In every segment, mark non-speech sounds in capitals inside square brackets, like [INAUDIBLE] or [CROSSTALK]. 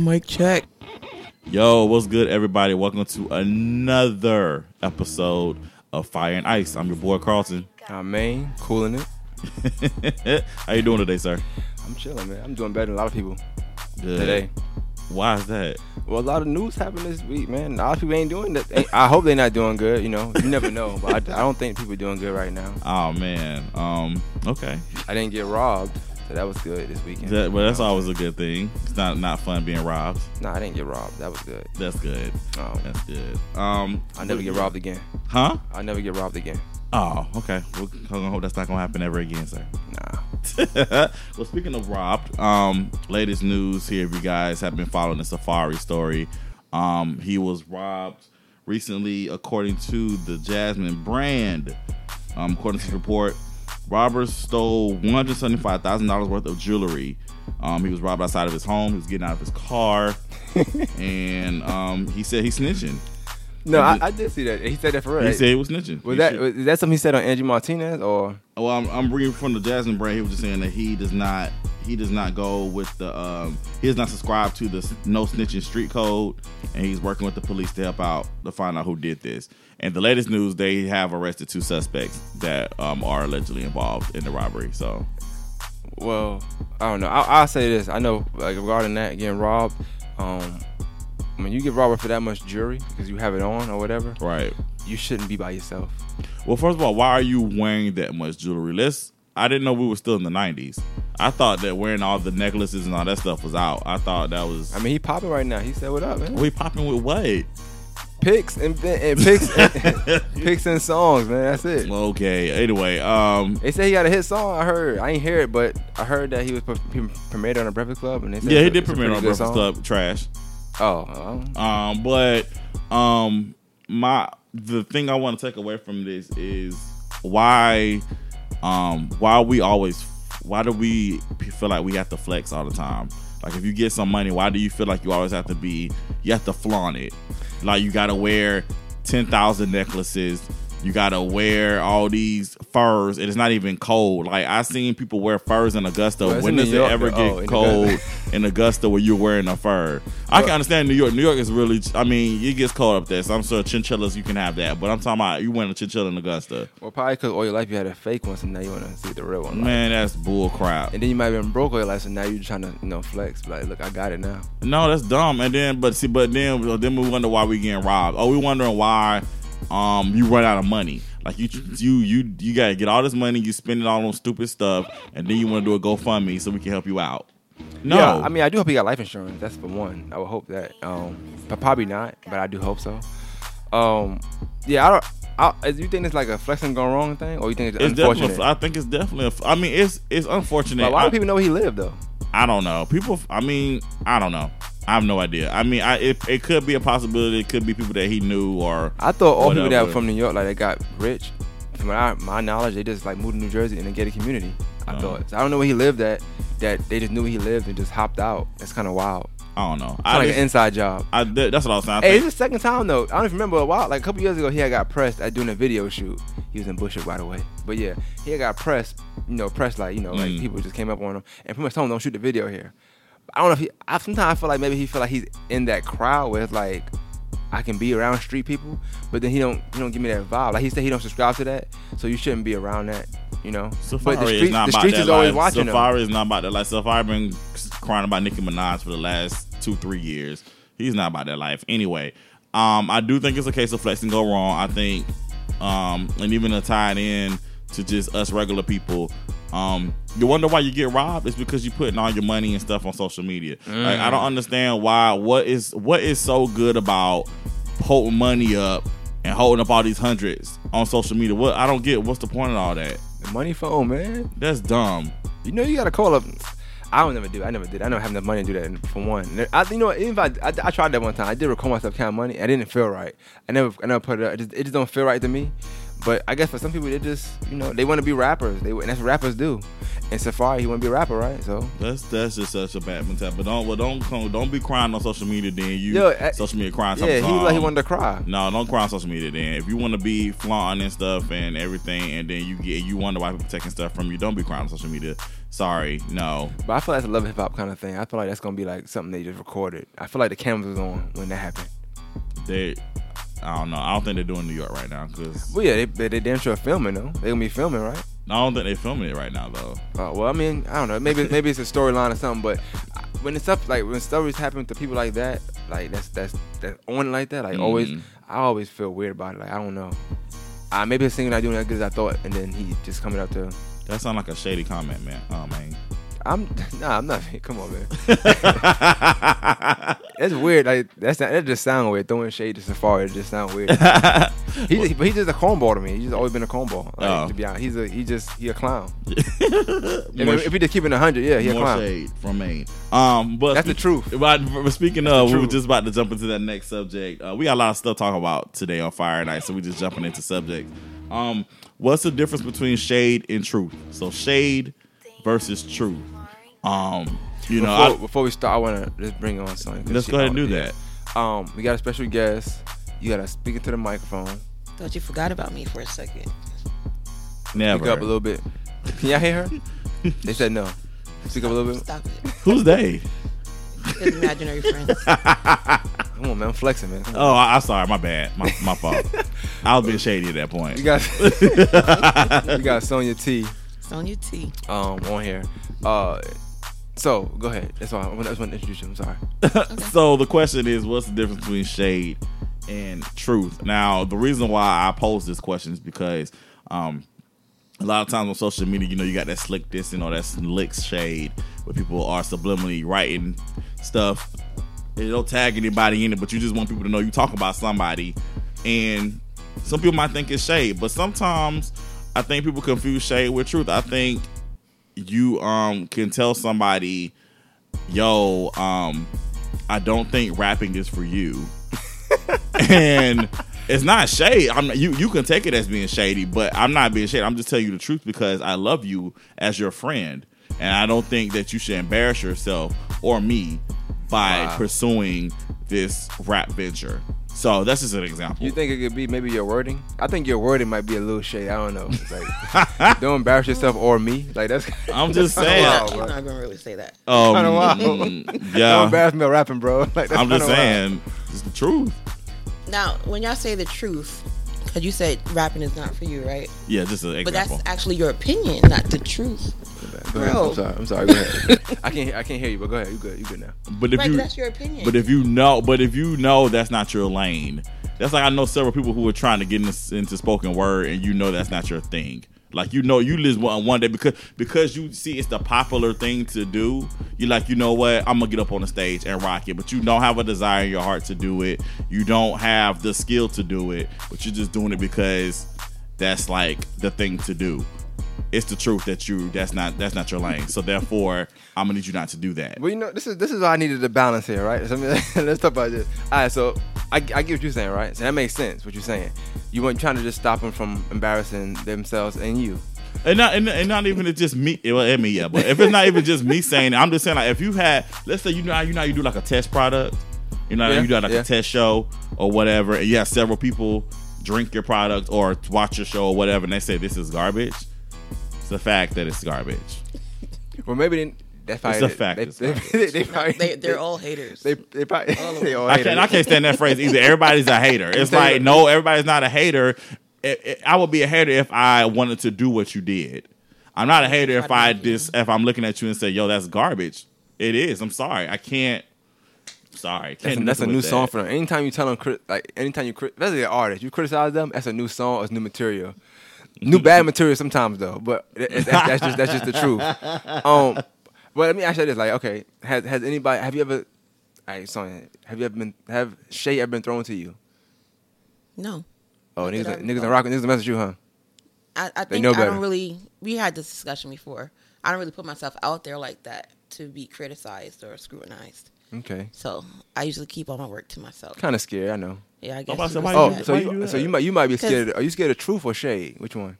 Mic check. Yo, what's good, everybody? Welcome to another episode of Fire and Ice. I'm your boy Carlton. I mean, cooling it. [LAUGHS] How you doing today, sir? I'm chilling, man. I'm doing better than a lot of people Good. today. Why is that? Well, a lot of news happened this week, man. A lot of people ain't doing that. I hope they're not doing good. You know, you never know. But I, I don't think people are doing good right now. [LAUGHS] Oh man. Um. Okay. I didn't get robbed, so that was good this weekend. That, well, that's always a good thing. It's not not fun being robbed. Nah, I didn't get robbed. That was good. That's good. Um, That's good. Um. I'll never get robbed again. Huh? I'll never get robbed again. Oh, okay. We're gonna hope that's not gonna happen ever again, sir. Nah. [LAUGHS] well, speaking of robbed, um, latest news here. If you guys have been following the Safaree story, um, he was robbed recently, according to the Jasmine brand. Um, according to the report, robbers stole one hundred seventy-five thousand dollars worth of jewelry. Um, he was robbed outside of his home. He was getting out of his car, [LAUGHS] and um, he said he's snitching. No, I, I did see that. He said that for real. He said he was snitching. was He that should- is that something he said on Angie Martinez or? Well, I'm, I'm reading from the Jasmine brand. He was just saying that he does not he does not go with the um he does not subscribe to the no snitching street code, and he's working with the police to help out to find out who did this. And the latest news, they have arrested two suspects that um are allegedly involved in the robbery. So Well, I don't know. I, I'll say this. I know, like regarding that getting robbed. Um, when you get robbed for that much jewelry because you have it on or whatever, right. you shouldn't be by yourself. Well, first of all, why are you wearing that much jewelry? Let's. I didn't know we were still in the '90s. I thought that wearing all the necklaces and all that stuff was out. I thought that was. I mean, he popping right now. He said, "What up, man?" we popping with what? Picks and, and picks, [LAUGHS] and, [LAUGHS] picks and songs, man. That's it. Okay. Anyway, um, They say he got a hit song. I heard. I ain't hear it, but I heard that he was pre- pre- premiered on the Breakfast Club, and they said Yeah, he did a premiere on Breakfast song. Club. Trash. Oh, oh. Um, but um, my the thing I want to take away from this is why um why we always why do we feel like we have to flex all the time? Like if you get some money, why do you feel like you always have to be you have to flaunt it? Like you gotta wear ten thousand necklaces. You gotta wear all these furs. It is not even cold. Like I seen people wear furs in Augusta. Well, when in does it ever get Oh, cold in Augusta where you're wearing a fur? I can understand New York. New York is really. I mean, it gets cold up there. So I'm sure chinchillas you can have that. But I'm talking about you wearing a chinchilla in Augusta. Well, probably because all your life you had a fake one, so now you want to see the real one. like- Man, that's bull crap. And then you might have been broke all your life, so now you're trying to, you know, flex. Like, look, I got it now. No, that's dumb. And then, but see, but then, then we wonder why we getting robbed. Oh, we wondering why, um, you run out of money. Like you, you, you, you gotta get all this money. You spend it all on stupid stuff, and then you want to do a GoFundMe so we can help you out. No, Yeah, I mean, I do hope you got life insurance. That's for one. I would hope that. Um, but probably not. But I do hope so. Um, yeah, I don't. I, you think it's like a flexing gone wrong thing, or you think it's, it's unfortunate? I think it's definitely. a- I mean, it's it's unfortunate. Like, why I- do people know where he lived though? I don't know. People. I mean, I don't know. I have no idea. I mean, I it, it could be a possibility. It could be people that he knew or. I thought all people that Whatever. were from New York, like they got rich. From my, my knowledge, they just like moved to New Jersey and in a gated community. I Oh. thought. So I don't know where he lived at. That they just knew where he lived and just hopped out. That's kind of wild. I don't know. Kind I like just- an inside job. I, that- that's what I was saying. I Hey, think- is the second time though. I don't even remember a while. Like a couple years ago, he had got pressed at doing a video shoot. He was in Bushwick, by the way. But yeah, he had got pressed. You know, pressed like you know, like Mm. people just came up on him and pretty much told him don't shoot the video here. I don't know if he. I sometimes I feel like maybe he feel like he's in that crowd where it's like I can be around street people, but then he don't. He don't give me that vibe. Like he said, he don't subscribe to that, so you shouldn't be around that. You know. Safaree but the is streets, not the about streets that is always life. watching. Safaree is not about that life. Safaree been crying about Nicki Minaj for the last two, three years. He's not about that life. Anyway, um, I do think it's a case of flexing go wrong. I think, um, and even to tie it in to just us regular people, um, you wonder why you get robbed. It's because you're putting all your money and stuff on social media. Like I mm. don't understand why. What is what is so good about holding money up and holding up all these hundreds on social media? What I don't get. What's the point of all that? Money phone, man. That's dumb. You know, you gotta call up. I don't never do. I never did. I never have enough money to do that. For one, I, you know, what, even if I, I, I tried that one time, I did record myself counting money. I didn't feel right. I never, I never put it. Up. It just, it just don't feel right to me. But I guess for some people, they just, you know, they want to be rappers. They and that's what rappers do. And Safaree, he want to be a rapper, right? So That's that's just such a bad mentality. But don't well, don't come- don't be crying on social media. Then you Yo, I- social media crying. yeah, he like he wanted to cry. No, don't cry on social media. Then if you want to be flaunting and stuff and everything, and then you get you wonder why people taking stuff from you, don't be crying on social media. Sorry, no. But I feel like that's a love hip hop kind of thing. I feel like that's gonna be like something they just recorded. I feel like the cameras was on when that happened. They, I don't know. I don't think they're doing New York right now because Well, yeah, they they, they damn sure filming though. They gonna be filming, right? I don't think they're filming it right now though. Uh, well, I mean, I don't know. Maybe maybe it's a storyline or something. But when it's up, like when stories happen to people like that, like that's that's that's on it like that. Like always, Mhm. I always feel weird about it. Like I don't know. Uh, maybe the singer not doing as good as I thought, and then he just coming up to. That sounds like a shady comment, man. Oh man. I'm [LAUGHS] nah, I'm not. [LAUGHS] Come on, man. [LAUGHS] That's weird. Like that's not, that just sound weird. Throwing shade to Safaree, it just sound weird. He's but he's just a cornball to me. He's just always been a cornball. Like, Oh. To be honest, he's a he just he a clown. If, if he just keeping a hundred, yeah, he a clown. shade from Maine. Um, but That's the truth. But speaking of, we were just about to jump into that next subject. Uh, we got a lot of stuff talking about today on Fire Night, so we just jumping into subject. Um, what's the difference between shade and truth? So shade versus truth. Um, you know, before, I, before we start, I want to just bring on something. let's go ahead and do already- that. Um, we got a special guest. You gotta speak into the microphone. Thought you forgot about me for a second. Never. Speak up a little bit. Can y'all hear her? [LAUGHS] they said no. Speak up a little bit. Stop it. Who's they? His imaginary friends. [LAUGHS] Come on, man. I'm flexing, man. Come. Oh, I, I'm sorry. My bad. My, my fault. I was being shady at that point. You got [LAUGHS] you got Sonya T Sonya T. um on here. Uh, so go ahead. That's all. I just want to introduce you. I'm sorry. [LAUGHS] so the question is, what's the difference between shade and truth? Now, the reason why I pose this question is because um, a lot of times on social media, you know, you got that slick this, you know, that slick shade where people are subliminally writing stuff. They don't tag anybody in it, but you just want people to know you talk about somebody. And some people might think it's shade, but sometimes I think people confuse shade with truth. I think you um can tell somebody, yo, um, I don't think rapping is for you. [LAUGHS] and it's not shade. I'm not, you you can take it as being shady, but I'm not being shady. I'm just telling you the truth because I love you as your friend. And I don't think that you should embarrass yourself or me by Wow. pursuing this rap venture. So that's just an example. You think it could be maybe your wording? I think your wording might be a little shady. I don't know. It's Like, [LAUGHS] don't embarrass yourself or me. Like that's. I'm just that's saying. wild, He's bro. not gonna really say that. Um, kinda wild. mm, Don't yeah, embarrass me by rapping, bro. [LAUGHS] Like that's I'm just kinda wild. saying, it's the truth. Now, when y'all say the truth, because you said rapping is not for you, right? Yeah, just an example. But that's actually your opinion, not the truth. Go ahead. Bro. I'm sorry. I'm sorry. Go ahead. [LAUGHS] I can't. I can't hear you. But go ahead. You good. You good now. But if Right, you, that's your opinion. but if you know, but if you know that's not your lane, that's like I know several people who are trying to get into, into spoken word, and you know that's not your thing. Like you know, you live one one day because because you see it's the popular thing to do. You like you know what I'm gonna get up on the stage and rock it, but you don't have a desire in your heart to do it. You don't have the skill to do it, but you're just doing it because that's like the thing to do. It's the truth that you that's not that's not your lane. So therefore, I'm gonna need you not to do that. Well, you know, this is this is why I needed the balance here, right? So, I mean, [LAUGHS] let's talk about this. All right, so I, I get what you're saying, right? So that makes sense. What you're saying, you weren't trying to just stop them from embarrassing themselves and you. And not and, and not even it's just me. Well, and me, yeah. But if it's not even just me saying, it, I'm just saying like if you had, let's say you know you know you do like a test product, you know Yeah, you do like yeah. a test show or whatever, and you have several people drink your product or watch your show or whatever, and they say this is garbage. It's the fact that it's garbage. Well, maybe they, that's probably It's a fact, They, it's they, garbage. [LAUGHS] they, they probably they, they're all haters. they, they probably [LAUGHS] they all I hate can't. I can't stand that phrase either. Everybody's a hater. [LAUGHS] It's like no, everybody's not a hater. It- it- I would be a hater if I wanted to do what you did. I'm not a hater if I just if I'm looking at you and say, "Yo, that's garbage." It is. I'm sorry. I can't. Sorry. That's, Can't a, that's a new with song for them. Anytime you tell them, crit- like anytime you, crit- especially an artist, you criticize them. That's a new song. It's new material. New bad material sometimes though, but that's, that's just that's just the truth. Um, but let me ask you this: like, okay, has has anybody have you ever? All right, sorry, have you ever been have shade ever been thrown to you? no. Oh, niggas, I niggas and rockin' niggas message you, huh? I, I They think know I better. don't really. We had this discussion before. I don't really put myself out there like that to be criticized or scrutinized. Okay, So I usually keep all my work to myself. kind of scared. I know. Yeah, I guess. about to say, you why Oh, say do that. so Why you you so you might you might be scared. Of, are you scared of truth or shade? Which one?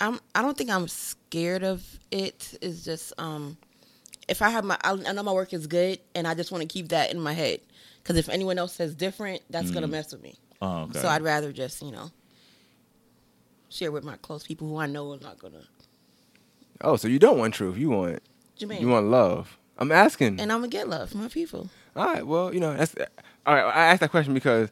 I'm. I don't think I'm scared of it. It's just um, if I have my, I, I know my work is good, and I just want to keep that in my head. Because if anyone else says different, that's gonna mess with me. Oh, okay. So I'd rather just you know share with my close people who I know are not gonna Oh, so you don't want truth? You want Jermaine. you want love? I'm asking. and I'm gonna get love from my people. All right. Well, you know, that's all right. I asked that question because,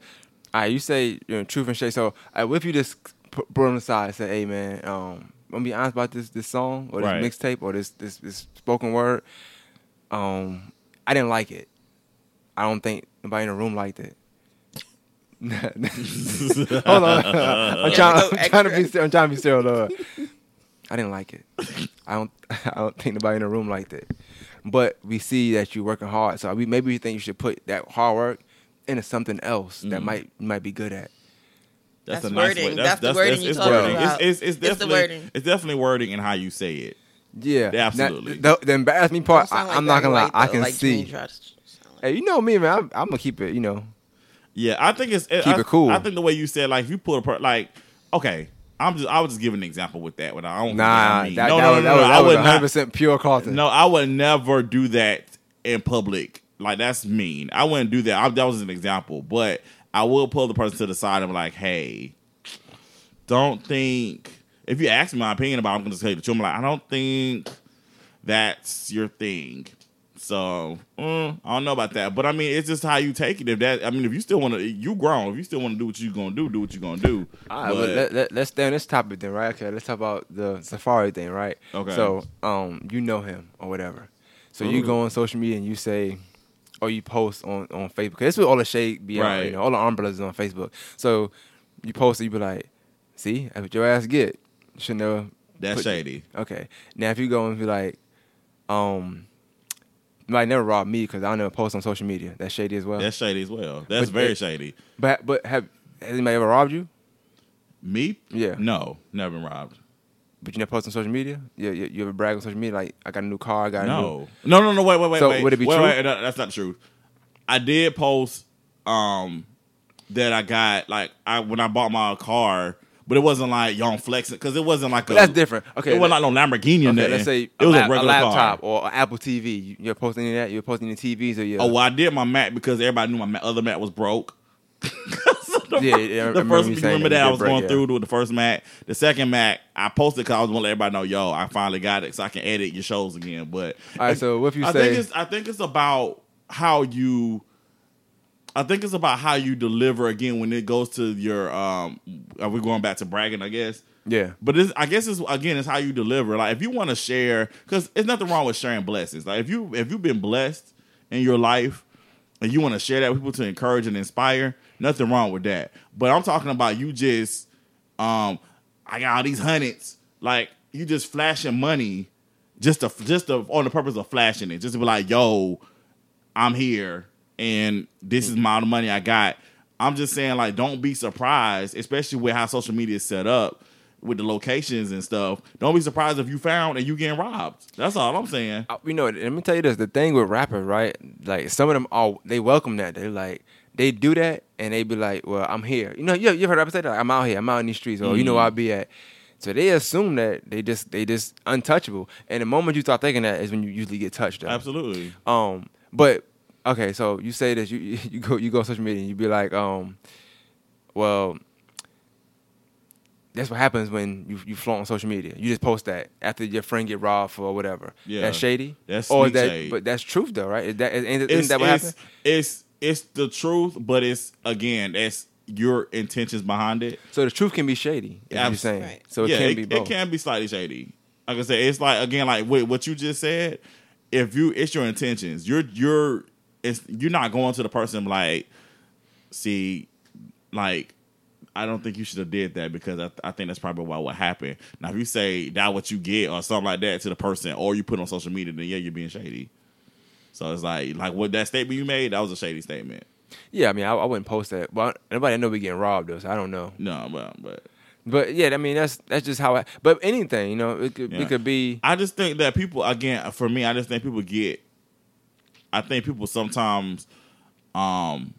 all right, you say you know truth and shade. So, uh, what if you just put put on the side and say, "Hey, man, um, I'm gonna be honest about this this song or this Right. mixtape or this this this spoken word. Um, I didn't like it. I don't think nobody in the room liked it. [LAUGHS] Hold on, I'm [LAUGHS] trying. I'm trying to be. ser- I'm trying to be serious. Lord. I didn't like it. I don't. [LAUGHS] I don't think nobody in the room liked it. But we see that you're working hard, so we maybe we think you should put that hard work into something else that Mhm. might might be good at. That's, That's a nice wording. way. That's the wording you it's talking wording. about. It's, it's, it's It's the definitely wording. it's definitely wording and how you say it. Yeah, Yeah, absolutely. Now, the, the embarrassing part, I, like I'm not gonna lie, White, I can like see. Jermaine tried to sound like. Hey, you know me, man. I'm, I'm gonna keep it. You know, Yeah, I think it's Keep I, it cool. I think the way you said like if you put apart like okay, I'm just I was just giving an example with that. When I don't nah, think that, I mean. no, that no, was no, that no, was, I that was would 100 not. percent pure Carlton. No, I would never do that in public. Like that's mean. I wouldn't do that. I, that was an example, but I will pull the person to the side and be like, "Hey, don't think." If you ask me my opinion about, it, I'm going to say the truth. I'm like, I don't think that's your thing. So mm, I don't know about that, but I mean, it's just how you take it. If that, I mean, if you still want to, you grown. If you still want to do what you're gonna do, do what you're gonna do. All right, but let, let, let's stay on this topic then, right? Okay, let's talk about the Safaree thing, right? Okay. So, um, you know him or whatever. So you go on social media and you say, or you post on on Facebook. is where all the shade be on, Right. you know, all the umbrellas is on Facebook. So you post it, you be like, see, that's what your ass get. You should never. that's shady. Okay. Now if you go and be like, um, might never rob me because I don't never post on social media. That's shady as well. That's shady as well. That's But very it- shady. But but have has anybody ever robbed you? Me? Yeah. No, never been robbed. But you never post on social media? You, you, you ever brag on social media like I got a new car, I got a new No, no, no, no. Wait, wait, wait. So, wait. would it be wait, true? Wait, no, that's not true. I did post um that I got like I when I bought my car, but it wasn't like y'all flexing because it wasn't like a. that's different. Okay, It wasn't like no Lamborghini. or Okay, let's say it was a, lap- regular laptop car. or Apple TV. You, you're posting any of that? You're posting the TVs or your Oh, well, I did my Mac because everybody knew my other Mac was broke. [LAUGHS] [LAUGHS] The Yeah, fir- yeah, I the remember first remember that I was break, going yeah. through with the first Mac. The second Mac, I posted because I was want to let everybody know, yo, I finally got it, so I can edit your shows again. But All right, so what if you I say think it's I think it's about how you. I think it's about how you deliver again when it goes to your. um Are we going back to bragging? I guess. yeah. But I guess it's again, it's how you deliver. Like if you want to share, because it's nothing wrong with sharing blessings. Like if you if you've been blessed in your life and you want to share that with people to encourage and inspire, nothing wrong with that. But I'm talking about you just, um, I got all these hundreds, like you just flashing money, just to just to, on the purpose of flashing it, just to be like, yo, I'm here and this is my money I got. I'm just saying, like, don't be surprised, especially with how social media is set up with the locations and stuff. Don't be surprised if you found and you getting robbed. That's all I'm saying. Uh, You know, let me tell you this: the thing with rappers, right? Like some of them, all they welcome that. They like they do that, and they be like, "Well, I'm here." You know, you you heard rappers say that? Like, I'm out here. I'm out in these streets, or you know, where I be at. So they assume that they just they just untouchable. And the moment you start thinking that is when you usually get touched. Though. Absolutely. Um, but okay, so you say that you [LAUGHS] you go you go on social media and you be like, um, well, that's what happens when you you flaunt on social media. You just post that after your friend get robbed or whatever. Yeah. that's shady. That's or that, shade. but that's truth though, right? Is that isn't, It's, that what it's, happened? it's it's the truth, but it's again, it's your intentions behind it. So the truth can be shady. Is what you're saying. Right. So it yeah, can it, be it can be slightly shady. Like I said, it's like again, like wait, what you just said. If you, it's your intentions. You're you're it's you're not going to the person like, see, like I don't think you should have did that because I, I think that's probably why what happened. Now, if you say that what you get or something like that to the person, or you put on social media, then yeah, you're being shady. So it's like like what that statement you made that was a shady statement. Yeah, I mean, I, I wouldn't post that. But nobody know we getting robbed though, so I don't know. No, but but But yeah, I mean, that's that's just how. I, but anything, you know, it could Yeah. it could be. I just think that people again for me, I just think people get I think people sometimes um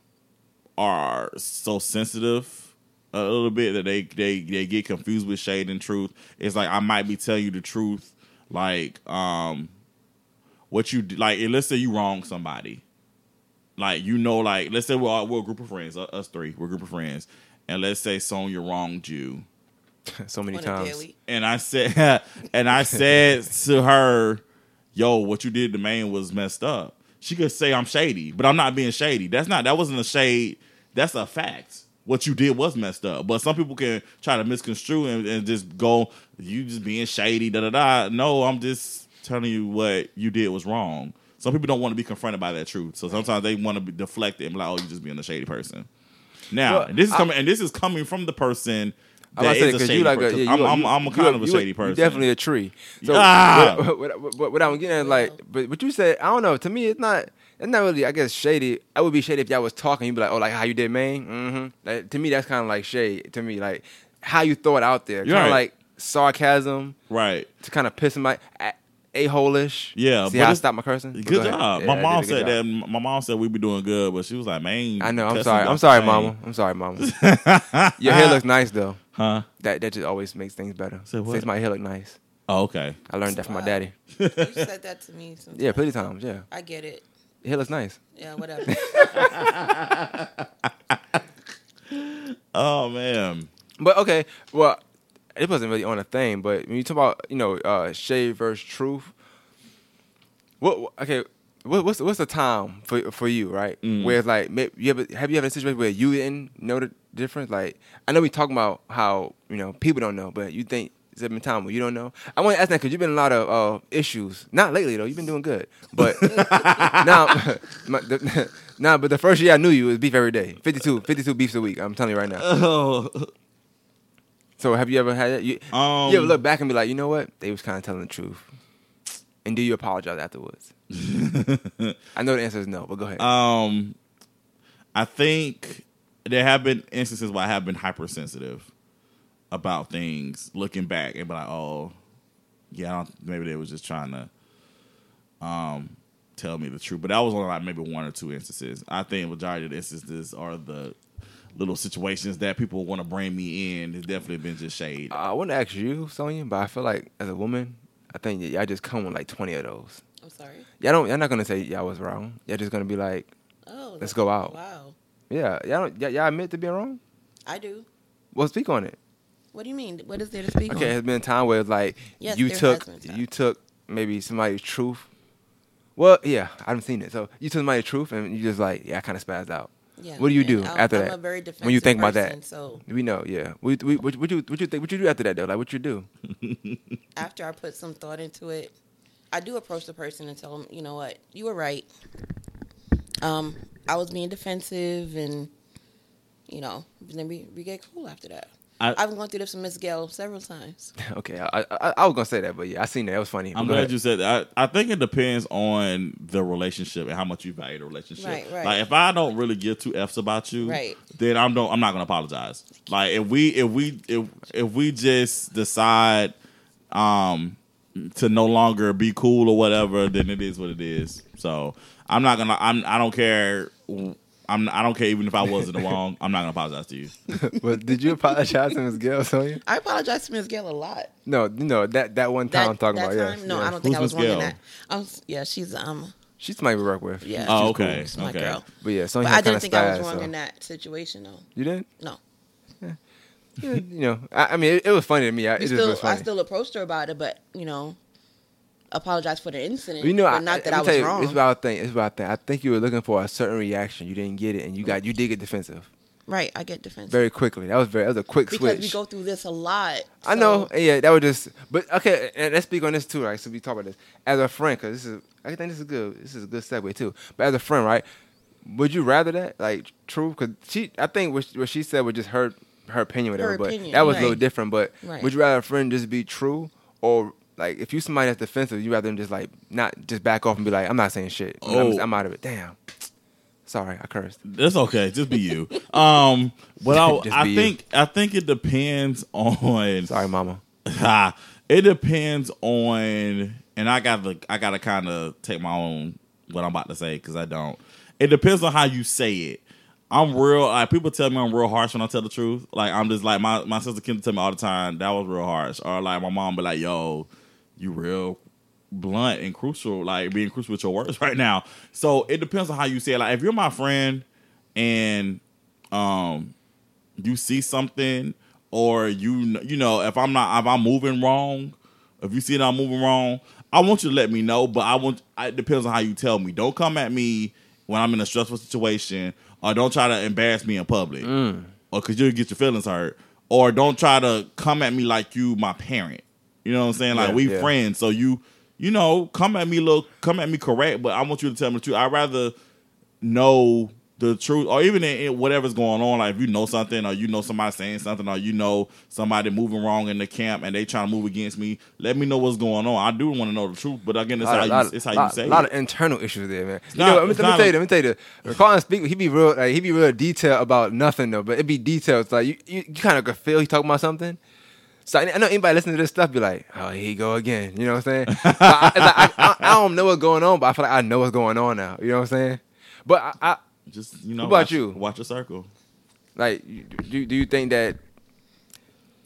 are so sensitive a little bit that they they they get confused with shade and truth. It's like I might be telling you the truth like um what you d- like let's say you wrong somebody. Like you know like let's say we're all, we're a group of friends, uh, us three, we're a group of friends. And let's say Sonya wronged you [LAUGHS] so many times. and I said, [LAUGHS] and I said to her, "Yo, what you did to Maine was messed up." She could say I'm shady, but I'm not being shady. That's not. That wasn't a shade. That's a fact. What you did was messed up. But some people can try to misconstrue and, and just go, "You just being shady." Da da da. No, I'm just telling you what you did was wrong. Some people don't want to be confronted by that truth, so sometimes they want to be deflected and be like, "Oh, you just being a shady person." Now, Well, and this is I- coming, and this is coming from the person I that saying is a shady you like person. yeah, you I'm, a- I'm, I'm a you kind of a you shady you person. definitely a tree. So Ah! what, what, what, what I'm getting at, like, but what you said, I don't know. To me, it's not. It's not really. I guess shady. I would be shady if y'all was talking. You'd be like, "Oh, like how you did, man." Mm-hmm. Like, to me, that's kind of like shade. To me, like how you throw it out there, kind of right. like sarcasm right. to kind of piss him. somebody a hole-ish. Yeah, See but how I stopped my cursing? Good Go job. Yeah, my mom said job. that. My mom said we'd be doing good, but she was like, "Man, I know. I'm sorry. I'm sorry, chain." mama. I'm sorry, mama. [LAUGHS] Your hair looks nice though. Huh? That that just always makes things better. Say what? Makes my hair look nice. Oh, okay. I learned that from my daddy. [LAUGHS] You said that to me. Sometimes. Yeah, plenty times. Yeah, I get it. your hair looks nice. Yeah, whatever. [LAUGHS] Oh man. But okay, well, it wasn't really on a thing. But when you talk about you know uh, shade versus truth, what okay. What, what's what's the time for for you, right? Mm. Where it's like, you ever have you ever a situation where you didn't know the difference? Like, I know we talking about how you know people don't know, but you think there been time where you don't know? I want to ask that because you've been in a lot of uh, issues. Not lately though. You've been doing good, but [LAUGHS] [LAUGHS] now, [LAUGHS] my, the, nah. But the first year I knew you was beef every day. 52, 52 beefs a week. I'm telling you right now. Oh. So have you ever had that? You, Um. you ever look back and be like, you know what? They was kind of telling the truth. And do you apologize afterwards? [LAUGHS] I know the answer is no, but go ahead. Um, I think there have been instances where I have been hypersensitive about things, looking back and be like, "Oh, yeah, I don't, maybe they was just trying to um tell me the truth." But that was only like maybe one or two instances. I think majority of the instances are the little situations that people want to bring me in. It's definitely been just shade. I want to ask you, Sonya, but I feel like as a woman, I think y- y'all just come with like 20 of those. I'm sorry. Y'all don't. Y'all not gonna say y'all was wrong. Y'all just gonna be like, Oh, Let's go out. Wow, yeah, y'all don't. Y'all, y'all admit to being wrong. I do. Well, speak on it. What do you mean? What is there to speak Okay, on? has been a time where it's like Yes, you took has been time. you took maybe somebody's truth. Well, yeah, I haven't seen it. So you took somebody's truth and you just like, yeah, I kind of spazzed out. Yeah, What do you do I'm- after I'm that? a very When you think about person, that. So We know, yeah. We, we, what, what you what you think? What you do after that though? Like what you do? [LAUGHS] after I put some thought into it, I do approach the person and tell them, you know what, you were right. Um, I was being defensive, and you know, then we, we get cool after that. I- I've gone through this with Miss Gail several times. [LAUGHS] okay, I, I I was gonna say that, but yeah, I seen that. It was funny. I'm go glad ahead. you said that. I, I think it depends on the relationship and how much you value the relationship. Right, right. Like if I don't really give two f's about you, Right. then I'm don't I'm not gonna apologize. Like if we if we if if we just decide um to no longer be cool or whatever, then it is what it is. So I'm not gonna I'm I don't care. I'm I don't care even if I was in the wrong. I'm not gonna apologize to you. [LAUGHS] but did you apologize to Miss Gail, Sonya? I apologize to Miss Gail a lot. No, no, that that one time That, I'm talking that about. time, Yeah, no, yeah. I don't think Who's I was Miss wrong in that. I was, yeah, she's um, She's somebody we work with. yeah, Oh, she's cool. okay, She's my okay. girl. But yeah, Sonya But I didn't of think I was wrong so. in that situation, though. You didn't? No, Yeah, you know, I, I mean, it, it was funny to me. I, it we just still, was I still approached her about it, but you know, apologize for the incident. you know, but I, not that let I was you, wrong. It's about thing. It's about thing. I think you were looking for a certain reaction. You didn't get it, and you got you did get defensive right, I get defensive very quickly. That was very. That was a quick because switch. we go through this a lot. I know. so- Yeah, that was just. But okay, and let's speak on this too, right? So we talk about this as a friend, because this is. I think this is good. This is a good segue too. But as a friend, right? Would you rather that, like, true? Because she, I think what, what she said was just her her opinion, whatever. Her but that was a little different. But Right. would you rather a friend just be true, or like if you somebody that's defensive, you rather them just like not just back off and be like, I'm not saying shit. I'm, Oh. I'm out of it. Damn. Sorry, I cursed. That's okay. Just be you. Um, but I, [LAUGHS] I be you. think I think it depends on. [LAUGHS] Sorry, mama. [LAUGHS] It depends on, and I got to I got to kind of take my own what I'm about to say because I don't. It depends on how you say it. I'm real. Like people tell me I'm real harsh when I tell the truth. Like I'm just like my my sister Kim tell me all the time that was real harsh. Or like my mom be like, "Yo, you real blunt and crucial, like being crucial with your words [LAUGHS] right now." So it depends on how you say it. Like if you're my friend and um you see something or you you know if I'm not if I'm moving wrong, if you see that I'm moving wrong, I want you to let me know. But I want it depends on how you tell me. Don't come at me when I'm in a stressful situation, or don't try to embarrass me in public, Mm. or because you'll get your feelings hurt, or don't try to come at me like you my parent. You know what I'm saying? Like Yeah, we yeah. friends, so you you know come at me look come at me correct, but I want you to tell me the truth. I'd rather know the truth, or even in, in whatever's going on. Like if you know something, or you know somebody saying something, or you know somebody moving wrong in the camp, and they trying to move against me. Let me know what's going on. I do want to know the truth, but again, it's how you, it's how lot, you say a lot it. of internal issues there, man. You not- know, let me, let me tell you, let me tell you. Colin speak, he be real, like, he be real detailed about nothing though, but it be details. Like you, you, you kind of could feel he talking about something. So I I know anybody listening to this stuff be like, oh, here you go again. You know what I'm saying? But I, like, I, I, I don't know what's going on, but I feel like I know what's going on now. You know what I'm saying? But I, I Just you know, What about watch, you? Watch a circle. like, do do you think that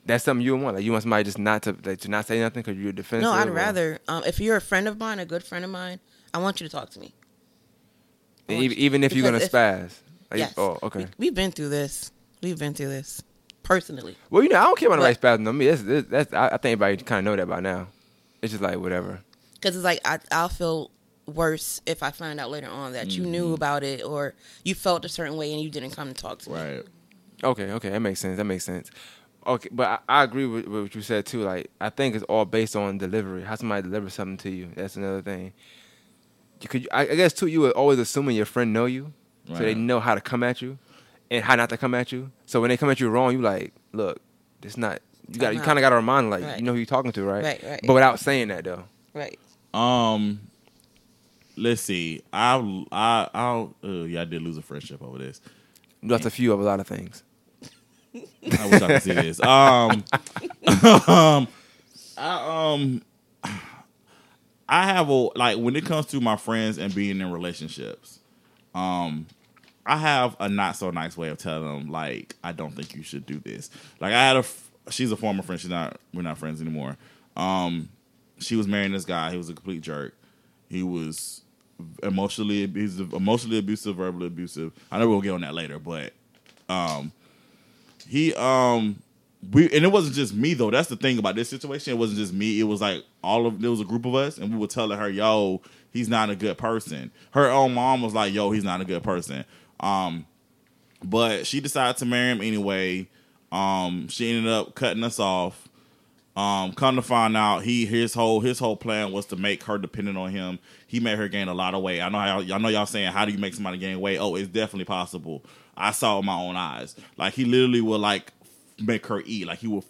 that's something you would want? Like, you want somebody just not to like, to not say nothing because you're defensive? No, I'd or- rather um, if you're a friend of mine, a good friend of mine, I want you to talk to me. Even, even if you're gonna because spaz. Like, yes. Oh, okay. We, have been through this. We've been through this personally. Well, you know, I don't care about nobody But- spazzing on me. That's, that's, that's I, I think everybody kind of know that by now. It's just like whatever. because it's like I, I'll feel worse if I find out later on that you Mm-hmm. knew about it or you felt a certain way and you didn't come to talk to me. Right. Okay, okay, that makes sense. That makes sense. Okay, but I, I agree with, with what you said too. Like, I think it's all based on delivery. How somebody delivers something to you. That's another thing. You could, I, I guess too, you would always assuming your friend know you, so they Right. know how to come at you, and how not to come at you. So when they come at you wrong, you like, look, it's not. You got, you kind of got to remind, like, Right. you know who you're talking to, right? Right, right. But without saying that though. Right. Um, let's see. I I I'll uh, yeah, I did lose a friendship over this. That's a few of a lot of things. [LAUGHS] I wish I could see this. Um, [LAUGHS] um, I um, I have a like when it comes to my friends and being in relationships, um, I have a not so nice way of telling them like I don't think you should do this. Like I had a she's a former friend. She's not. We're not friends anymore. Um, she was marrying this guy. He was a complete jerk. He was emotionally abusive, emotionally abusive, verbally abusive. I know we'll get on that later, but um, he um we and it wasn't just me though. That's the thing about this situation. It wasn't just me. It was like all of there was a group of us, and we were telling her, "Yo, he's not a good person." Her own mom was like, "Yo, he's not a good person." Um, but she decided to marry him anyway. Um, she ended up cutting us off. Um, come to find out, he his whole his whole plan was to make her dependent on him. He made her gain a lot of weight. I know how y'all know y'all saying, how do you make somebody gain weight? Oh, it's definitely possible. I saw it with my own eyes. Like he literally would like make her eat. Like he would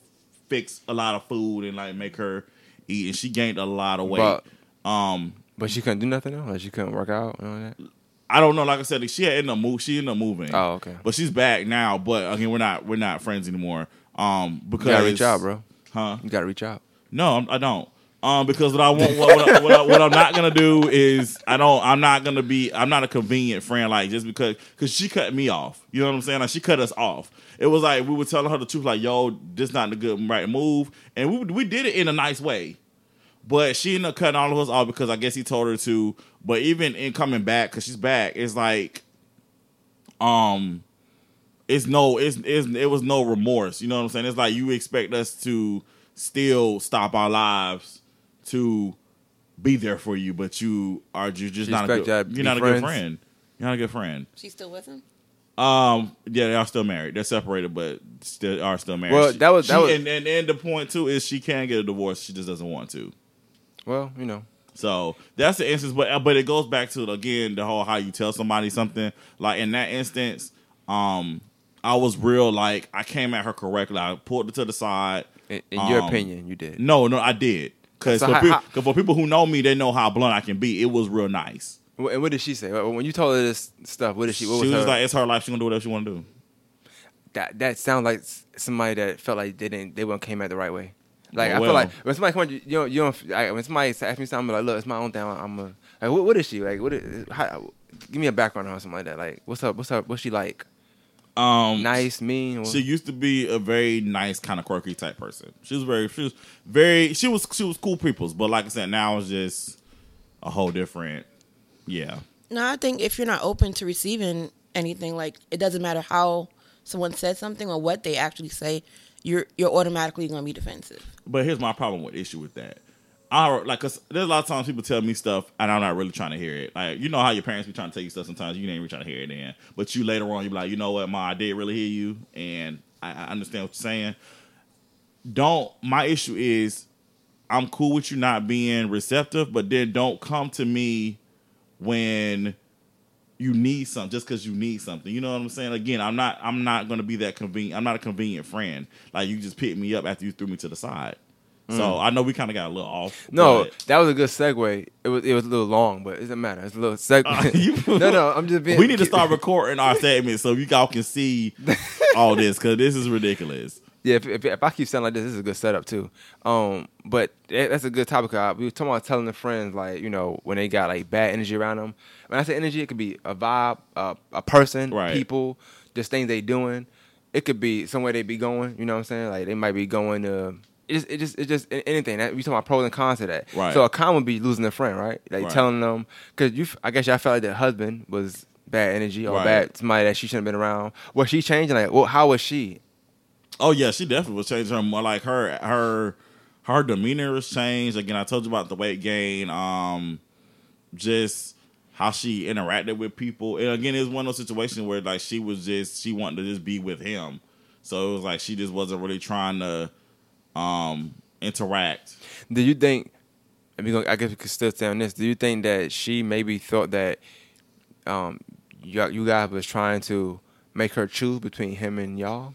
fix a lot of food and like make her eat, and she gained a lot of weight. But um, but she couldn't do nothing though. Like she couldn't work out and all that. I don't know. Like I said, she had ended up move. She ended up moving. Oh, okay. But she's back now. But again, we're not we're not friends anymore. Um, because You gotta reach out, bro. Huh? You gotta reach out. No, I'm- I don't. Um, because what I want, what, what, I, what, I, what I'm not gonna do is I don't. I'm not gonna be. I'm not a convenient friend. Like just because, because she cut me off. You know what I'm saying? Like she cut us off. It was like we were telling her the truth. Like, yo, this not the good right move, and we we did it in a nice way. But she ended up cutting all of us off because I guess he told her to. But even in coming back, because she's back, it's like, um, it's no, it's, it's it was no remorse. You know what I'm saying? It's like you expect us to still stop our lives to be there for you, but you are you just She not a y'all to good, be you're not a good friend. You're not a good friend. She's still with him? Um, yeah, they are still married. They're separated, but still are still married. Well, that was- that she- was- and, and and the point too is she can get a divorce. She just doesn't want to. Well, you know. So that's the instance, but but it goes back to again the whole how you tell somebody something. Like in that instance, um, I was real like I came at her correctly. I pulled her to the side. In, in your Um, opinion, you did. No, no, I did. Because So for, how- pe- for people who know me, they know how blunt I can be. It was real nice. And what did she say When you told her this stuff? What did she? She What was, was, her, like, "It's her life. She gonna do whatever she want to do." that? That sounds like somebody that felt like they didn't. They weren't came at the right way. Like Oh, I feel like when somebody come at you, you don't. You don't like, when somebody asks me something, I'm like, look, it's my own thing. I'm a. Like, what, what is she like? What? Is, how, give me a background on her, something like that. Like, what's up? What's up? What's she like? Um, Nice, mean? Or, She used to be a very nice, kind of quirky type person. She was very, she was very, she was, she was cool people's. But like I said, now it's just a whole different. Yeah, No, I think if you're not open to receiving anything, like it doesn't matter how someone says something or what they actually say, you're you're automatically going to be defensive. But here's my problem with issue with that. I like, cause there's a lot of times people tell me stuff and I'm not really trying to hear it. Like, you know how your parents be trying to tell you stuff sometimes you ain't really trying to hear it then. But you later on, you be like, you know what, ma, I did really hear you and I, I understand what you're saying. Don't, my issue is I'm cool with you not being receptive, but then don't come to me when you need something just because you need something. You know what I'm saying? Again, I'm not I'm not gonna be that convenient. I'm not a convenient friend. Like you just picked me up after you threw me to the side. So I know we kind of got a little off. No, but- that was a good segue. It was it was a little long, but it doesn't matter. It's a little segue. Uh, [LAUGHS] [LAUGHS] no, no, I'm just being. we need to start [LAUGHS] recording our segment so you all can see all this because this is ridiculous. Yeah, if, if, if I keep sounding like this, this is a good setup too. Um, but that's a good topic. Uh, We were talking about telling the friends like you know when they got like bad energy around them. When I say energy, it could be a vibe, uh, a person, Right. people, just things they doing. It could be somewhere they be going. You know what I'm saying? Like they might be going to. It just, it just, it just anything. That we talking about pros and cons to that. Right. So a con would be losing a friend, right? Like Right. telling them because you. I guess y'all felt like their husband was bad energy or Right. bad somebody that she shouldn't have been around. Was she changing? Like, well, how was she? Oh yeah, she definitely was changing her more like her her her demeanor was changed. Again, I told you about the weight gain. Um, just how she interacted with people. And again, it was one of those situations where like she was just she wanted to just be with him. So it was like she just wasn't really trying to um interact. Do you think? I mean, I guess we could still stay on this. Do you think that she maybe thought that um, you, you guys was trying to make her choose between him and y'all?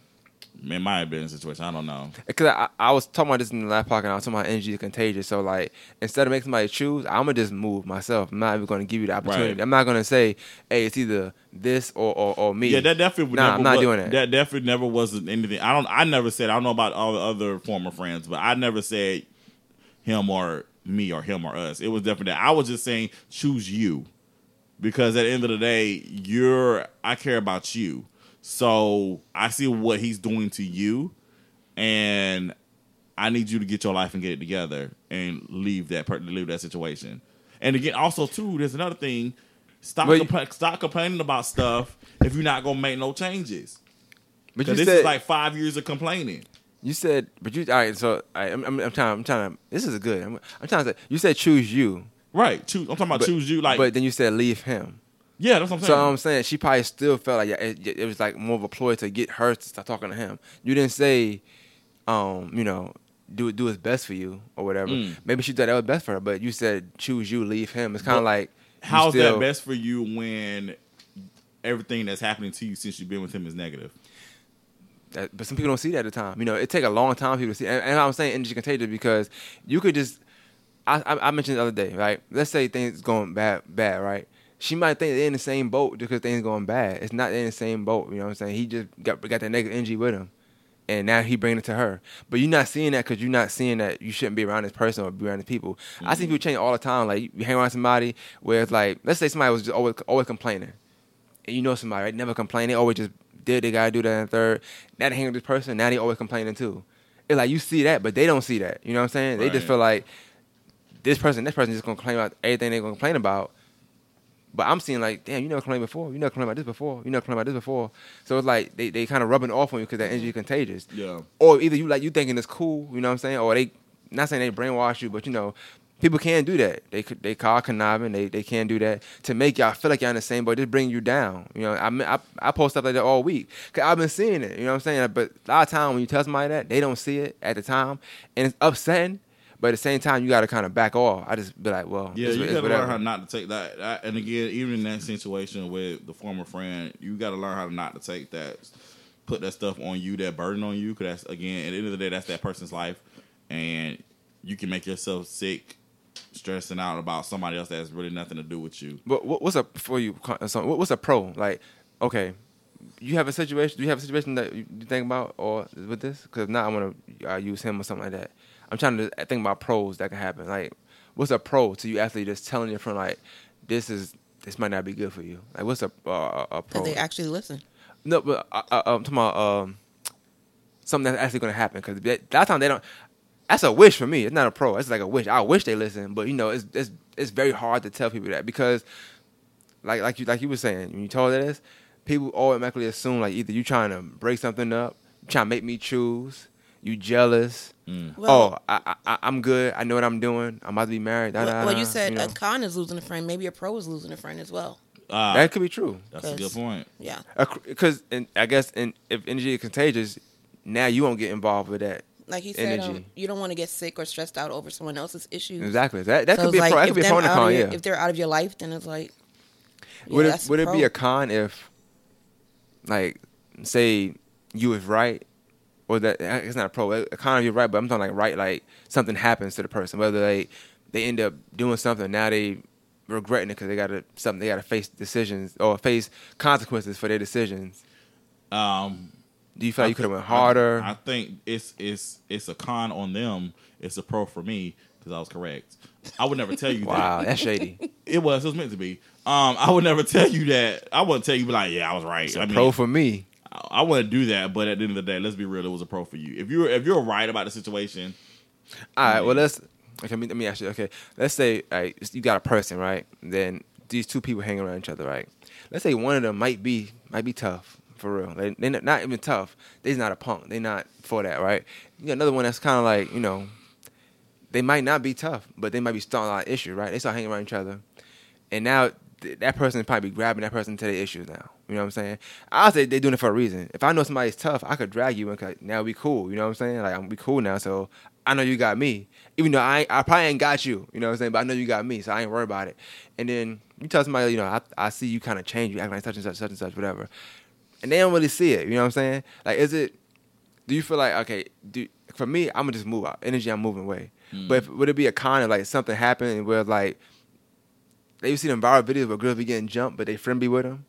It might have been a situation. I don't know. Because I, I was talking about this in the last podcast, and I was talking about energy is contagious. So, like, instead of making somebody choose, I'm gonna just move myself. I'm not even gonna give you the opportunity. Right. I'm not gonna say, "Hey, it's either this or or, or me." Yeah, that definitely. Nah, never I'm not was, doing that. That definitely never was anything. I don't. I never said. I don't know about all the other former friends, but I never said him or me or him or us. It was definitely that. I was just saying choose you because at the end of the day, you're. I care about you, so I see what he's doing to you, and I need you to get your life and get it together and leave that per- leave that situation. And again, also too, there's another thing. Stop stop complaining about stuff if you're not gonna make no changes. but you this said is like five years of complaining. you said, but you all right. So I, I'm, I'm, I'm trying. I'm trying. This is good. I'm, I'm trying to say. You said choose you, Right. Choose, I'm talking about but, choose you. Like, but then you said leave him. Yeah, that's what I'm saying. So I'm saying she probably still felt like it, it was like more of a ploy to get her to start talking to him. You didn't say, um, you know, do do what's best for you or whatever. Mm. Maybe she thought that was best for her, but you said choose you, leave him. It's kind of like How's still- that best for you when everything that's happening to you since you've been with him is negative? that- but some people don't see that at the time. You know, it take a long time for people to see. And, and I'm saying energy contagious because you could just. I, I, I mentioned the other day, right? Let's say things going bad, bad, right? She might think they're in the same boat because things going bad. It's not in the same boat. You know what I'm saying? He just got got that negative energy with him, and now he bringing it to her. But you're not seeing that because you're not seeing that you shouldn't be around this person or be around these people. I see mm-hmm. people change all the time. Like you hang around somebody where it's like, let's say somebody was just always always complaining, and you know somebody right, never complain. They always just did they gotta do that and third. Now they hang with this person. Now they always complaining too. It's like you see that, but they don't see that. You know what I'm saying? They just feel like this person, this person just gonna complain about everything they're gonna complain about. But I'm seeing like, damn, you never complained before. You never complained about this before. You never complained about this before. So it's like they, they kind of rubbing off on you because that energy is contagious. Yeah. Or either you like you thinking it's cool, you know what I'm saying, or they not saying they brainwash you, but you know, people can do that. They they call conniving. They they can do that to make y'all feel like y'all in the same boat, just bring you down. You know, I mean, I I post stuff like that all week because I've been seeing it. You know what I'm saying? But a lot of time when you tell somebody that, they don't see it at the time, and it's upsetting. But at the same time, you got to kind of back off. I just be like, well, Yeah, it's, you gotta learn how not to take that. that- And again, even in that situation with the former friend, you gotta learn how not to take that, put that stuff on you, that burden on you. Because that's again, at the end of the day, that's that person's life, and you can make yourself sick, stressing out about somebody else that has really nothing to do with you. But what- what's a for you? what- What's a pro? Like, okay, you have a situation. Do you have a situation that you you think about or with this? Because now I want to uh, use him or something like that. I'm trying to think about pros that can happen. Like, what's a pro to you actually just telling your friend like, this is this might not be good for you. Like, what's a uh, a pro? That they actually listen. No, but uh, uh, I'm talking about um, something that's actually going to happen because that, that time they don't. That's a wish for me. It's not a pro. It's like a wish. I wish they listen, but you know, it's it's it's very hard to tell people that because, like like you like you were saying, when you told this, people automatically assume like either you trying to break something up, trying to make me choose, you jealous. Well- oh, I, I, I'm good. I know what I'm doing. I'm about to be married. Da, Well, da, well, you said know. a con is losing a friend. Maybe a pro is losing a friend as well. Uh, that could be true. that's a good point. Yeah. Because I guess in, if energy is contagious, now you won't get involved with that. Like he said, um, you don't want to get sick or stressed out over someone else's issues. Exactly. That that So could be it's a pro. That could be a pro and a con. your- Yeah. If they're out of your life, then it's like, yeah, would it would it be a con if, like, say you was right, or that it's not a pro. A con if you're right, but I'm talking like right, like something happens to the person, whether they they end up doing something now they regretting it because they got to something they got to face decisions or face consequences for their decisions. Um, Do you feel like you could have went harder? I, think it's it's it's a con on them. It's a pro for me because I was correct. I would never tell you [LAUGHS] that wow, that. that's shady. [LAUGHS] It was. It was meant to be. Um, I would never tell you that. I wouldn't tell you, be like, yeah, I was right. I mean, pro for me. I, want wouldn't do that. But at the end of the day, let's be real. It was a pro for you. If you're if you're right about the situation, All right. Well, let's. Okay, let me, let me ask you. Okay, let's say right, you got a person, right? Then these two people hang around each other, right? Let's say one of them might be might be tough for real. They they not even tough. They's not a punk. They not for that, right? You got another one that's kind of like you know. They might not be tough, but they might be starting a lot of issues, right? They start hanging around each other, and now th- that person is probably grabbing that person to their issues now. You know what I'm saying? I say they're doing it for a reason. If I know somebody's tough, I could drag you and like, now we cool. You know what I'm saying? Like I'm we cool now, so I know you got me. Even though I I probably ain't got you. You know what I'm saying? But I know you got me, so I ain't worried about it. And then you tell somebody, you know, I, I see you kind of change. You act like such and such, such and such, whatever. And they don't really see it. You know what I'm saying? Like, is it? Do you feel like okay? Do for me, I'm gonna just move out. Energy, I'm moving away. Mm. But if, would it be a con of like something happened where like they you see them viral videos where girls be getting jumped, but they friendly with them?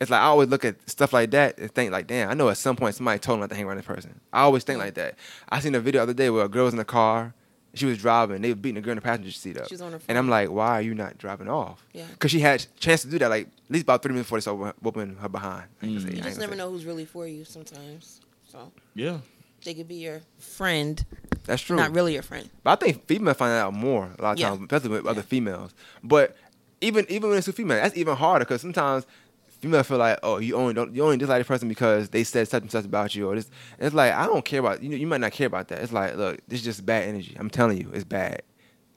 It's like I always look at stuff like that and think like, damn, I know at some point somebody told me not to hang around this person. I always think like that. I seen a video the other day where a girl was in the car, she was driving, they were beating the girl in the passenger seat up. She was on her and I'm like, why are you not driving off? Yeah. Because she had chance to do that like at least about three minutes before they started whooping her behind. I mm. say- You just never say. know who's really for you sometimes. So yeah, they could be your friend, That's true. not really your friend. But I think females find out more a lot of Yeah. times, especially with other females. But even even when it's a female, that's even harder because sometimes females feel like, oh, you only don't you only dislike this person because they said such and such about you, or this. It's like I don't care about you. Know, you might not care about that. It's like, look, this is just bad energy. I'm telling you, it's bad.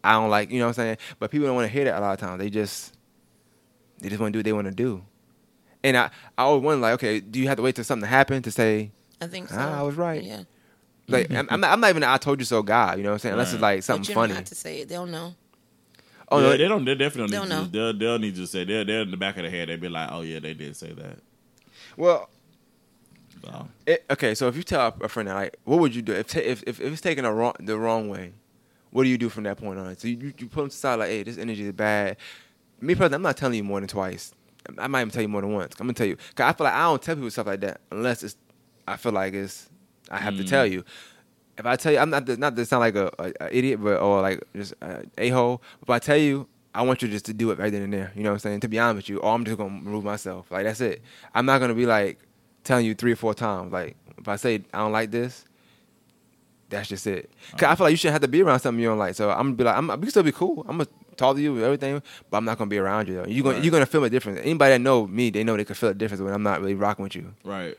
I don't like, you know what I'm saying. But people don't want to hear that a lot of times. They just they just want to do what they want to do. And I I always wonder like, okay, do you have to wait till something happen to say? I think so. Ah, I was right. Yeah. Like I'm, I'm, not, I'm not even an I told you so guy, you know what I'm saying? Unless it's Right. like But something you don't funny. have to say it. They'll know. Oh yeah, no, they don't. They definitely don't need know. to. They'll, they'll need to say. They're, they're in the back of the head. They'd be like, oh yeah, they did say that. well, So, It, okay, so if you tell a friend that, like, what would you do if ta- if, if if it's taken a wrong the wrong way? What do you do from that point on? So you, you put them to side like, hey, this energy is bad. Me personally, I'm not telling you more than twice. I might even tell you more than once. I'm gonna tell you, cause I feel like I don't tell people stuff like that unless it's I feel like it's I have to Mm. tell you. If I tell you, I'm not not to sound like a, a, a idiot, but or like just a hole. If I tell you, I want you just to do it right then and there. You know what I'm saying? To be honest with you, or I'm just gonna remove myself. Like that's it. I'm not gonna be like telling you three or four times. Like if I say I don't like this, that's just it. Cause I feel like you shouldn't have to be around something you don't like. So I'm gonna be like, I'm, we can still be cool. I'm gonna talk to you and everything, but I'm not gonna be around you. Though. You gonna Right. you're gonna feel a difference. Anybody that know me, they know they can feel a difference when I'm not really rocking with you. right.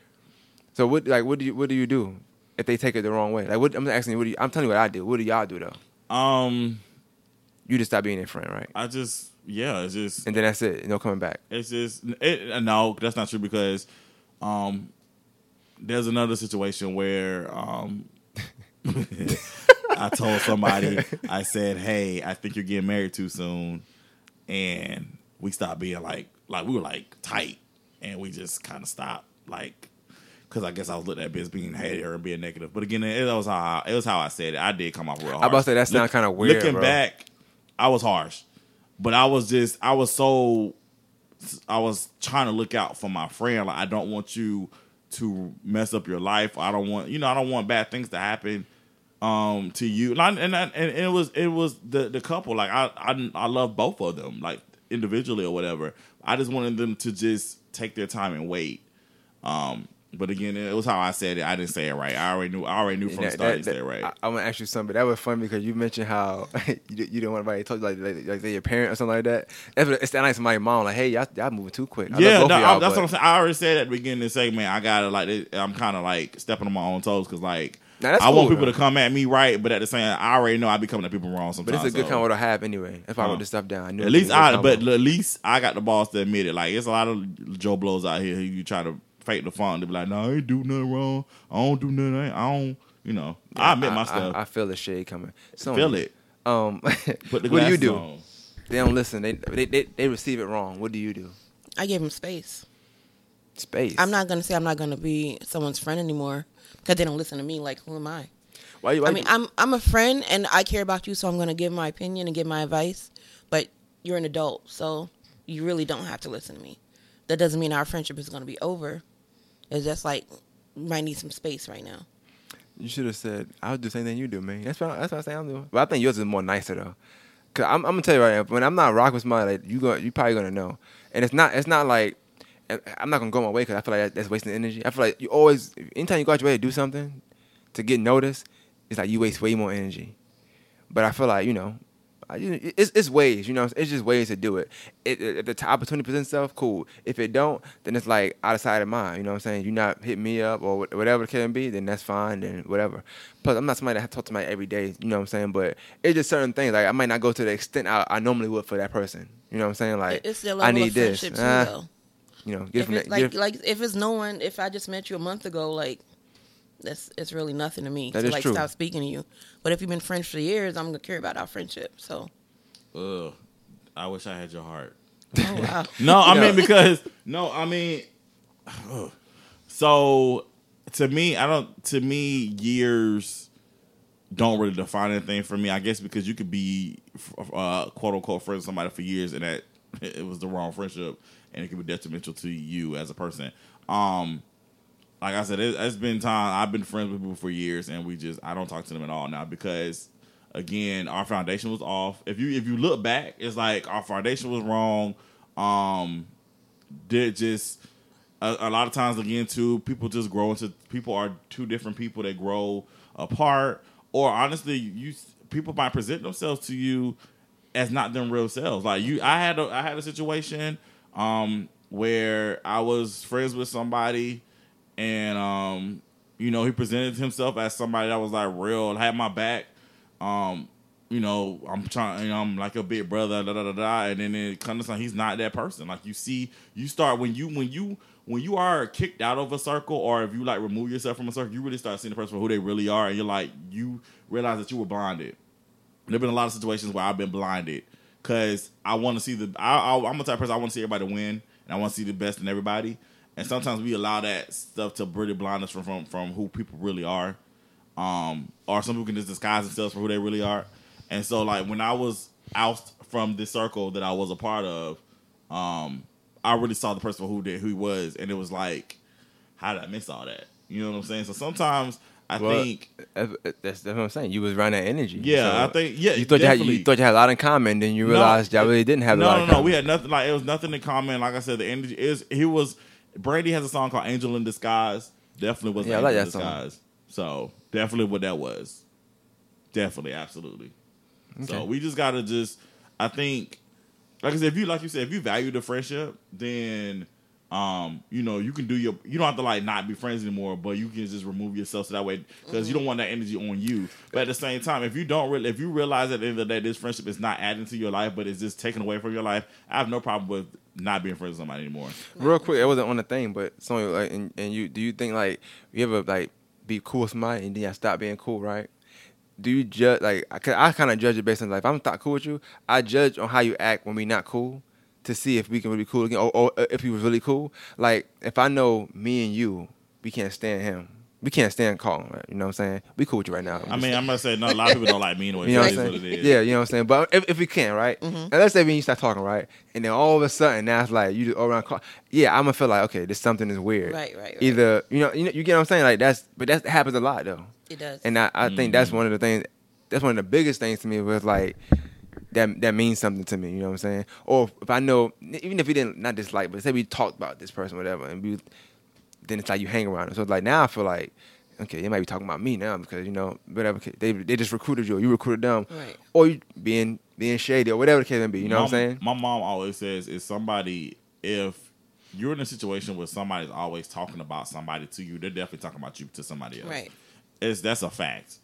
So what like what do you what do you do if they take it the wrong way? Like what I'm asking you, what do you, I'm telling you what I do. What do y'all do though? Um, You just stop being their friend, right? I just yeah, it's just And then that's it. No coming back. It's just it, no, that's not true because um, there's another situation where um, [LAUGHS] I told somebody I said, "Hey, I think you're getting married too soon," and we stopped being like like we were like tight, and we just kind of stopped like. Cause I guess I was looked at as being hater and being negative, but again, it was how I, it was how I said it. I did come off real hard. I about to say that sound Look- kinda weird, Looking bro. back, I was harsh, but I was just I was so I was trying to look out for my friend. Like I don't want you to mess up your life. I don't want you know I don't want bad things to happen um to you. And I, and, I, and it was it was the the couple. Like I I I love both of them like individually or whatever. I just wanted them to just take their time and wait. Um But again, it was how I said it. I didn't say it right. I already knew. I already knew from the start that- you said it right. I, I'm gonna ask you something. That was funny because you mentioned how [LAUGHS] you, you didn't want anybody to talk like like, like they're your parent or something like that. That's what, it's that like somebody's mom like, hey, y'all, y'all moving too quick. I yeah, no, I, that's but- what I'm saying. I already said at the beginning of the segment. I gotta like. I'm kind of like stepping on my own toes because like I want people though. to come at me right, but at the same, time, I already know I be coming at people wrong sometimes. But it's a good so. convo to have anyway. That's why I wrote this stuff down. I knew At least I, but at least I got the balls to admit it. Like it's a lot of Joe blows out here who you try to fake the phone to be like, no, I ain't do nothing wrong. I don't do nothing. I don't, you know. I admit my stuff. I, feel the shade coming. So, Feel it. Um, [LAUGHS] Put the what do you do? on. They don't listen. They, they they they receive it wrong. What do you do? I give them space. Space. I'm not gonna say I'm not gonna be someone's friend anymore because they don't listen to me. Like, who am I? Why you? Why I mean, I'm I'm a friend and I care about you, so I'm gonna give my opinion and give my advice. But you're an adult, so you really don't have to listen to me. That doesn't mean our friendship is gonna be over. It's just like might need some space right now. You should have said, "I'll do the same thing you do, man." That's what that's what I say I'm doing. But I think yours is more nicer though. Cause I'm, I'm gonna tell you right now, when I'm not rocking with somebody, like you go, you probably gonna know. And it's not, it's not like I'm not gonna go my way because I feel like that's wasting energy. I feel like you always, anytime you go out your way to do something to get noticed, it's like you waste way more energy. But I feel like you know, I, it's, it's ways, you know, it's just ways to do it. it if the opportunity presents itself, cool. If it don't, then it's like out of sight of mind. You know what I'm saying? You're not hitting me up or whatever it can be, then that's fine. Then whatever. Plus, I'm not somebody that have to talk to somebody every day. You know what I'm saying? But it's just certain things. Like I might not go to the extent I, I normally would for that person. You know what I'm saying? Like it's the level I need of this. too, uh, though. you know, get If from it's that. like get- like if it's no one, if I just met you a month ago, like that's it's really nothing to me That to is like true. stop speaking to you. But if you've been friends for years, I'm gonna care about our friendship. So, Ugh. I wish I had your heart. oh wow, [LAUGHS] No, I mean because no, I mean so to me, I don't to me years don't really define anything for me. I guess because you could be uh, quote unquote friends with somebody for years and that it was the wrong friendship and it could be detrimental to you as a person. Um like I said, it, it's been time. I've been friends with people for years, and we just I don't talk to them at all now because, again, our foundation was off. If you if you look back, it's like our foundation was wrong. Um, did just a, a lot of times again too, people just grow into people are two different people that grow apart, or honestly, you people might present themselves to you as not them real selves. Like you, I had a I had a situation um where I was friends with somebody and um, you know, he presented himself as somebody that was like real, had my back. Um, you know, I'm trying, you know, I'm like a big brother, da da da da, and then it comes like he's not that person. Like you see, you start when you when you when you are kicked out of a circle, or if you like remove yourself from a circle, you really start seeing the person for who they really are, and you're like, you realize that you were blinded. There've been a lot of situations where I've been blinded because I want to see the. I, I, I'm the type person I want to see everybody win, and I want to see the best in everybody. And sometimes we allow that stuff to really blind us from from, from who people really are, um, or some people can just disguise themselves for who they really are. And so, like when I was out from this circle that I was a part of, um, I really saw the person who they, who he was, and it was like, how did I miss all that? You know what I'm saying? So sometimes I Well, think that's, that's, what I'm saying. You was around that energy. Yeah, So I think yeah. you thought you had you thought you had a lot in common, then you No, realized y'all really didn't have a no, lot no, no. We had nothing like it was nothing in common. Like I said, the energy is he was. Brandy has a song called "Angel in Disguise." Definitely was Yeah, I Angel like in that song. Disguise. So definitely what that was. Definitely, absolutely. So we just gotta just. I think, like I said, if you like you said, if you value the friendship, then. Um, you know, you can do your. You don't have to like not be friends anymore, but you can just remove yourself so that way because you don't want that energy on you. But at the same time, if you don't really, if you realize at the end of the day this friendship is not adding to your life, but it's just taken away from your life, I have no problem with not being friends with somebody anymore. Real quick, it wasn't on the thing, but Sonya, like, and, and you, do you think like you ever like be cool with somebody and then you stop being cool, right? Do you judge like? I, 'cause I kind of judge it based on like if I'm not cool with you, I judge on how you act when we not cool to see if we can really be cool again, or, or uh, if he was really cool. Like if I know me and you, we can't stand him. We can't stand Colin, right? You know what I'm saying? We cool with you right now. I mean, I'm gonna say no. A lot of people don't like me anyway. [LAUGHS] You know what I'm saying? what it is. Yeah, you know what I'm saying. But if, if we can, right? Mm-hmm. And let's say when you start talking, right, and then all of a sudden now it's like you just all around. Call, yeah, I'm gonna feel like okay, this something is weird. Right, right, right. Either you know, you know, you get what I'm saying. Like that's, but that happens a lot though. it does. And I, I think that's mm-hmm. one of the things. That's one of the biggest things to me was like that. That means something to me. You know what I'm saying? Or if I know, even if we didn't not dislike, but say we talked about this person, whatever, and we then it's like you hang around them. So it's like now I feel like, okay, they might be talking about me now because you know whatever they they just recruited you, or you recruited them, Right. or you being being shady or whatever the case may be. You know what I'm saying? My mom always says, "Is somebody if you're in a situation where somebody's always talking about somebody to you, they're definitely talking about you to somebody else. Right. It's that's a fact.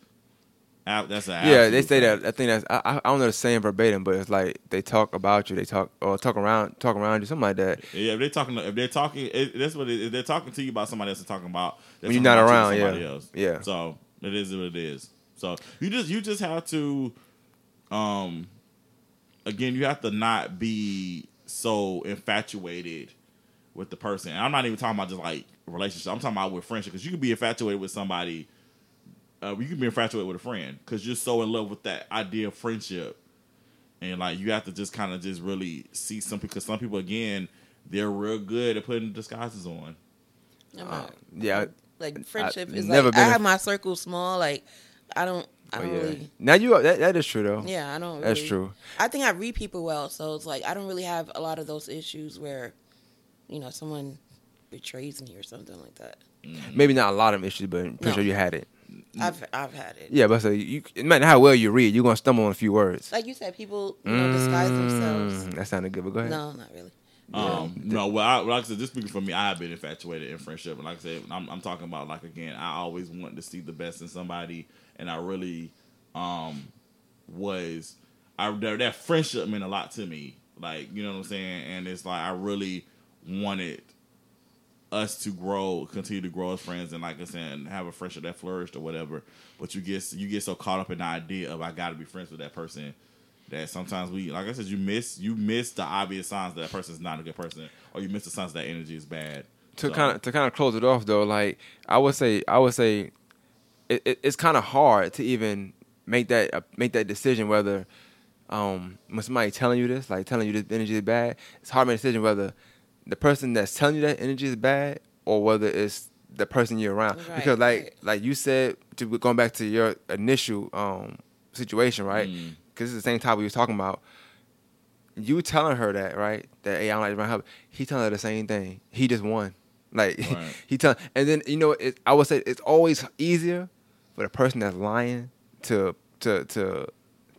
That's a Yeah, they say that. I think that's. I, I don't know the saying verbatim, but it's like they talk about you, they talk or talk around, talk around you, something like that. Yeah, if they're talking, if they're talking, it, that's what it, if they're talking to you about somebody else, they're talking about When you're not you around, somebody yeah. else. Yeah. So it is what it is. So you just you just have to, um, again, you have to not be so infatuated with the person. And I'm not even talking about just like relationship. I'm talking about with friendship because you could be infatuated with somebody. Uh, you can be infatuated with a friend because you're so in love with that idea of friendship and like you have to just kind of just really see some because some people again they're real good at putting disguises on. Uh, yeah, like friendship I've is never like been I a- have my circle small. Like I don't. I Oh, don't yeah. really. Now you are- that that is true though. Yeah, I don't. That's true. I think I read people well, so it's like I don't really have a lot of those issues where, you know, someone betrays me or something like that. Maybe not a lot of issues, but I'm pretty No. sure you had it. I've I've had it. Yeah, but so you, it matter how well you read, you're gonna stumble on a few words. Like you said, people you know disguise themselves. Mm, That sounded good, but go ahead. No, not really. Um, no, well, I, like I said, just speaking for me, I have been infatuated in friendship, and like I said, I'm, I'm talking about like again, I always wanted to see the best in somebody, and I really um was I that, that friendship meant a lot to me, like you know what I'm saying, and it's like I really wanted us to grow, continue to grow as friends, and like I said, and have a friendship that flourished or whatever. But you get you get so caught up in the idea of I got to be friends with that person that sometimes we, like I said, you miss you miss the obvious signs that that person's not a good person, or you miss the signs that energy is bad. to So, kind of to kind of close it off though, like I would say, I would say, it, it, it's kind of hard to even make that uh, make that decision whether um when somebody telling you this, like telling you this energy is bad, it's hard to make a decision whether the person that's telling you that energy is bad or whether it's the person you're around. Right, because like right. like you said, to, going back to your initial um situation, right? Mm. Because it's the same topic we was talking about you telling her that, right? That hey, I don't like Ron Hubbard. He telling her the same thing. He just won. [LAUGHS] Like [LAUGHS] Right. he tell, and then you know, it, I would say it's always easier for the person that's lying to to to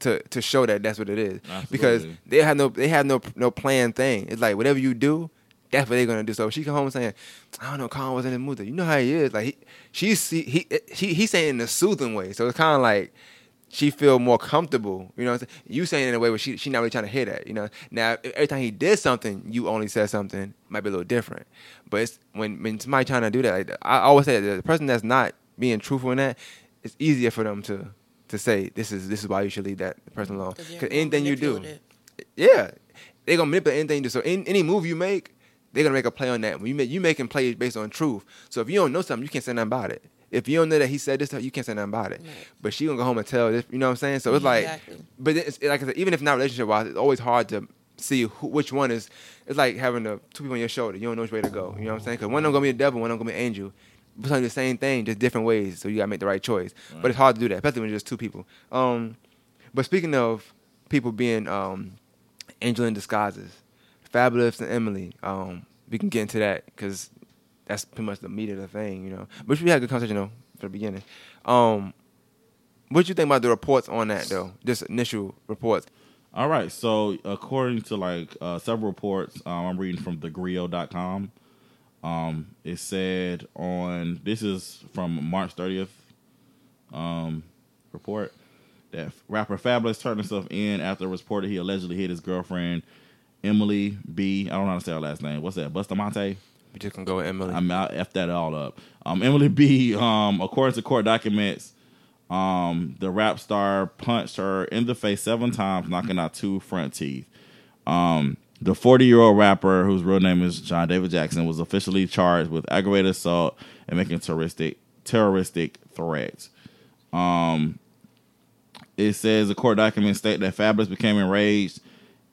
to to show that that's what it is because they have no they have no no planned thing. It's like whatever you do. That's what they're gonna do. So she come home saying, "I don't know, Colin was in the mood," you know how he is. Like he, she's he, he, he he's saying it in a soothing way. So it's kind of like she feel more comfortable. You know, what I'm saying? you saying it in a way where she she not really trying to hear that. You know, now every time he did something, you only said something might be a little different. But it's when when somebody trying to do that, like, I always say that the person that's not being truthful in that, it's easier for them to to say this is this is why you should leave that person alone. 'Cause Because anything you do, yeah, they gonna manipulate anything you do. So in, any move you make, they're gonna make a play on that. When you make you making plays based on truth. So if you don't know something, you can't say nothing about it. If you don't know that he said this, you can't say nothing about it. Right. But she gonna go home and tell this. You know what I'm saying? So it's like, Exactly. but it's, like I said, even if not relationship wise, it's always hard to see who, which one is. It's like having the two people on your shoulder. You don't know which way to go. You know what I'm saying? Because one of them gonna be a devil, one of them gonna be an angel. But sometimes the same thing, just different ways. So you gotta make the right choice. But it's hard to do that, especially when it's just two people. Um, but speaking of people being um, angel in disguises, Fabolous and Emily. Um, we can get into that because that's pretty much the meat of the thing, you know. But we had a good conversation though for the beginning. Um, what you think about the reports on that though? Just initial reports. All right. So according to like uh, several reports, um, I'm reading from thegrio.com. Um, it said on this is from March 30th um, report that rapper Fabolous turned himself in after reported he allegedly hit his girlfriend Emily B. I don't know how to say her last name. What's that? Bustamante. We just gonna go with Emily. I'm out f that all up. Um, Emily B. Um, according to court documents, um, the rap star punched her in the face seven times, knocking out two front teeth. Um, the 40 year old rapper, whose real name is John David Jackson, was officially charged with aggravated assault and making terroristic terroristic threats. Um, it says the court documents state that Fabolous became enraged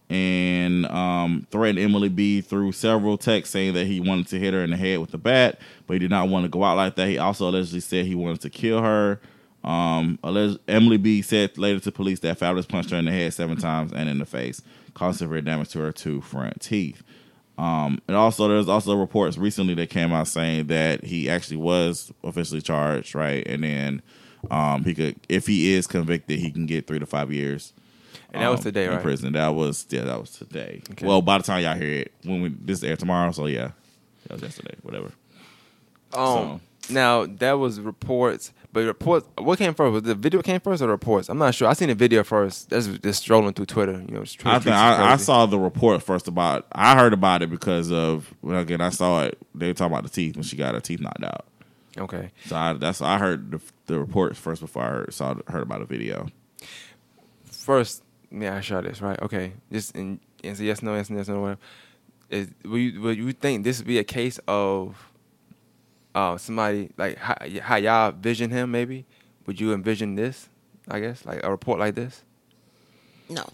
and um, threatened Emily B through several texts saying that he wanted to hit her in the head with a bat, but he did not want to go out like that. He also allegedly said he wanted to kill her. Um, Emily B said later to police that Fabolous punched her in the head seven times and in the face, causing severe damage to her two front teeth. Um, and also, there's also reports recently that came out saying that he actually was officially charged, right? And then um, he could, if he is convicted, he can get three to five years. And that was um, today, in right? prison. That was yeah, that was today. Okay. Well, by the time y'all hear it, when we this air tomorrow, so yeah, that was yesterday. Whatever. Um, now that was reports, but reports. What came first? Was the video came first or the reports? I'm not sure. I seen the video first. That's just strolling through Twitter. You know, Twitter I think I, I saw the report first about. I heard about it because of well, again I saw it. They were talking about the teeth when she got her teeth knocked out. Okay. So I, that's I heard the, the reports first before I heard, saw heard about the video. First, yeah, I shot this right. Okay, just and answer yes, no, yes, no, yes, no, whatever. Is will you, will you think this would be a case of uh somebody like how, how y'all vision him? Maybe would you envision this? I guess like a report like this. No.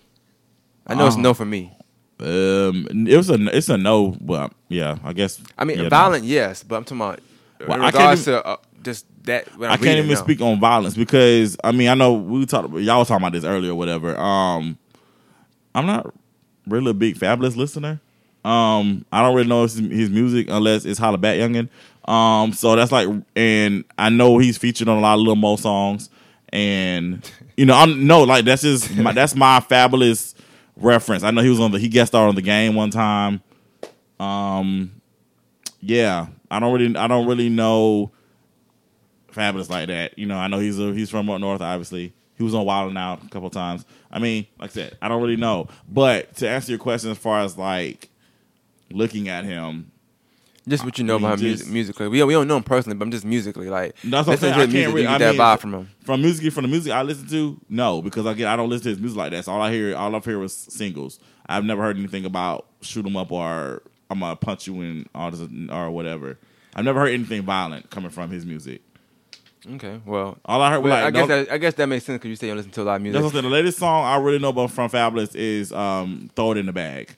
I know it's Um, no for me. Um, it was a it's a no, but yeah, I guess. I mean, yeah, no. violent, yes, but I'm talking about Well, I can't even- to uh, just that. When I can't even speak on violence because I mean I know we talked about y'all was talking about this earlier or whatever. Um, I'm not really a big Fabolous listener. Um, I don't really know his, his music unless it's Holla Back Youngin. Um, so that's like, and I know he's featured on a lot of Lil Mo songs, and you know I'm no like that's just my, that's my Fabolous reference. I know he was on the he guest starred on the game one time. Um, yeah, I don't really I don't really know Fabolous like that. You know, I know he's a, he's from up north. Obviously, he was on Wild and Out a couple times. I mean, like I said, I don't really know. But to answer your question, as far as like looking at him, Just what you know I mean, about him music, musically. We don't, we don't know him personally, but I'm just musically like. that's what I'm saying. I can't really. I get mean, that vibe from him. From music, from the music I listen to, no, because again, I don't listen to his music like that. So all I hear, all I've heard was singles. I've never heard anything about shoot 'em up or I'm gonna punch you in or, or whatever. I've never heard anything violent coming from his music. Okay, well, All I heard was well, like, I guess that, I guess that makes sense because you say you listen to a lot of music. That's what I'm. The latest song I really know about from Fabolous is um, "Throw It in the Bag."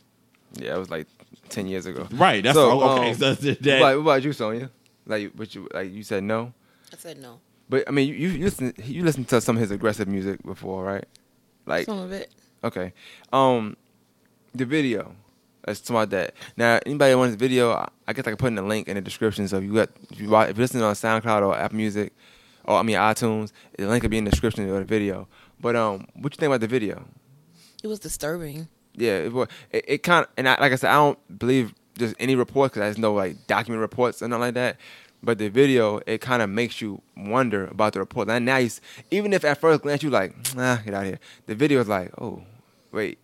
Yeah, it was like ten years ago. Right. That's So, all, okay. um, so that, What about, what about you, Sonya? Like, what you like? You said no, I said no. but I mean, you you, you listen you listened to some of his aggressive music before, right? Like, Some of it. okay, um, the video. Let's talk about that. Now, anybody wants the video, I- guess I can put in the link in the description. So if you got if you you're listening on SoundCloud or Apple Music, or I mean iTunes, the link will be in the description of the video. But um, what you think about the video? It was disturbing. Yeah, it, wa- it, it kind of, and I, like I said, I don't believe just any reports because there's no like document reports or nothing like that. But the video, it kind of makes you wonder about the report. And now, you, even if at first glance you like, nah, get out of here. The video is like, oh, wait.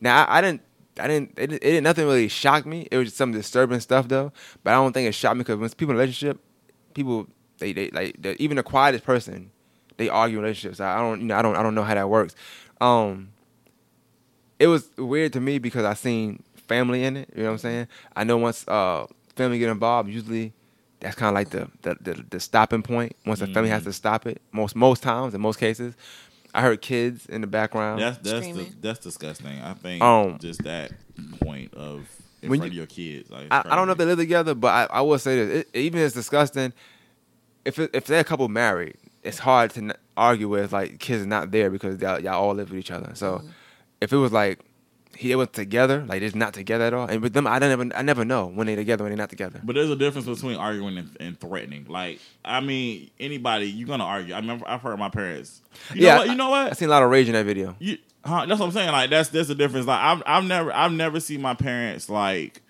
Now I, I didn't, I didn't, it, it didn't, nothing really shocked me. It was just some disturbing stuff though. But I don't think it shocked me because when people in a relationship, people they they like even the quietest person, they argue in relationships. I, I don't, you know, I don't, I don't know how that works. Um, it was weird to me because I seen family in it. You know what I'm saying? I know once uh, family get involved, usually that's kind of like the, the the the stopping point. Once the family has Mm-hmm. to stop it, most most times in most cases, I heard kids in the background. that's that's the, that's disgusting. I think Um, just that point of in when front you- of your kids. Like, I, I don't know if they live together, but I, I will say this: it, even it's disgusting. If it, if they're a couple married, it's hard to argue with like kids are not there because y'all, y'all all live with each other. So if it was like he they were together, like they're not together at all, and with them, I don't ever I never know when they're together when they're not together. But there's a difference between arguing and, and threatening. Like, I mean, anybody you're gonna argue. I remember I've heard my parents. You yeah, know what? You know what? I seen a lot of rage in that video. You, huh, that's what I'm saying. Like that's that's the difference. Like I've I've never I've never seen my parents like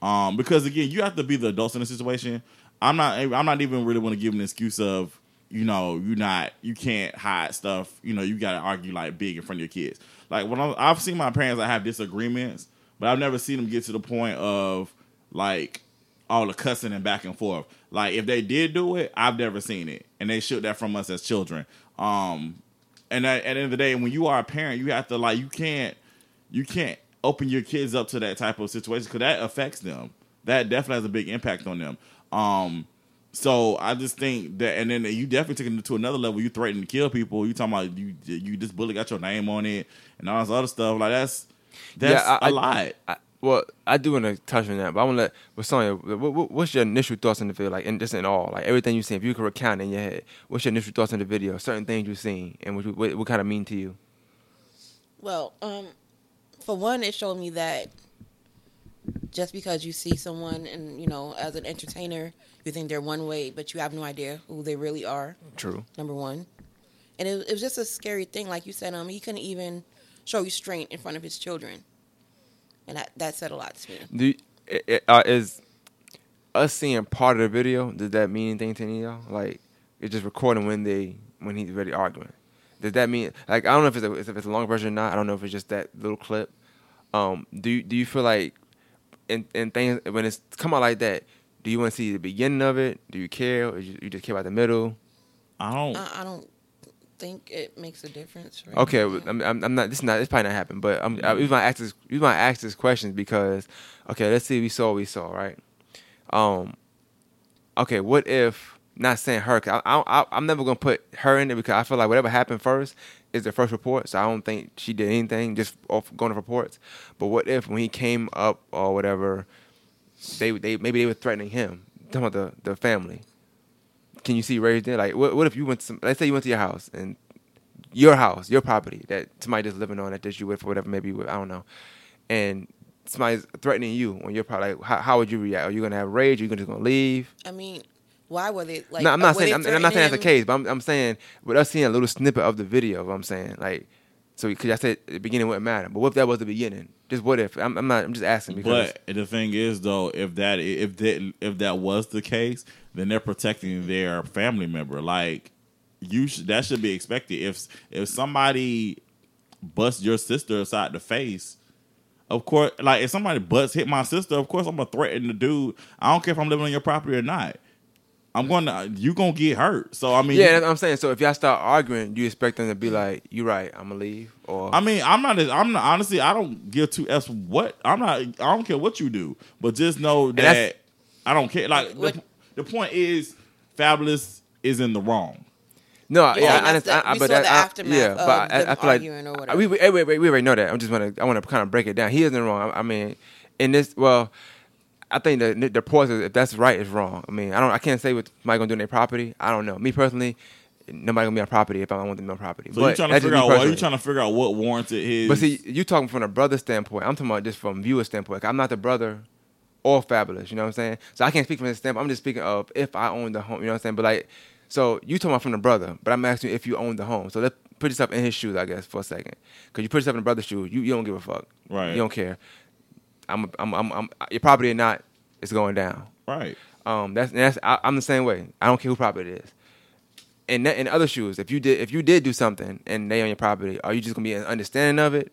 um because again you have to be the adults in the situation. I'm not I'm not even really want to give an excuse of you know you not you can't hide stuff. You know you got to argue like big in front of your kids. Like when I'm, I've seen my parents I have disagreements, but I've never seen them get to the point of like all the cussing and back and forth. Like if they did do it, I've never seen it, and they shook that from us as children. Um, and at, at the end of the day, when you are a parent, you have to like you can't you can't open your kids up to that type of situation because that affects them. That definitely has a big impact on them. Um, so I just think that, and then you definitely take it to another level. You threaten to kill people. You talking about you you this bullet got your name on it and all this other stuff. Like that's that's Yeah, I- a I- lot. I, well, I do want to touch on that, but I want to let. But Sonya, what, what, what's your initial thoughts on the video? Like, in, just in all, like everything you seen, if you could recount in your head, what's your initial thoughts on the video? Certain things you've seen, and what, what, what kind of mean to you? Well, um, for one, it showed me that just because you see someone and you know as an entertainer you think they're one way but you have no idea who they really are True. number one and it, it was just a scary thing like you said um he couldn't even show restraint in front of his children and that, that said a lot to me Do you, i- i- uh, is us seeing part of the video? Does that mean anything to any of y'all? Like it's just recording when they when he's really arguing. Does that mean like I don't know if it's a, if it's a long version or not. I don't know if it's just that little clip. Um, do you, do you feel like in in things when it's come out like that? Do you want to see the beginning of it? Do you care, or you, you just care about the middle? I don't. I, I don't think it makes a difference right Okay, now. I'm, I'm, I'm not. This is not. This probably not happen. But I'm. I, we might ask this. We might ask this question because, okay, let's see. We saw. We saw. Right. Um. Okay. What if? Not saying her. 'cause I, I, I'm never gonna put her in there because I feel like whatever happened first is the first report. So I don't think she did anything just off going to reports. But what if when he came up or whatever, they they maybe they were threatening him. Talking about the the family. Can you see raised there? Like, what, what if you went to some, let's say you went to your house and your house, your property that somebody just living on that just you with or whatever, maybe you with, I don't know, and somebody's threatening you on your property. Like, how, how would you react? Are you gonna have rage? Are you just gonna leave? i mean why were they like no, I'm not saying. I'm, I'm not saying that's the case, but I'm, I'm saying with us seeing a little snippet of the video. I'm saying like, so because I said the beginning wouldn't matter, but what if that was the beginning? Just what if? I'm, I'm not. I'm just asking because But the thing is, though, if that if that if that was the case, then they're protecting their family member. Like you, should, that should be expected. If if somebody busts your sister aside the face, of course, like if somebody butts hit my sister, of course I'm gonna threaten the dude. I don't care if I'm living on your property or not. I'm gonna you gonna get hurt. So I mean, yeah, I'm saying. So if y'all start arguing, you expect them to be like, "You right, I'm gonna leave," or I mean, I'm not. I'm not. Honestly, I don't give two f's what. I'm not. I don't care what you do, but just know that I don't care. Like the, the point is, Fabolous is in the wrong. No, Yeah, yeah, and I, that's I, the- I, we but saw that, the I- aftermath yeah, of but I, them I feel like arguing or I- whatever. we, we, wait, wait, we already know that. I'm just want to I want to kind of break it down. He isn't wrong. I, I mean, in this, well, I think the the is- if that's right is wrong. I mean, I don't, I can't say what somebody gonna do in their property. I don't know. Me personally, nobody gonna be on property if I don't want them on property. So but you trying to figure out what you trying to figure out what warranted his. But see, you talking from a brother standpoint. I'm talking about just from viewer standpoint. I'm not the brother or Fabolous. You know what I'm saying? So I can't speak from his standpoint. I'm just speaking of if I own the home. You know what I'm saying? But like, so you talking about from the brother, but I'm asking you if you own the home. So let's put yourself in his shoes, I guess, for a second. Because you put yourself in the brother's shoes, you, you don't give a fuck. Right. You don't care. I'm, I'm, I'm, I'm your property or not, it's going down. right. Um, that's that's I, I'm the same way. I don't care who property it is. And in other shoes, if you did if you did do something and they on your property, are you just gonna be an understanding of it,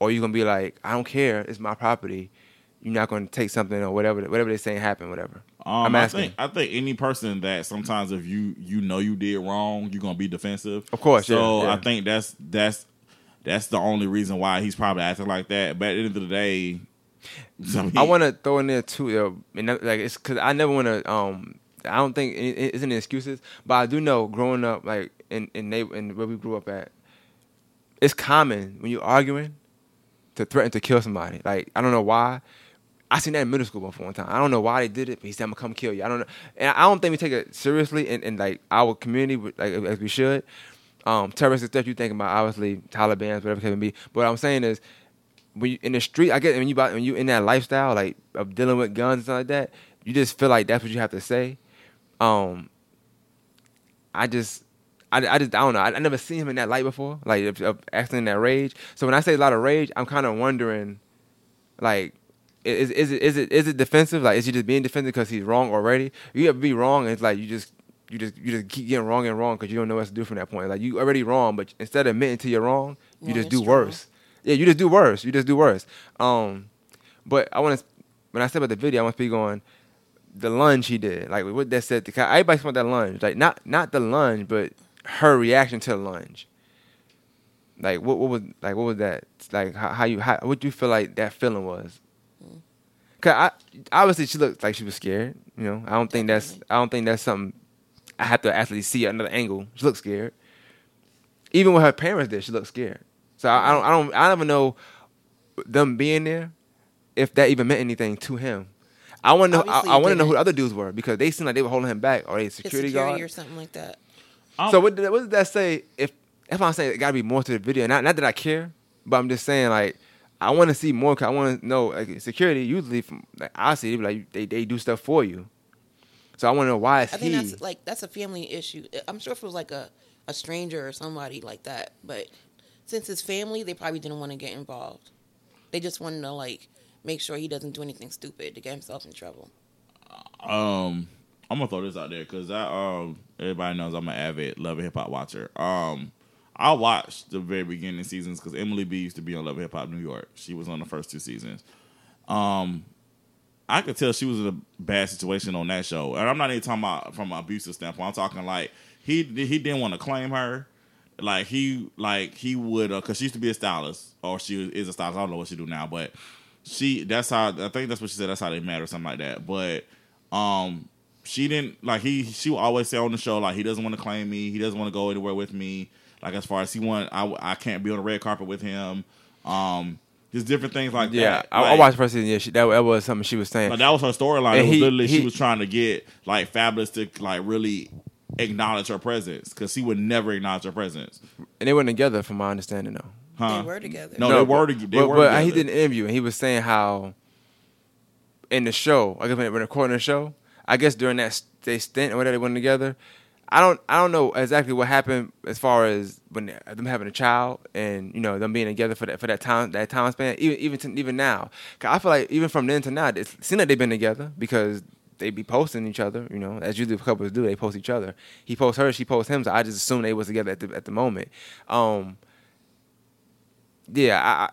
or you gonna be like, I don't care, it's my property. You're not gonna take something or whatever whatever they're saying happen, whatever. Um, I'm I asking. think I think any person that sometimes if you you know you did wrong, you're gonna be defensive. Of course, So yeah, yeah. I think that's that's that's the only reason why he's probably acting like that. But at the end of the day, I, mean, I want to throw in there too, and that- like it's because I never want to. Um, I don't think it, it isn't excuses, but I do know growing up, like in in, neighbor, in where we grew up at, it's common when you're arguing to threaten to kill somebody. Like I don't know why. I seen that in middle school before one time. I don't know why they did it, but he said I'm gonna come kill you. I don't know, and I don't think we take it seriously in, in like our community, like as we should. Um, terroristic stuff you think about, obviously Taliban's, whatever it can be. But what I'm saying is, when you in the street, I get when you about- when you in that lifestyle like of dealing with guns and stuff like that, you just feel like that's what you have to say. Um, I just, I, I just I don't know. I, I never seen him in that light before, like of, of acting in that rage. So when I say a lot of rage, I'm kind of wondering, like, is is it is it is it defensive? Like, is he just being defensive because he's wrong already? You ever be wrong and it's like you just. You just you just keep getting wrong and wrong because you don't know what to do from that point. Like you already wrong, but instead of admitting to you're wrong, you Wrong just do strong. worse. Yeah, you just do worse. You just do worse. Um, but I want to when I said about the video, I want to speak on the lunge he did. Like what that said. To, everybody want that lunge. Like not not the lunge, but her reaction to the lunge. Like what what was like what was that like how, how you how what you feel like that feeling was? Cause I obviously she looked like she was scared. You know I don't think that's I don't think that's something I have to actually see another angle. She looked scared. Even with her parents there, she looked scared. So I, I don't I don't I never know them being there if that even meant anything to him. I want to know. I, Obviously I it want to know who the other dudes were because they seemed like they were holding him back or they His security, security guard. or something like that. I'm- So what did, what did that say? If that's what I'm saying, it got to be more to the video. Not not that I care, but I'm just saying like I want to see more. 'cause I want to know like security. Usually, from like I see, they like they they do stuff for you. So I want to know why is I think he? that's like that's a family issue. I'm sure if it was like a, a stranger or somebody like that, but since his family, they probably didn't want to get involved. They just wanted to like make sure he doesn't do anything stupid to get himself in trouble. Um, I'm gonna throw this out there because I um everybody knows I'm an avid Love and Hip Hop watcher. Um, I watched the very beginning seasons because Emily B used to be on Love and Hip Hop New York. She was on the first two seasons. Um, I could tell she was in a bad situation on that show, and I'm not even talking about from an abusive standpoint. I'm talking like he he didn't want to claim her. Like he like he would because she used to be a stylist or she is a stylist. I don't know what she do now, but she that's how I think that's what she said. That's how they met or something like that. But um, she didn't like he. She would always say on the show like he doesn't want to claim me. He doesn't want to go anywhere with me. Like as far as he want, I I can't be on the red carpet with him. Um, just different things like yeah, that. I, I watched season. Yeah, she, that, that was something she was saying. like that was her storyline. It was he- literally she he- was trying to get like Fabolous to like really acknowledge her presence because he would never acknowledge her presence. and they weren't together, from my understanding, though. Huh? They were together. No, they were. to- They but, were but he together. did an interview and he was saying how in the show, I guess when when recording the show, I guess during that they stint or whatever they went together. I don't I don't know exactly what happened as far as when them having a child and you know them being together for that for that time that time span even even to, even now 'Cause I feel like even from then to now it seems like they've been together because they be posting each other you know as usually couples do they post each other he posts her she posts him so I just assume they was together at the at the moment um yeah, I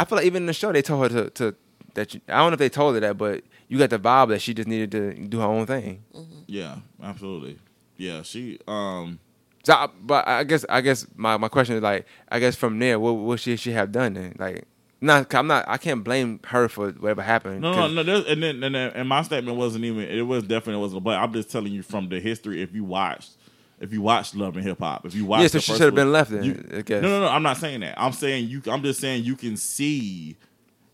I feel like even in the show they told her to, to that you, I don't know if they told her that, but you got the vibe that she just needed to do her own thing. Yeah, absolutely. Yeah, she. Um, So, I, but I guess I guess my, my question is like I guess from there what what should she have done then? Like, 'cause I'm not I can't blame her for whatever happened. no, no, no. And then and, then, and my statement wasn't even. It was definitely wasn't. But I'm just telling you from the history. If you watched, if you watched Love and Hip Hop, if you watched, Yeah, so she should have been left then, you-. No, no, no. I'm not saying that. I'm saying you. I'm just saying you can see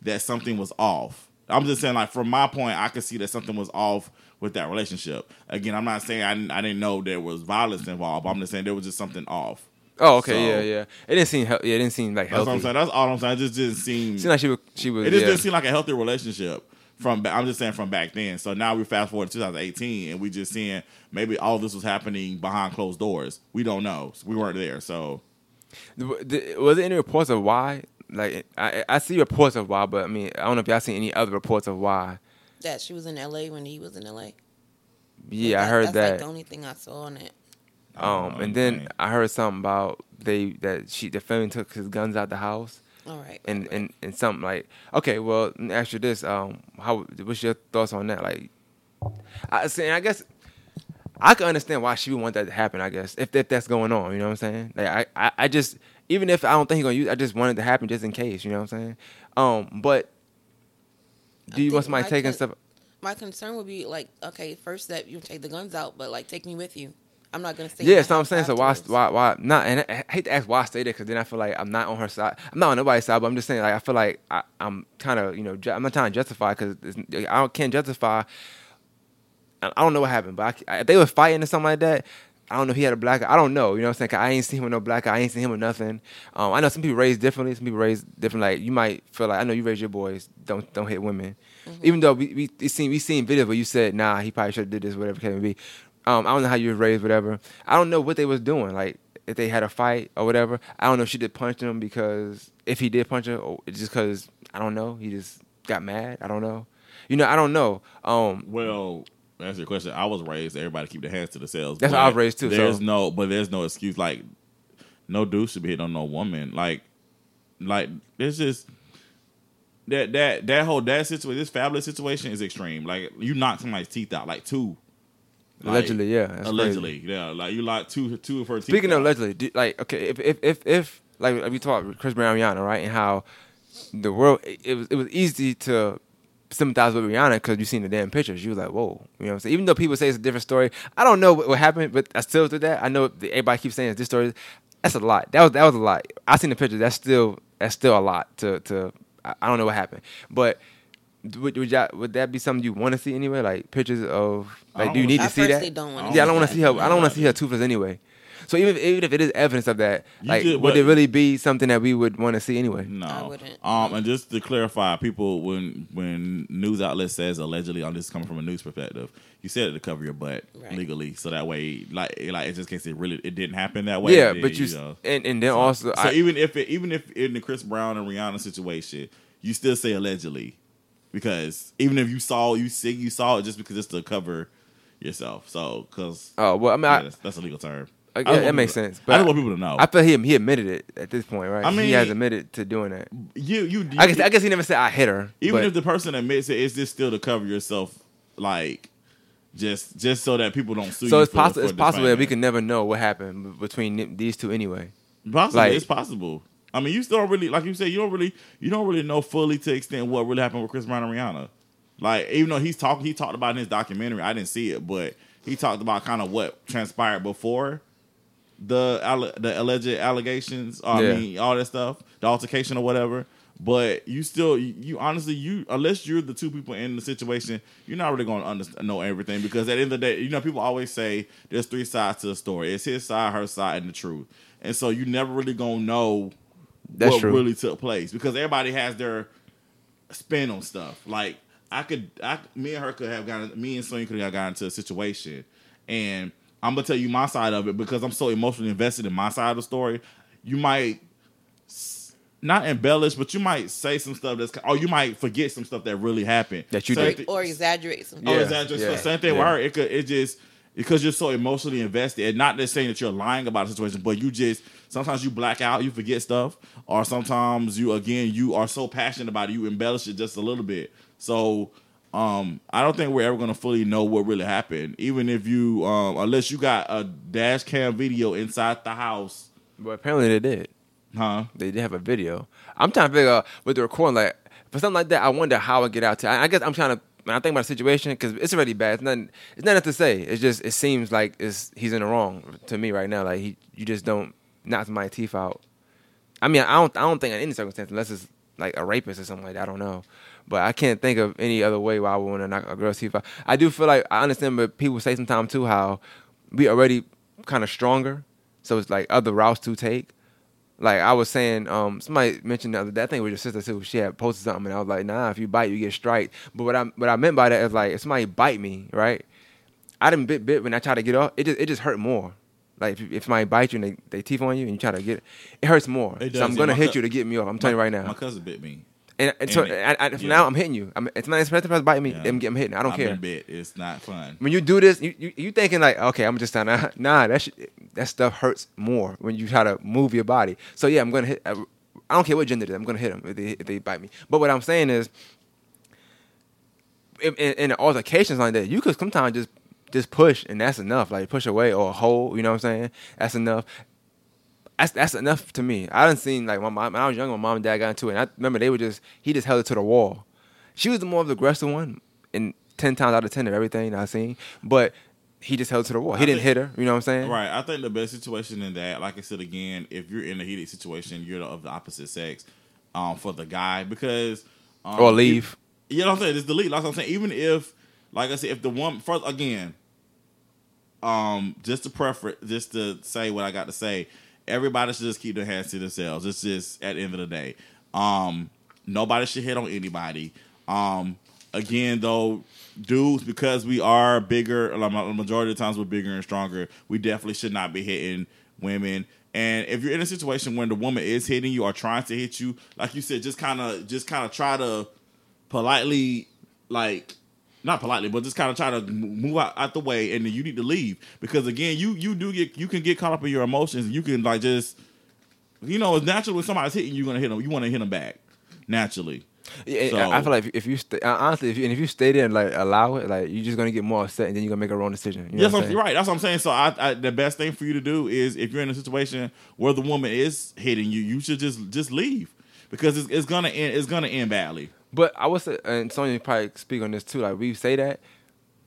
that something was off. I'm just saying, like from my point, I could see that something was off with that relationship. Again, I'm not saying I, didn't- I didn't know there was violence involved. I'm just saying there was just something off. Oh, okay, So- yeah, yeah. It didn't seem hel- yeah, it didn't seem like That's healthy. what I'm saying. That's all I'm saying. It just didn't seem. It seemed like she was she was It just yeah. didn't seem like a healthy relationship from. ba- I'm just saying from back then. So now we fast forward to 2018, and we just seeing maybe all this was happening behind closed doors. We don't know. We weren't there. So Was there any reports of why? Like I I see reports of why, but I mean I don't know if y'all seen any other reports of why. That she was in L.A. when he was in L.A. Yeah, I heard that's that. Like the only thing I saw on it. Um, Oh, and then okay. I heard something about they that she the family took his guns out the house, All right. and right, and and something like okay, well, let me ask you this: um, how what's your thoughts on that? Like, I saying I guess I can understand why she would want that to happen. I guess if if that's going on, you know what I'm saying? Like I I, I just even if I don't think he's gonna use, I just wanted it to happen just in case, you know what I'm saying? Um, but do I you want somebody my taking con- stuff? My concern would be like, okay, first step, you take the guns out, but like, take me with you. I'm not gonna say. Yeah, so I'm saying. So why, afterwards. why, why not? And I, I hate to ask why I stay there because then I feel like I'm not on her side. I'm not on nobody's side, but I'm just saying like I feel like I, I'm kind of you know ju- I'm not trying to justify because I don't, can't justify. I don't know what happened, but I, if they were fighting or something like that, I don't know. if He had a black. eye. I don't know. You know what I'm saying? 'Cause I ain't seen him with no black. eye. I ain't seen him with nothing. Um, I know some people raised differently. Some people raised different. Like you might feel like I know you raised your boys. Don't don't hit women. Even though we we, seen we seen videos where you said nah, he probably should have did this, whatever it can be. Um, I don't know how you was raised, whatever. I don't know what they was doing. Like if they had a fight or whatever. I don't know if she did punch him because if he did punch her, or just because I don't know. He just got mad. I don't know. You know, I don't know. Um, Well, answer your question. I was raised. Everybody keep their hands to themselves. That's how I was raised, too, There's so- no, but there's no excuse. Like, no dude should be hitting on no woman. Like, like there's just that that that whole that situation. This Fabolous situation is extreme. Like, you knock somebody's teeth out. Like two. Like, allegedly, yeah. that's crazy. allegedly, yeah. Like you like two two of her teeth. Speaking of allegedly, do, like okay, if if if, if like we talked Chris Brown, Rihanna, right, and how the world it, it was it was easy to sympathize with Rihanna because you seen the damn pictures. You was like, whoa, you know what I'm saying? Even though people say it's a different story, I don't know what, what happened, but I still did that. I know everybody keeps saying it's this story. That's a lot. That was that was a lot. I seen the pictures. That's still that's still a lot to to. I, I don't know what happened, but. Would would, y'all, would that be something you want to see anyway? Like pictures of like, don't you wanna need I to see that? don't want. Yeah, I don't want to see her. I don't want to see her toothless anyway. So even even if it is evidence of that, You like did- would but- it really be something that we would want to see anyway? No, I wouldn't. Um, and just to clarify, people when when news outlet says allegedly, I'm just coming from a news perspective, you said it to cover your butt Right. legally, so that way, like, like it's just in case it really it didn't happen that way. yeah, then, but you, know. and and then So- also so I, even if it, even if in the Chris Brown and Rihanna situation, you still say allegedly because even if you saw you see you saw it just because it's to cover yourself. So because oh well, I mean, I, that's, that's a legal term. I- yeah, that makes people- sense. I don't want people to know. I feel he he admitted it at this point, right? I mean, he has admitted to doing that. you you I guess I guess he never said I hit her. even but- if the person admits it, it's just still to cover yourself, like just just so that people don't sue so you. it's possible it's possible that we can never know what happened between these two anyway. Possibly, like- it's possible. I mean, you still don't really, like you said, you don't really, you don't really know fully to extent what really happened with Chris Brown and Rihanna. Like, even though he's talking, he talked about in his documentary. I didn't see it, but he talked about kind of what transpired before the the alleged allegations. Or, Yeah. I mean, all that stuff, the altercation or whatever. But you still, you, you honestly, you unless you're the two people in the situation, you're not really going to understand, know everything because at the end of the day, you know, people always say there's three sides to the story. It's his side, her side, and the truth. And so you never really gonna know That's what true. really took place because everybody has their spin on stuff. Like I could, I, me and her could have gotten, me and Sonya could have gotten into a situation, and I'm gonna tell you my side of it because I'm so emotionally invested in my side of the story. You might not embellish, but you might say some stuff that's, or you might forget some stuff that really happened That you Same did. thi- or exaggerate some. Yeah, exactly. So yeah, same thing with her. It could it just because you're so emotionally invested, and not just saying that you're lying about the situation, but you just sometimes you black out, you forget stuff, or sometimes you again you are so passionate about it, you embellish it just a little bit. So um, I don't think we're ever gonna fully know what really happened, even if you um, unless you got a dash cam video inside the house, But apparently they did. huh? They did have a video. I'm trying to figure out with the recording, like for something like that, I wonder how I get out to. I, I guess I'm trying to. When I think about the situation, because it's already bad. It's nothing. It's nothing to say. It's just. It seems like it's he's in the wrong to me right now. Like he, you just don't knock somebody's teeth out. I mean, I don't. I don't think in any circumstance, unless it's like a rapist or something like that. I don't know, but I can't think of any other way why I would want to knock a girl's teeth out. I do feel like I understand, but people say sometimes too how we already kind of stronger, so it's like other routes to take. Like I was saying, um, somebody mentioned the other day, I think it was your sister too. She had posted something, and I was like, "Nah, if you bite, you get strike." But what I what I meant by that is like, if somebody bite me, right? I didn't bit bit when I tried to get off. It just it just hurt more. Like if, if somebody bite you and they, they teeth on you and you try to get it, it hurts more. It does, so I'm yeah. gonna hit cou- you to get me off. I'm telling you right now. My cousin bit me. and, and so and it- I, I, yeah. now I'm hitting you. I'm, it's not expected to bite me. Yeah. I'm getting hit. I don't I've care. been bit. It's not fun. When you do this, you, you you thinking like, okay, I'm just trying to [LAUGHS] nah. That shit, that stuff hurts more when you try to move your body. So yeah, I'm gonna hit. I, I don't care what gender it is. I'm gonna hit them if they if they bite me. But what I'm saying is, in, in, in altercations like that, you could sometimes just just push and that's enough. Like push away or hold. You know what I'm saying? That's enough. That's that's enough to me. I didn't seen like my mom when I was young. My mom and dad got into it. And I remember they were just he just held it to the wall. She was the more of the aggressive one, and ten times out of ten of everything I seen. But he just held to the wall. He I didn't think- hit her. You know what I'm saying? Right. I think the best situation in that, like I said again, if you're in a heated situation, you're of the opposite sex um, for the guy because um, Or leave. You, you know what I'm saying? It's the lead. Like I'm saying, even if, like I said, if the one first again, um, just to prefer, just to say what I got to say, everybody should just keep their hands to themselves. It's just at the end of the day, um, nobody should hit on anybody. Um, again, though, dudes, because we are bigger, the majority of the times we're bigger and stronger, we definitely should not be hitting women. And if you're in a situation when the woman is hitting you or trying to hit you, like you said, just kind of, just kind of try to politely, like, not politely, but just kind of try to move out, out the way, and then you need to leave because again, you you do get you can get caught up in your emotions, and you can like just, you know, it's natural when somebody's hitting you, you're gonna hit them, you want to hit them back naturally. Yeah, So- I feel like if you, stay, uh, honestly, if you, and if you stay there and like allow it, like you're just gonna get more upset, and then you're gonna make a wrong decision. You know Yes, I'm, right. That's what I'm saying. So I, I, the best thing for you to do is if you're in a situation where the woman is hitting you, you should just just leave because it's, it's gonna end. It's gonna end badly. But I would say, and Sonya probably speak on this too. Like we say that,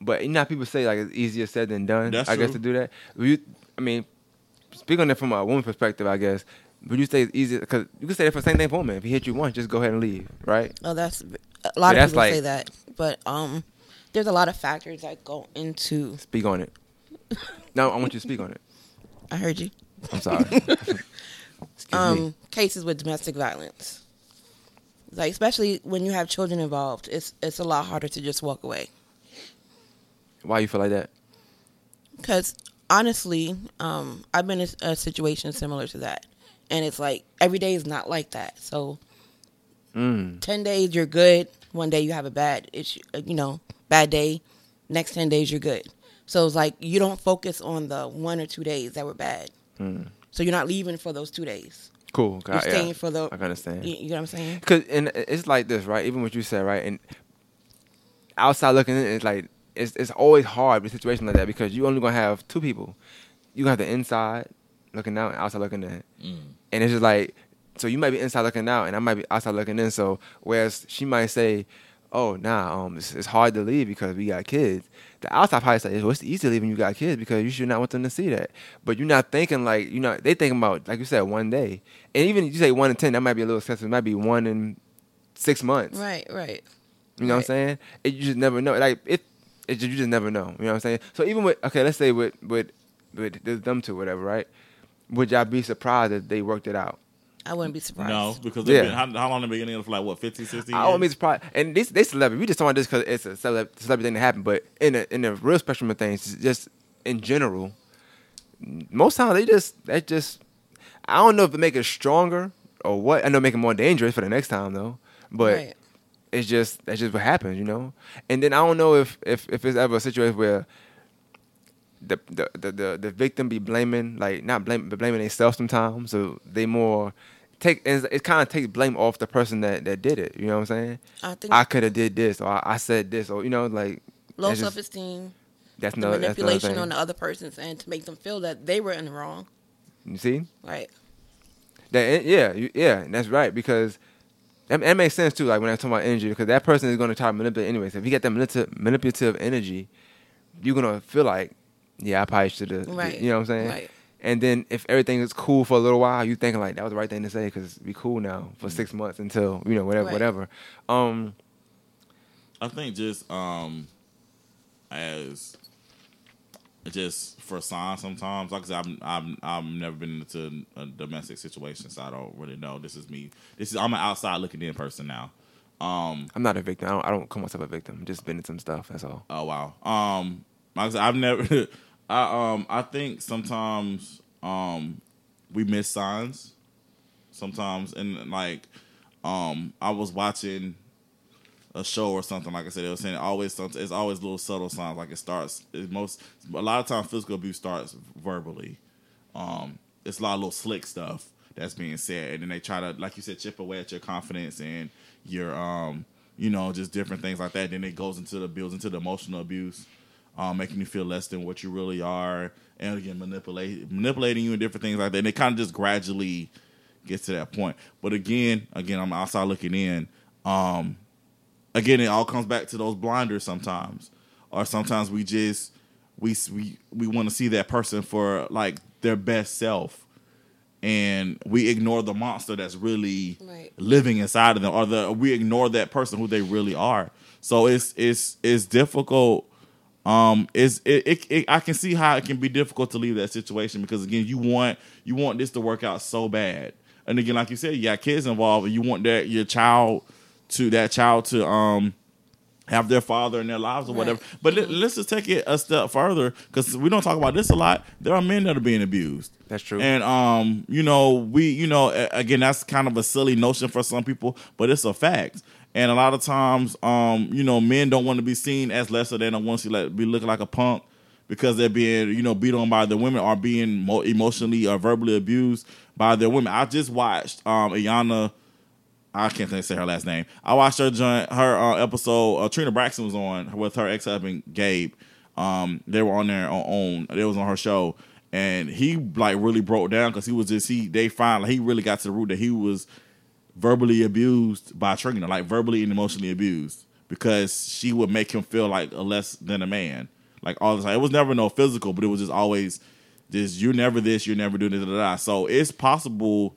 but you know how people say like it's easier said than done. That's I guess to do that. You, I mean, speak on it from a woman perspective. I guess. Would you say it's easier? Because you could say that for the same thing for women. If he hit you once, just go ahead and leave, right? Oh, that's a lot Yeah, of that's people like- say that, but um, there's a lot of factors that go into. Speak on it. [LAUGHS] no, I want you to speak on it. I heard you. I'm sorry. [LAUGHS] Excuse me. Um, cases with domestic violence, like especially when you have children involved, it's it's a lot harder to just walk away. Why you feel like that? Because honestly, um, I've been in a situation similar to that, and it's like every day is not like that. So, Mm. ten days you're good. One day you have a bad issue, uh, you know, bad day. Next ten days you're good. So it's like you don't focus on the one or two days that were bad. Mm. So you're not leaving for those two days. Cool. You're I, yeah, for the. I understand. You, you know what I'm saying? Cause and it's like this, right? Even what you said, right? And outside looking in, it's like it's it's always hard with a situation like that because you only gonna have two people. You gonna have the inside looking out and outside looking in, mm. and it's just like so you might be inside looking out and I might be outside looking in. So whereas she might say, "Oh, nah, um, it's, it's hard to leave because we got kids." The outside probably say, "Well, it's easy to leave when you got kids because you should not want them to see that." But you're not thinking like you know they thinking about like you said one day, and even if you say one in ten, that might be a little excessive. It might be one in six months. Right, right. You know what I'm saying? It, you just never know. Like it, it just, you just never know. You know what I'm saying? So even with okay, let's say with with with them two, whatever, right? Would y'all be surprised if they worked it out? I wouldn't be surprised. No, because Yeah. they've been, how, how long have they been together for like what 50, 60 years? I won't be surprised. And this they celebrity. We just talking about this because it's a celeb, celebrity thing that happened. But in the in the real spectrum of things, just in general, most times they just that just. I don't know if it make it stronger or what. I know make it more dangerous for the next time though. But right. it's just that's just what happens, you know. And then I don't know if if if it's ever a situation where the the the the, the victim be blaming like not blame but blaming themselves sometimes, so they more take it's, it kind of takes blame off the person that that did it. You know what I'm saying? I think I could have did this or I, I said this or you know like low self esteem, that's no manipulation thing. on the other person's end to make them feel that they were in the wrong. You see Right. that eh, yeah you, yeah that's right because. That, that makes sense too. Like when I talk about energy, because that person is going to try to manipulate anyway. So if you get that manipulative, manipulative energy, you're gonna feel like, yeah, I probably should have. Right. You know what I'm saying? Right. And then if everything is cool for a little while, you thinking like that was the right thing to say because we cool now for six months until you know whatever, Right. whatever. Um, I think just um as just for signs sometimes. Like I said, I'm I'm I've never been into a domestic situation, so I don't really know. This is me. This is I'm an outside looking in person now. Um I'm not a victim. I don't, I don't call myself a victim. I'm just been in some stuff. That's all. Oh wow. Um, like I I've never. [LAUGHS] I um I think sometimes um we miss signs. Sometimes and like um I was watching a show or something like I said it was saying always something it's always little subtle signs like it starts it most a lot of times physical abuse starts verbally um it's a lot of little slick stuff that's being said and then they try to like you said chip away at your confidence and your um you know just different things like that then it goes into the builds into the emotional abuse um making you feel less than what you really are. And again manipulate manipulating you and different things like that. And it kind of just gradually gets to that point. But again again i'm outside looking in um again it all comes back to those blinders sometimes. Or sometimes we just we we we want to see that person for like their best self. And we ignore the monster that's really Right. living inside of them. Or the we ignore that person who they really are. So it's it's it's difficult um it's it, it, it i can see how it can be difficult to leave that situation because again you want you want this to work out so bad and again like you said you got kids involved and you want that your child to that child to um have their father in their lives or Right. whatever but let, let's just take it a step further because we don't talk about this a lot there are men that are being abused That's true. and um, you know, we, you know, again, that's kind of a silly notion for some people, but it's a fact. And a lot of times, um, you know, men don't want to be seen as lesser than and want to like be looking like a punk because they're being, you know, beat on by the women or being mo- emotionally or verbally abused by their women. I just watched um Iyanla. I can't say her last name. I watched her her uh, episode. Uh, Trina Braxton was on with her ex husband Gabe. Um, they were on there on. It was on her show, and he like really broke down because he was just he. They finally he really got to the root that he was verbally abused by Trina, like verbally and emotionally abused because she would make him feel like a less than a man, like all the time. It was never no physical, but it was just always just you're never this, you're never doing this, da, da, da. So it's possible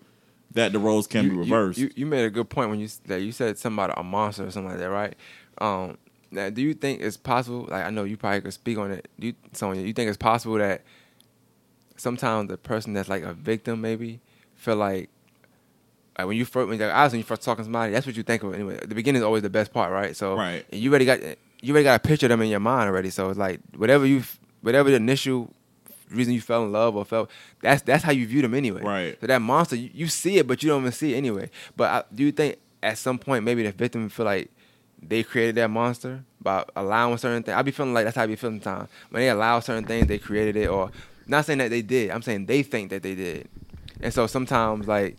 that the roles can be reversed. You, you made a good point when you that you said something about a monster or something like that, right? Um, now, do you think it's possible? Like, I know you probably could speak on it. Do you, Sonya, you think it's possible that sometimes the person that's like a victim maybe feel like like when you first when, like, obviously when you first talking to somebody, that's what you think of anyway. The beginning is always the best part, right? So Right. and you already got you already got a picture of them in your mind already. So it's like whatever you whatever the initial reason you fell in love or felt that's that's how you view them anyway. Right. So that monster you, you see it, but you don't even see it anyway. But I, do you think at some point maybe the victim feel like they created that monster by allowing certain things? I be feeling like that's how I be feeling sometimes when they allow certain things, they created it, or not saying that they did. I'm saying they think that they did, and so sometimes like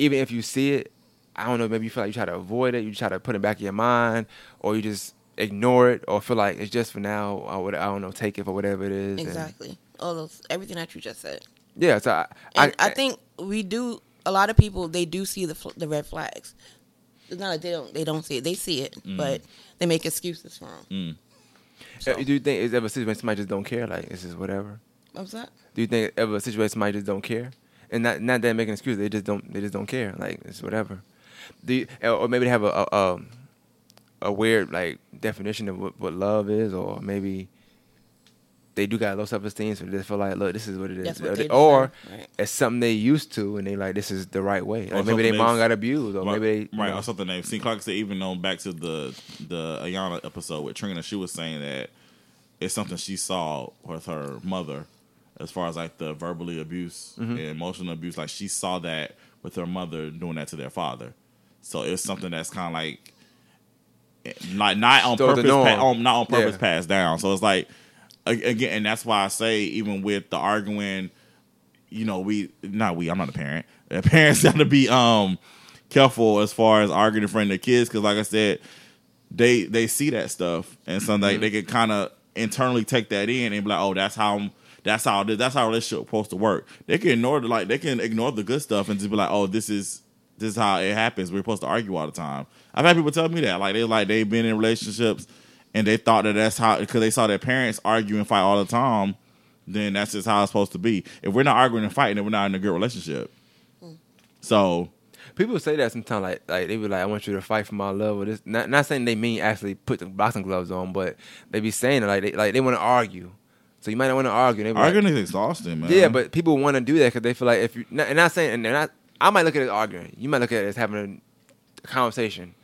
even if you see it, I don't know, maybe you feel like you try to avoid it, you try to put it back in your mind, or you just ignore it, or feel like it's just for now, or what, I don't know, take it for whatever it is. and- Exactly. All those everything that you just said. yeah, so I, And I, think we do. A lot of people they do see the the red flags. It's not like they don't they don't see it. They see it, but they make excuses for them. Mm. So, Uh, do you think is ever a situation somebody just don't care? Like it's just whatever. what was that? Do you think ever a situation somebody just don't care? And not not that making excuses, they just don't they just don't care. Like it's whatever. Do you, or maybe they have a a, a a weird like definition of what, what love is, or maybe they do got low self esteem, so they just feel like, look, this is what it is. That's what they or right. it's something they used to, and they like this is the right way. Or Like maybe their mom they- got abused, or right, maybe they, right know. or something. They've seen Clark said even on back to the the Iyanla episode with Trina, she was saying that it's something she saw with her mother, as far as like the verbally abuse Mm-hmm. and emotional abuse. Like she saw that with her mother doing that to their father. So it's something that's kind of like like not on the purpose, pa- on, not on purpose Yeah. passed down. So it's like again, and that's why I say even with the arguing you know, we not we. I'm not a parent. [LAUGHS] Parents got to be um careful as far as arguing in front of their kids because, like I said, they they see that stuff and so they they can kind of internally take that in and be like, oh, that's how that's how this that's how a relationship supposed to work. They can ignore the like they can ignore the good stuff and just be like, oh, this is this is how it happens. We're supposed to argue all the time. I've had people tell me that like they like they've been in relationships and they thought that that's how because they saw their parents argue and fight all the time then that's just how it's supposed to be. If we're not arguing and fighting, then we're not in a good relationship. Mm. So People say that sometimes, like like they be like, "I want you to fight for my love." Or this, not not saying they mean actually put the boxing gloves on, but they be saying it like they like they want to argue. So you might not want to argue. They be like- arguing is exhausting, man. yeah, but people want to do that because they feel like if you not, and not saying and they're not. I might look at it as arguing. You might look at it as having a conversation.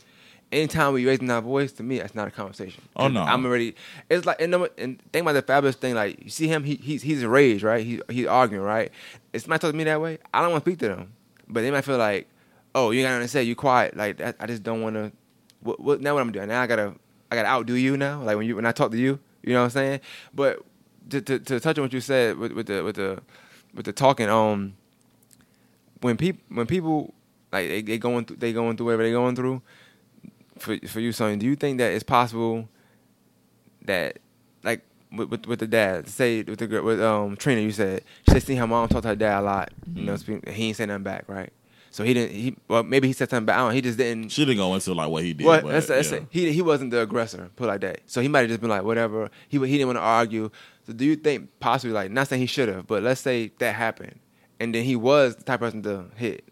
Anytime we raising our voice, to me, that's not a conversation. Oh, no. I'm already. It's like and, and think about the Fabolous thing. Like you see him, he, he's he's enraged, right? He he's arguing, right? It's might talk to me that way. I don't want to speak to them, but they might feel like, oh, you got nothing to say. You quiet. Like that, I just don't want to. What, what now? What I'm doing now? I gotta I gotta outdo you now. Like when you when I talk to you, you know what I'm saying? But to to, to touch on what you said with, with the with the with the talking, um, when people when people like they, they going through they going through whatever they going through. For for you, son, do you think that it's possible that like with, with, with the dad, say with the girl with um Trina, you said she seen her mom talk to her dad a lot. You know, speak, he ain't say nothing back, right? So he didn't. He well, maybe he said something back. I don't. know, He just didn't. she didn't go into like what he did. Well, but, let's, let's yeah. say he he wasn't the aggressor, put it like that. So he might have just been like whatever. He he didn't want to argue. So do you think possibly like not saying he should have, but let's say that happened, and then he was the type of person to hit,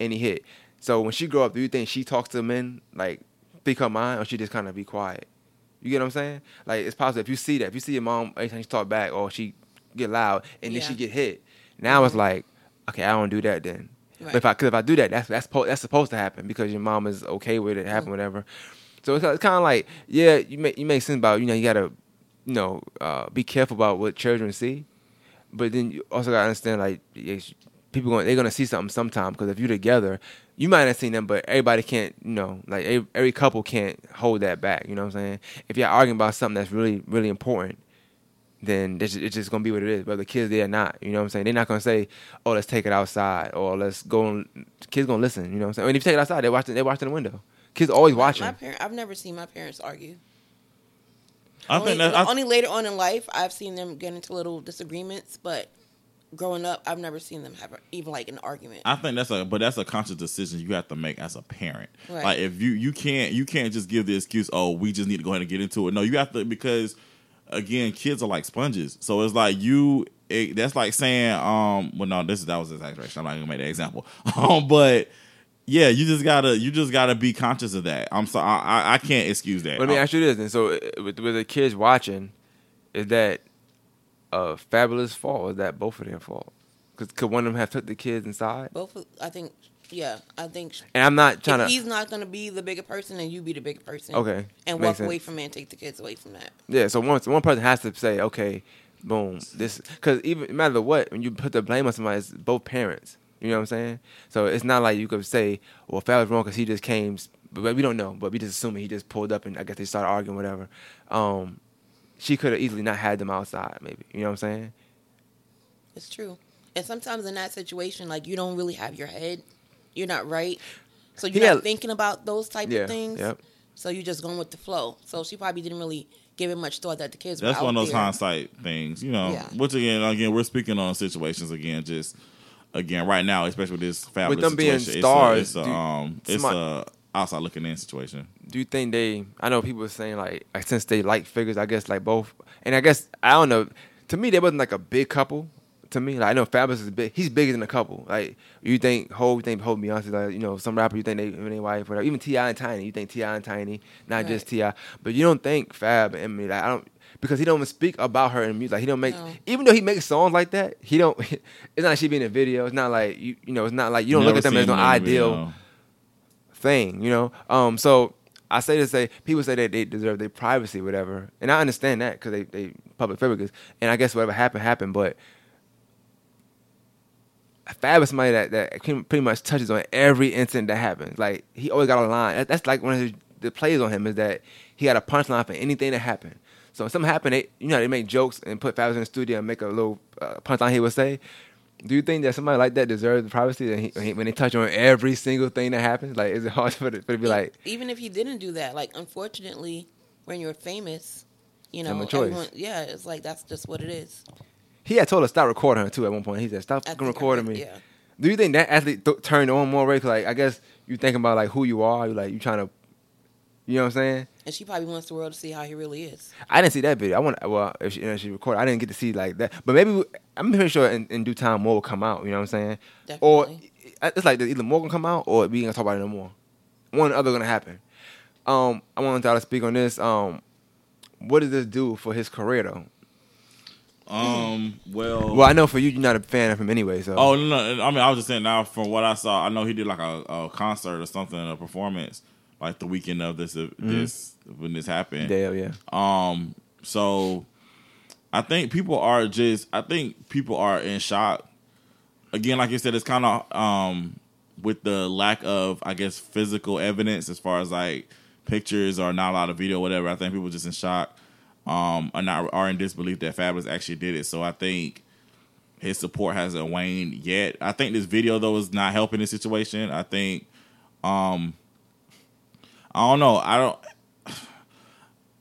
and he hit. So when she grow up, do you think she talks to men like speak her mind, or she just kind of be quiet? You get what I'm saying? Like it's possible if you see that, if you see your mom every time she talk back, or she get loud, and then Yeah. she get hit. Now it's like, okay, I don't do that then. Right. But if I, cause if I do that, that's that's po- that's supposed to happen because your mom is okay with it happen, mm. whatever. So it's, it's kind of like, yeah, you make you make sense about you know you gotta, you know, uh, be careful about what children see, but then you also gotta understand like people going they're gonna see something sometime because if you're together, you might not seen them, but everybody can't, you know, like every, every couple can't hold that back. You know what I'm saying? If you're arguing about something that's really really important, then it's it's just gonna be what it is. But the kids, they're not, you know what I'm saying? They're not gonna say, "Oh, let's take it outside," or "Let's go." Kids gonna listen. You know what I'm saying? I mean, if you take it outside, they're watching. They're watching the window. Kids always watching. My parent, I've never seen my parents argue. I only, think that I, only later on in life I've seen them get into little disagreements, but growing up I've never seen them have even like an argument. I think that's a but that's a conscious decision you have to make as a parent. Right. Like if you you can't you can't just give the excuse, oh, we just need to go ahead and get into it. No, you have to because again, kids are like sponges. So it's like you it, that's like saying, um, well, no, this that was exaggeration. I'm not gonna make that example. [LAUGHS] Um, but yeah, you just gotta you just gotta be conscious of that. I'm sorry, I, I, I can't excuse that. Let me ask you this: and so uh, with with the kids watching, is that a Fabolous fault or is that both of their fault? Because could one of them have took the kids inside? Both, of- I think, yeah, I think And I'm not trying if to. he's not gonna be the bigger person, and you be the bigger person. Okay, and makes walk away from it and take the kids away from that. Yeah, so one one person has to say, okay, boom, this because even no matter what, when you put the blame on somebody, it's both parents. You know what I'm saying? So it's not like you could say, well, Fab was wrong because he just came, but we don't know. But we just assuming he just pulled up and I guess they started arguing, whatever. Um, she could have easily not had them outside, maybe. You know what I'm saying? It's true. And sometimes in that situation, like you don't really have your head, you're not right, so you're Yeah. not thinking about those type Yeah. of things. Yep. So you're just going with the flow. So she probably didn't really give it much thought that the kids. That's were one out of those there. hindsight things, you know. Yeah. Which again, again, we're speaking on situations again, just again right now, especially with this Fabolous them being situation, stars, it's a, it's a um, it's somebody- a outside looking in situation. do you think they i know people are saying like like, since they like figures i guess like both and i guess i don't know to me they wasn't like a big couple to me like i know Fabolous is big he's bigger than a couple like you think Hov, you think Hov Beyonce, like you know some rapper you think they when they wife whatever even T.I. and Tiny you think T.I. and Tiny not just T.I. but you don't think Fab and me. like I don't because he don't even speak about her in music like he don't make No. even though he makes songs like that he don't [LAUGHS] it's not like she be in a video it's not like you you know it's not like you don't look at them as no him in the ideal video. thing, you know. Um, so I say to say people say that they deserve their privacy, whatever, and I understand that because they they public figures, and I guess whatever happened happened. But Fab is somebody that that pretty much touches on every incident that happens. Like he always got a line. That's like one of his, the plays on him is that he had a punchline for anything that happened. So when something happened, they you know they make jokes and put Fab in the studio and make a little uh, punchline he would say. Do you think that somebody like that deserves the privacy that he, when he- when they touch on every single thing that happens? Like, is it hard for [LAUGHS] it, for it to be like, even if he didn't do that, like unfortunately, when you're famous, you know, everyone, yeah, it's like that's just what it is. he had told us stop recording her too at one point. He said, "Stop fucking recording me." Yeah, Do you think that athlete th- turned on more Ray? 'Cause, Like, I guess you thinking about like who you are. You like you trying to, you know what I'm saying? and she probably wants the world to see how he really is. I didn't see that video. I want well if she, you know, she recorded. I didn't get to see like that. But maybe I'm pretty sure in, in due time more will come out. You know what I'm saying? Definitely. Or it's like either more gonna come out or we ain't gonna talk about it no more. One or the other gonna happen. Um, I want y'all to speak on this. Um, what does this do for his career though? Um, well, Well, I know for you, you're not a fan of him anyway. So Oh no, no! I mean, I was just saying now. From what I saw, I know he did like a, a concert or something, a performance, like the weekend of this this when this happened. Dale, yeah. Um, so I think people are just I think people are in shock. Again, like you said, it's kind of um with the lack of I guess physical evidence as far as like pictures or not a lot of video, whatever. I think people just in shock. Um, are not are in disbelief that Fabolous actually did it. So I think his support hasn't waned yet. I think this video though is not helping the situation. I think um I don't know. I don't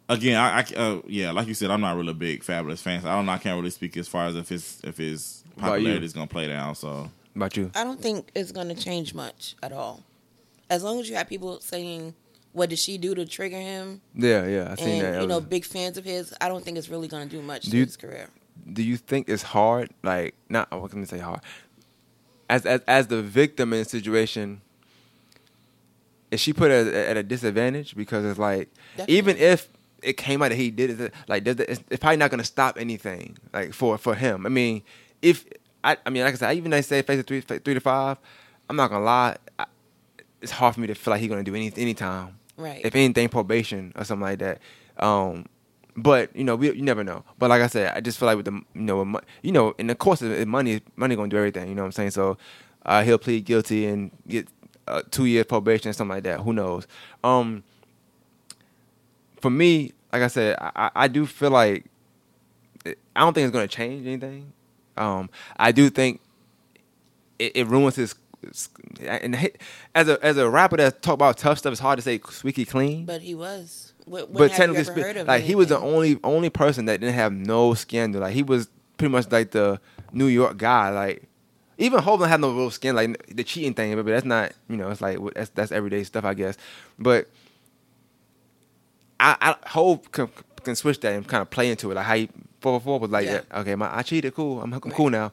again, I, I uh, yeah, like you said, I'm not really a big Fabolous fan. So I don't know. I can't really speak as far as if his if his popularity is gonna play down. So About you? I don't think it's going to change much at all. As long as you have people saying, "What did she do to trigger him?" Yeah, yeah. I seen and that. That you know, big fans of his, I don't think it's really going to do much Do to you- his career. do you think it's hard? Like, not I wasn't gonna say hard. As as as the victim in the situation, is she put at, at a disadvantage because it's like even if it came out that he did it, like it's, it's probably not gonna stop anything like for for him. I mean, if I I mean like I said, even they say face three three to five, I'm not gonna lie. I, it's hard for me to feel like he's gonna do any anytime Right. if anything probation or something like that. Um, but you know, we you never know. But like I said, I just feel like with the you know, with you know, in the course of it, money, money gonna do everything. You know what I'm saying? So uh, he'll plead guilty and get uh, two years probation or something like that. Who knows? Um, for me, like I said, I, I- do feel like it- I don't think it's gonna change anything. Um, I do think it, it ruins his. And as a as a rapper that talk about tough stuff, it's hard to say squeaky clean But he was. What, but technically, ever spe- heard of like he was the only only person that didn't have no scandal. Like he was pretty much like the New York guy. Like even Hov didn't no real skin. Like the cheating thing, but that's not you know it's like that's that's everyday stuff, I guess. But I, I Hov can, can switch that and kind of play into it. Like how he four four was like, Yeah. yeah, okay, my, I cheated, cool, I'm, I'm cool now.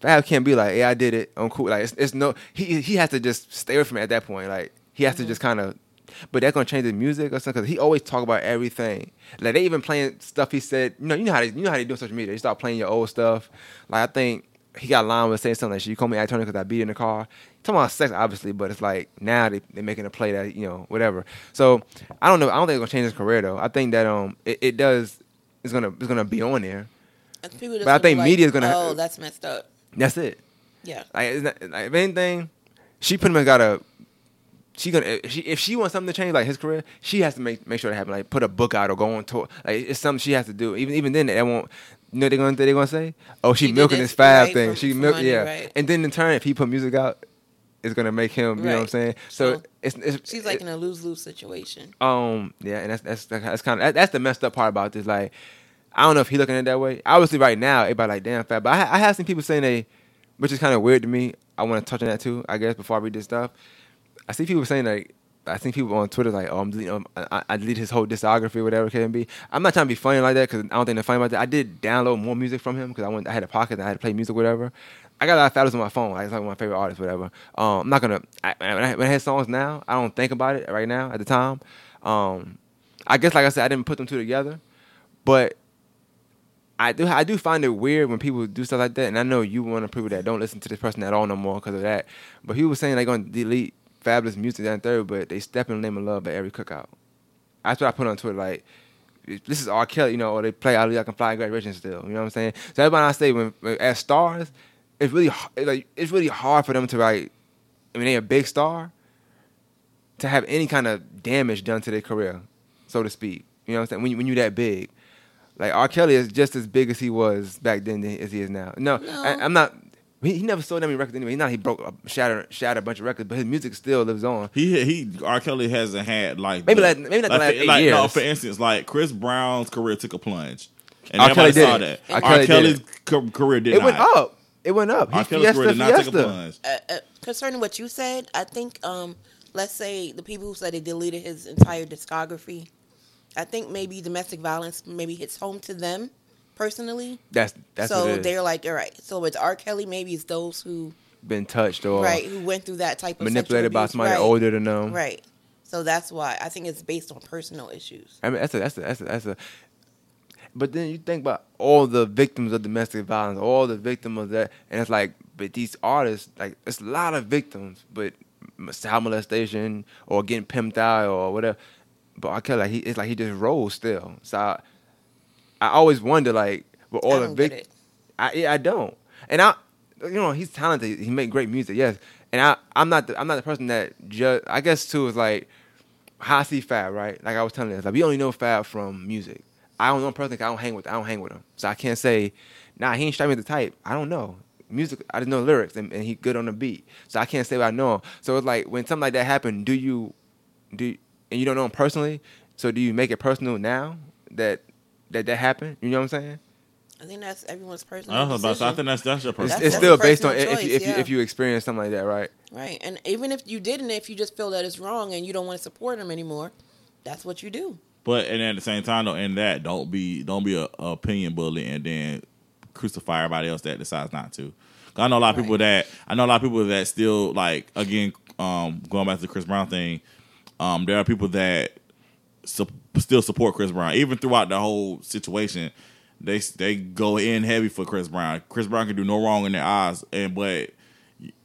Fab can't be like, yeah, I did it, I'm cool. Like it's, it's no, he he has to just stay away from it at that point. Like he has to Mm-hmm. just kind of but that's gonna change the music or something. Cause he always talk about everything. Like they even playing stuff he said. You know, you know how they, you know how they do on social media. They start playing your old stuff. Like I think he got a line with saying something like, "You call me Tony because I beat in the car." Talking about sex, obviously, but it's like now they they're making a play that you know whatever. So I don't know. I don't think it's gonna change his career though. I think that um it, it does. It's gonna it's gonna be on there. And people just But I think like, is gonna- Oh, that's messed up. That's it. Yeah. Like, not, like if anything, she pretty much got a She gonna if she if she wants something to change like his career, she has to make make sure that happen. Like put a book out or go on tour. Like it's something she has to do. Even even then, they won't. You know what they're gonna they're gonna say? Oh, she, She milking this fab right thing. she milk yeah. right. And then in turn, if he put music out, it's gonna make him. You know what I'm saying? So So, it's, it's She's like in a lose lose situation. um, yeah, and that's that's that's kind of that, that's the messed up part about this. Like, I don't know if he looking at it that way. Obviously, right now, everybody like damn fat, but I, I have seen people saying they, which is kind of weird to me. I want to touch on that too. I guess before I read this stuff, I see people saying like. I think people on Twitter like, oh, I'm deleting, um, I, I deleted his whole discography, whatever it can be. I'm not trying to be funny like that because I don't think they're funny about that. I did download more music from him because I went, I had a pocket and I had to play music, whatever. I got a lot of photos on my phone. Like, it's like my favorite artists, whatever. Um, I'm not gonna. I, when, I, when I hear songs now, I don't think about it right now at the time. Um, I guess, like I said, I didn't put them two together, but I do. I do find it weird when people do stuff like that. And I know you want to prove that. Don't listen to this person at all no more because of that. But he was saying they're gonna delete Fabolous music that and third, but they step in the name of love at every cookout. That's what I put on Twitter. Like, this is R. Kelly, you know, or they play "I I Can Fly" graduation still. You know what I'm saying? So everybody I say when, when as stars, it's really like it's really hard for them to like. I mean, they're a big star to have any kind of damage done to their career, so to speak. You know what I'm saying? When you, when you're that big, like R. Kelly is just as big as he was back then as he is now. No, No. I, I'm not. He, he never sold that many records anyway. He's not. He broke, uh, shattered, shattered a bunch of records, but his music still lives on. He he R. Kelly hasn't had like Maybe the- like- maybe not the last for- eight like, No, for instance, like Chris Brown's career took a plunge, and R. everybody Kelly saw that. it. R. R. Kelly did Kelly's it. ca- career did It not. went up. It went up. R. He Kelly's career fiesta, did not take a plunge. Uh, uh, concerning what you said, I think, um, let's say the people who said they deleted his entire discography, I think maybe domestic violence maybe hits home to them personally. That's that's so what it is. they're like, all right. So it's R. Kelly. Maybe it's those who been touched or right who went through that type of manipulated by abuse. somebody right. older than them. Right. So that's why I think it's based on personal issues. I mean, that's a that's a that's a, that's a. But then you think about all the victims of domestic violence, all the victims of that, and it's like, but these artists, like, it's a lot of victims, but child molestation or getting pimped out or whatever. But I like he, it's like he just rolls still. So I, always wonder, like, with all I the don't get victims, it. I yeah, I don't. And I, you know, he's talented. He make great music, yes. And I, I'm not, the, I'm not the person that judge. I guess too is like how I see Fab, right? Like I was telling you, like we only know Fab from music. I don't know personally. I don't hang with, I don't hang with him, so I can't say, nah, he ain't strike me the type. I don't know music. I just know lyrics, and, and he good on the beat, so I can't say what I know him. So it's like when something like that happened, do you, do, and you don't know him personally, so do you make it personal now that that that happened? You know what I'm saying? I think that's everyone's personal I was about to say, I think that's that's your It's, personal. That's- it's still based on personal if you, if you if you experience something like that, right? Right. And even if you didn't, if you just feel that it's wrong and you don't want to support them anymore, that's what you do. But and at the same time, though, in that, don't be don't be a, a opinion bully and then crucify everybody else that decides not to. I know a lot of people that I know a lot of people that still like again um, going back to the Chris Brown thing. Um, there are people that su- still support Chris Brown even throughout the whole situation. They they go in heavy for Chris Brown. Chris Brown can do no wrong in their eyes, and but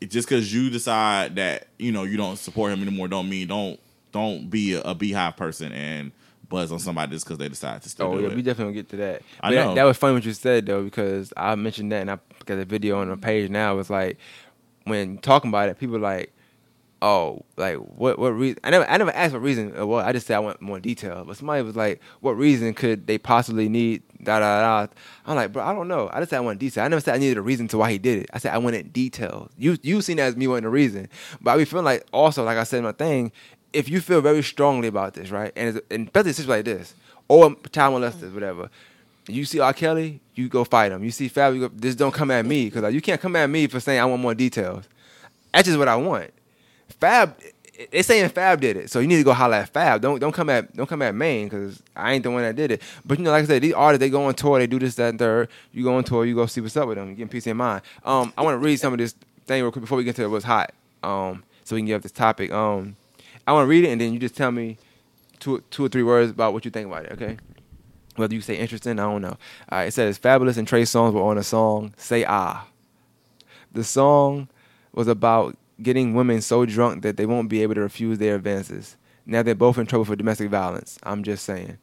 just because you decide that you know you don't support him anymore, don't mean don't don't be a, a beehive person and buzz on somebody just because they decide to still Oh yeah, it. we definitely get to that. I But that- know. That, was funny what you said though, because I mentioned that and I got a video on the page now. It's like when talking about it, people like, oh, like what what reason? I never I never asked what reason. Well, I just said I want more detail. But somebody was like, what reason could they possibly need? Da da da. I'm like, bro, I don't know. I just said I want detail. I never said I needed a reason to why he did it. I said I wanted details. You you seen that as me wanting a reason, but I be feeling like also like I said in my thing. If you feel very strongly about this, right, and it's, and especially a situation like this, or child molesters, mm-hmm. whatever. You see R. Kelly, you go fight him. You see Fab, you go, just don't come at me because like, you can't come at me for saying I want more details. That's just what I want. Fab, they saying Fab did it, so you need to go holler at Fab. Don't don't come at don't come at Maine because I ain't the one that did it. But you know, like I said, these artists they go on tour, they do this, that, and third. You go on tour, you go see what's up with them, you get peace of mind. Um, I want to read some of this thing real quick before we get to what's hot. Um, so we can get up this topic. Um, I want to read it, and then you just tell me two two or three words about what you think about it. Okay. Whether you say interesting, I don't know. All right, it says Fabolous and Trey Songz were on a song, Say Ah. The song was about getting women so drunk that they won't be able to refuse their advances. Now they're both in trouble for domestic violence. I'm just saying.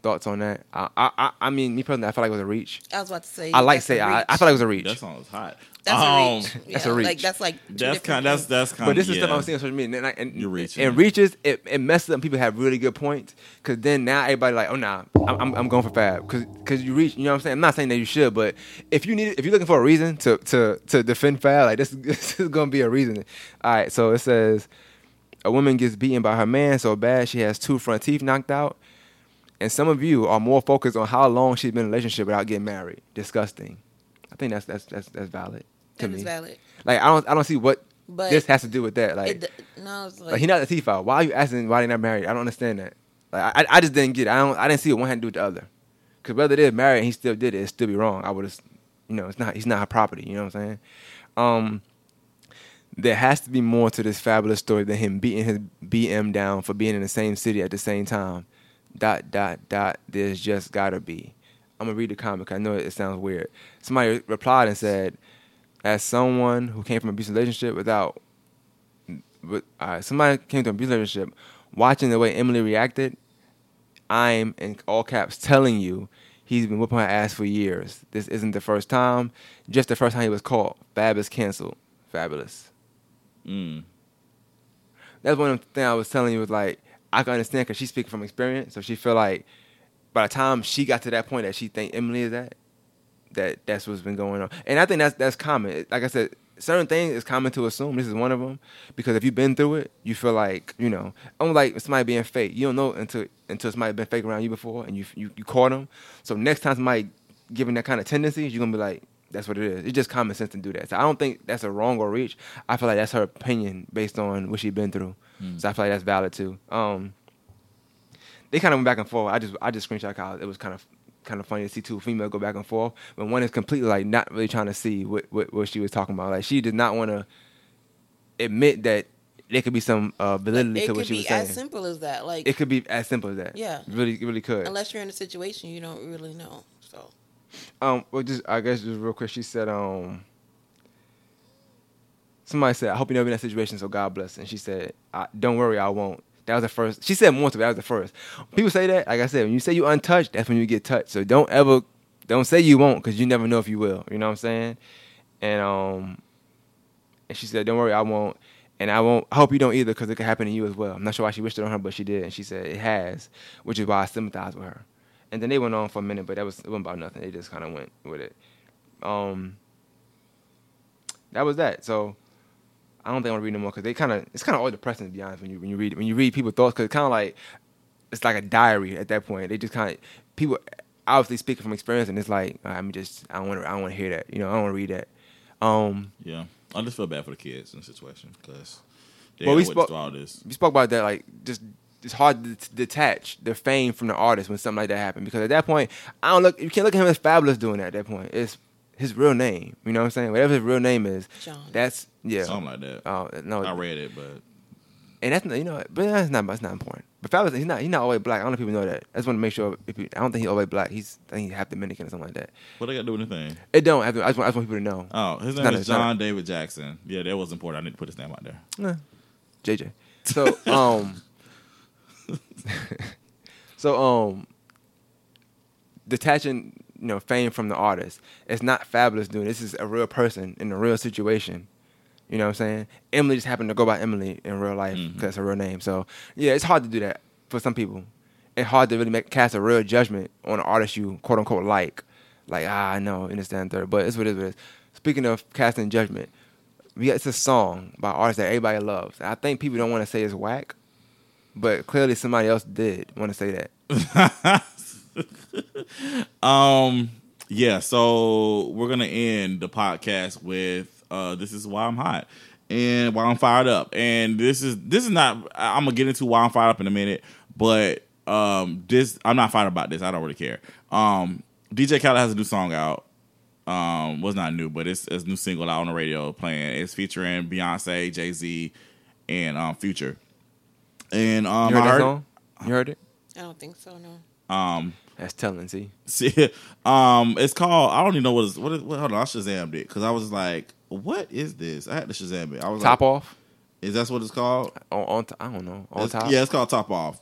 Thoughts on that? I, I, I- I mean, me personally, I feel like it was a reach. I was about to say. I like say a I. reach. I feel like it was a reach. That song was hot. That's Um, a reach. [LAUGHS] that's a reach. Like that's like That's kind. That's that's kind. But this is yeah. stuff I'm seeing on social media, and, I- and, You're reaching. and reaches it, it messes up. People have really good points because then now everybody like, oh nah, I'm, I'm, I'm going for Fab because because you reach. You know what I'm saying? I'm not saying that you should, but if you need if you're looking for a reason to to to defend Fab, like this, [LAUGHS] this is gonna be a reason. All right, so it says a woman gets beaten by her man so bad she has two front teeth knocked out. And some of you are more focused on how long she's been in a relationship without getting married. Disgusting. I think that's that's that's that's valid to That me. is valid. Like I don't I don't see what But this has to do with that. Like It, no, it's like, like he not the teeth out. Why are you asking why they not married? I don't understand that. Like I, I just didn't get it. I don't. I didn't see what one had to do with the other. Because whether they're married and he still did it, it'd still be wrong. I would have, you know, it's not. He's not her property. You know what I'm saying? Um, there has to be more to this Fabolous story than him beating his BM down for being in the same city at the same time. Dot dot dot. There's just gotta be. I'm gonna read the comic. I know it sounds weird. Somebody replied and said, "As someone who came from an abusive relationship without but uh, somebody came to an abusive relationship, watching the way Emily reacted, I'm in all caps telling you, he's been whipping her ass for years. This isn't the first time, just the first time he was caught. Fab is canceled. Fabolous. Mm. That's one of the things I was telling you was like I can understand because she's speaking from experience, so she feel like by the time she got to that point that she think Emily is at, that that's what's been going on. And I think that's that's common. Like I said, certain things is common to assume. This is one of them because if you've been through it, you feel like you know. I'm like somebody being fake. You don't know until until somebody been fake around you before and you you, you caught them. So next time somebody giving that kind of tendencies, you're gonna be like. That's what it is. It's just common sense to do that. So I don't think that's a wrong or reach. I feel like that's her opinion based on what she's been through. So I feel like that's valid too. Um, they kind of went back and forth. I just I just screenshot how it was kind of kind of funny to see two females go back and forth, but one is completely like not really trying to see what what, what she was talking about. Like she did not want to admit that there could be some uh, validity it to what she was saying. It could be as simple as that. Like it could be as simple as that. Yeah. really, really could. unless you're in a situation you don't really know. Um, well, just I guess just real quick, she said, um, somebody said, "I hope you never be in that situation." So God bless. And she said, "Don't worry, I won't." That was the first. She said more to it. That was the first. People say that. Like I said, when you say you untouched, that's when you get touched. So don't ever, don't say you won't, because you never know if you will. You know what I'm saying? And um, and she said, "Don't worry, I won't." And I won't. I hope you don't either, because it could happen to you as well. I'm not sure why she wished it on her, but she did, and she said it has, which is why I sympathize with her. And then they went on for a minute, but that was it wasn't about nothing. They just kind of went with it. Um, that was that. So I don't think I want to read no more because they kind of it's kind of all depressing to be honest when you when you read when you read people's thoughts because it's kind of like it's like a diary at that point. They just kind of people obviously speaking from experience, and it's like I'm just I don't want to I don't want to hear that. You know I don't want to read that. Um, Yeah, I just feel bad for the kids in the situation because they Well, we spoke- through all this. we spoke about that like just it's hard to detach the fame from the artist when something like that happened because at that point I don't look you can't look at him as Fabolous doing that at that point it's his real name you know what I'm saying whatever his real name is John. that's yeah Something like that. oh no I read it, but and that's not, you know but that's not that's not important but Fabolous he's not he's not always black I don't know if people know that I just want to make sure if you, I don't think he's always black he's I think he's half Dominican or something like that what they got to do with anything? it don't I just, I just want, I just want people to know Oh, his name not is it's not a- John David Jackson. Yeah, that was important. I need to put his name out there. Nah, JJ. So [LAUGHS] um, [LAUGHS] so um, detaching you know fame from the artist. It's not Fabolous doing. This is a real person in a real situation. You know what I'm saying? Emily just happened to go by Emily in real life because Mhm. it's her real name. So yeah, it's hard to do that for some people. It's hard to really make cast a real judgment on an artist you quote unquote like. Like ah, I know, understand third, but it's what it is. What it is. Speaking of casting judgment, we got it's a song by artists that everybody loves. I think people don't want to say it's whack, but clearly somebody else did want to say that. [LAUGHS] Um, yeah. So we're gonna end the podcast with uh, "This is why I'm hot" and why I'm fired up. And this is this is not. I'm gonna get into why I'm fired up in a minute, but um, this I'm not fired about this. I don't really care. Um, DJ Khaled has a new song out. Um, was not new, but it's, it's a new single out on the radio playing. It's featuring Beyonce, Jay Z, and um, Future. And um, You heard I heard, song? You heard it? I don't think so. No. um, That's telling. See, [LAUGHS] see, um, it's called. I don't even know what is what. Is, what hold on, I Shazammed it because I was like, "What is this?" I had to Shazam it. I was like top like, off "Is that what it's called?" on, on t- I don't know on It's- top. Yeah, it's called Top Off.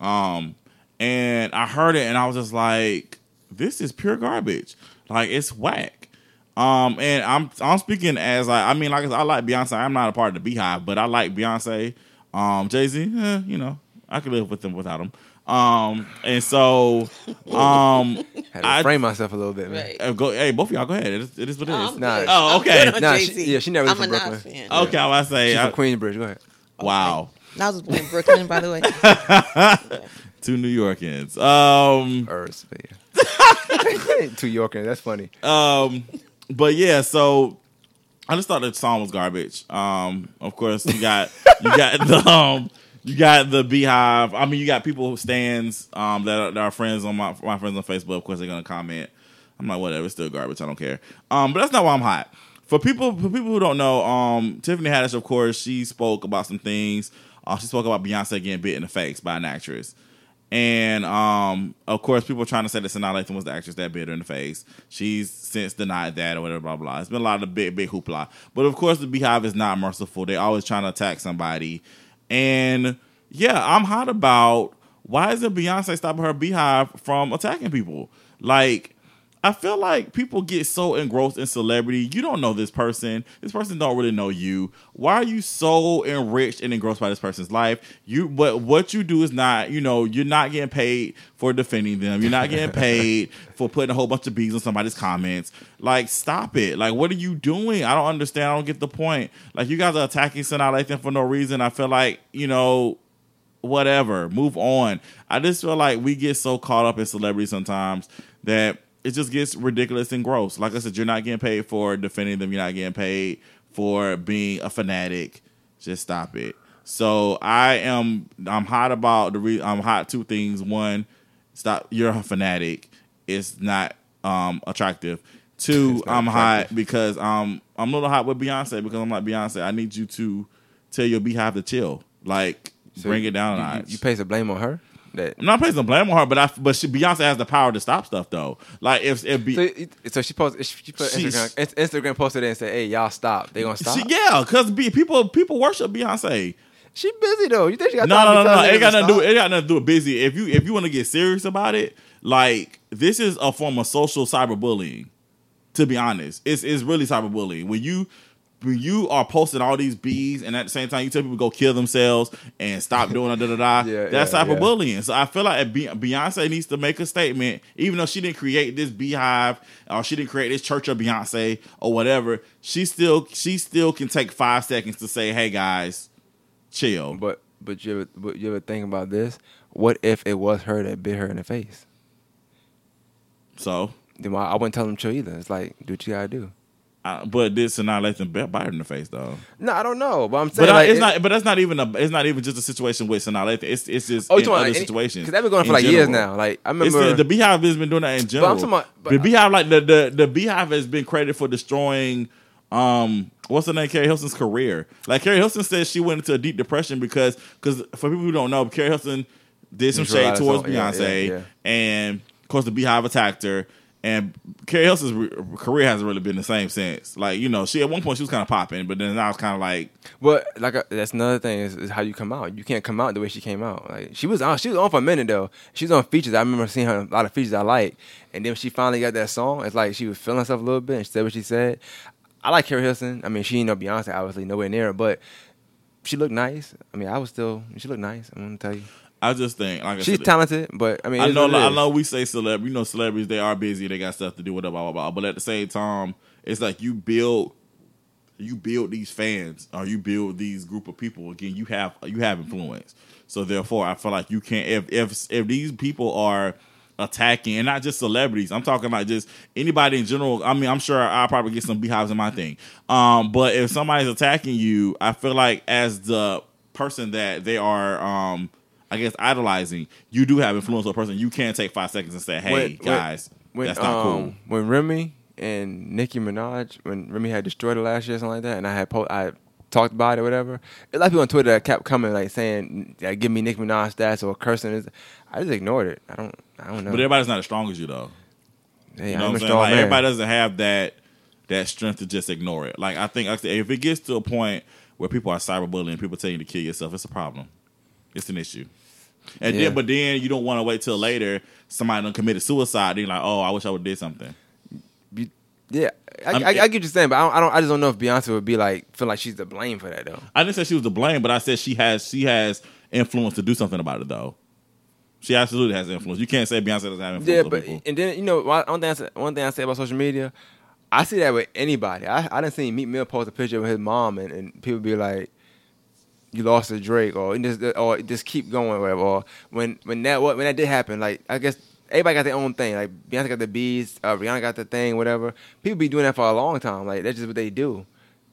Um, and I heard it, and I was just like, "This is pure garbage. Like it's whack." Um, and I'm I'm speaking as like I mean, like I like Beyonce. I'm not a part of the BeyHive, but I like Beyonce. Um, Jay Z, eh, you know, I could live with them without him. Um, and so, um, Had to I- frame myself a little bit, man. Right. uh, go. Hey, both of y'all, go ahead. It is, it is what it Oh, Nah. good. Oh, I'm okay. Nah, she- yeah, she never I'm from a Nas Brooklyn. fan. Okay, I was say, She's I- from Queensbridge. Go ahead. wow, Nas was born in Brooklyn, by the way. [LAUGHS] two New Yorkers. Um, Earth, but [LAUGHS] yeah. [LAUGHS] Two Yorkers. That's funny. Um, but yeah, so I just thought the song was garbage. Um, of course, you got you got [LAUGHS] the um, you got the BeyHive. I mean, you got people who stands um that are, that are friends on my my friends on Facebook. Of course, they're gonna comment. I'm like, whatever, it's still garbage. I don't care. Um, but that's not why I'm hot. For people for people who don't know, um, Tiffany Haddish, of course, she spoke about some things. Uh, she spoke about Beyonce getting bit in the face by an actress. And um, of course, people are trying to say that Sanaa Lathan was the actress that bit her in the face. She's since denied that or whatever, blah blah. It's been a lot of big big hoopla. But of course, the BeyHive is not merciful. They're always trying to attack somebody. And yeah, I'm hot about why isn't Beyonce stopping her BeyHive from attacking people? Like, I feel like people get so engrossed in celebrity. You don't know this person. This person don't really know you. Why are you so enriched and engrossed by this person's life? You but what you do is not, you know, you're not getting paid for defending them. You're not getting paid [LAUGHS] for putting a whole bunch of bees on somebody's comments. Like, stop it. Like, what are you doing? I don't understand. I don't get the point. Like, you guys are attacking Sanaa Lathan for no reason. I feel like, you know, whatever. Move on. I just feel like we get so caught up in celebrity sometimes that it just gets ridiculous and gross. Like I said, you're not getting paid for defending them. You're not getting paid for being a fanatic. Just stop it. So I am. I'm hot about the. Re- I'm hot two things. One, stop. You're a fanatic. It's not um attractive. Two, I'm attractive. hot because um I'm a little hot with Beyonce because I'm like Beyonce. I need you to tell your BeyHive to chill. Like So bring it down a You, you, you place the blame on her. That I'm not placing blame on her, but I but she, Beyonce has the power to stop stuff though. Like if if be, so, so she posted. She put Instagram. Instagram posted it and said, "Hey, y'all stop. They gonna stop." she, yeah, because be, people people worship Beyonce. She busy though. You think she got No, no, no, no. It got nothing to do. It got nothing to do with busy. If you if you want to get serious about it, like this is a form of social cyberbullying. To be honest, it's it's really cyberbullying when you when you are posting all these bees and at the same time you tell people to go kill themselves and stop doing da da da. [LAUGHS] Yeah, that's yeah, yeah. cyberbullying. So I feel like Beyonce needs to make a statement, even though she didn't create this BeyHive or she didn't create this church of Beyonce or whatever. She still she still can take five seconds to say, "Hey guys, chill." But but you ever, but you ever think about this? What if it was her that bit her in the face? So Then why I wouldn't tell them chill either. It's like do what you gotta do. Uh, but this and not let them bite her in the face though. No, I don't know, but I'm saying But I, like, it's it- not. But that's not even a. It's not even just a situation with Sanaa Lathan. It's it's just Oh, in other about situations. Because they've been going for like years now. Like I It's remember the, the BeyHive has been doing that in general. But I'm talking about- but- the BeyHive, like the, the the BeyHive, has been credited for destroying. Um, what's the name? Keri Hilson's career. Like Keri Hilson says, she went into a deep depression because because for people who don't know, Keri Hilson did some shade towards something. Yeah, Beyonce, yeah, yeah. and of course the BeyHive attacked her. And Keri Hilson's re- career hasn't really been the same since. Like you know, she at one point she was kind of popping, but then now it's kind of like But like uh, that's another thing is, is how you come out. You can't come out the way she came out. Like she was on, she was on for a minute though. She was on features. I remember seeing her a lot of features I like. And then she finally got that song, it's like she was feeling herself a little bit and she said what she said. I like Keri Hilson. I mean, she ain't no Beyonce, obviously, nowhere near her, but she looked nice. I mean, I was still she looked nice. I'm gonna tell you, I just think like I she's said, talented, but I mean, I know, it I know. We say celeb, you know, celebrities they are busy. They got stuff to do, whatever, blah, blah, blah. But at the same time, it's like you build, you build these fans, or you build these group of people. Again, you have you have influence. So therefore, I feel like you can't. If if if these people are attacking, and not just celebrities, I'm talking about just anybody in general. I mean, I'm sure I'll probably get some beehives in my thing. Um, but if somebody's attacking you, I feel like as the person that they are, um, I guess idolizing, you do have influence on a person. You can't take five seconds and say, "Hey, When- guys, when, that's not um, cool." When Remy and Nicki Minaj, when Remy had destroyed her last year, or something like that, and I had po- I talked about it, or whatever. A lot of people on Twitter that kept coming like saying, like, "Give me Nicki Minaj stats" or cursing. I just ignored it. I don't. I don't know. But everybody's not as strong as you though. Hey, You I'm what I'm saying? Like man. everybody doesn't have that that strength to just ignore it. Like I think like I said, if it gets to a point where people are cyberbullying, people tell you to kill yourself, it's a problem. It's an issue. And Yeah. then, but then you don't want to wait till later. Somebody done committed suicide. Then you're like, oh, I wish I would have did something. Yeah, I, I'm- I, I get you're saying, but I don't, I don't. I just don't know if Beyonce would be like feel like she's to blame for that though. I didn't say she was to blame, but I said she has she has influence to do something about it though. She absolutely has influence. You can't say Beyonce doesn't have influence. Yeah, but people. and then you know one thing I say, one thing I say about social media, I see that with anybody. I I didn't see Meek Mill post a picture of his mom and, and people be like, "You lost to Drake," or just or just keep going, whatever. Or when when that when that did happen, like I guess everybody got their own thing. Like Beyonce got the bees, uh, Rihanna got the thing, whatever. People be doing that for a long time. Like that's just what they do.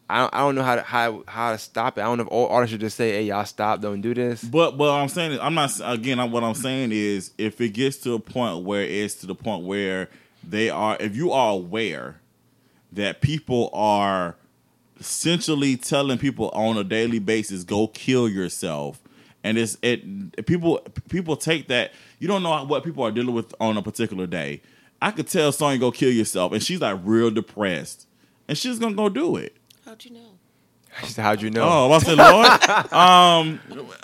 I don't, I don't know how to how how to stop it. I don't know if all artists should just say, "Hey, y'all stop, don't do this." But but I'm saying I'm not again. What I'm saying is, if it gets to a point where it's to the point where they are, if you are aware that people are essentially telling people on a daily basis, go kill yourself, and it's it people people take that. You don't know what people are dealing with on a particular day. I could tell Sonya go kill yourself, and she's like real depressed, and she's gonna go do it. How'd you know? [LAUGHS] She said, How'd you know? Oh, I said, Lord. um,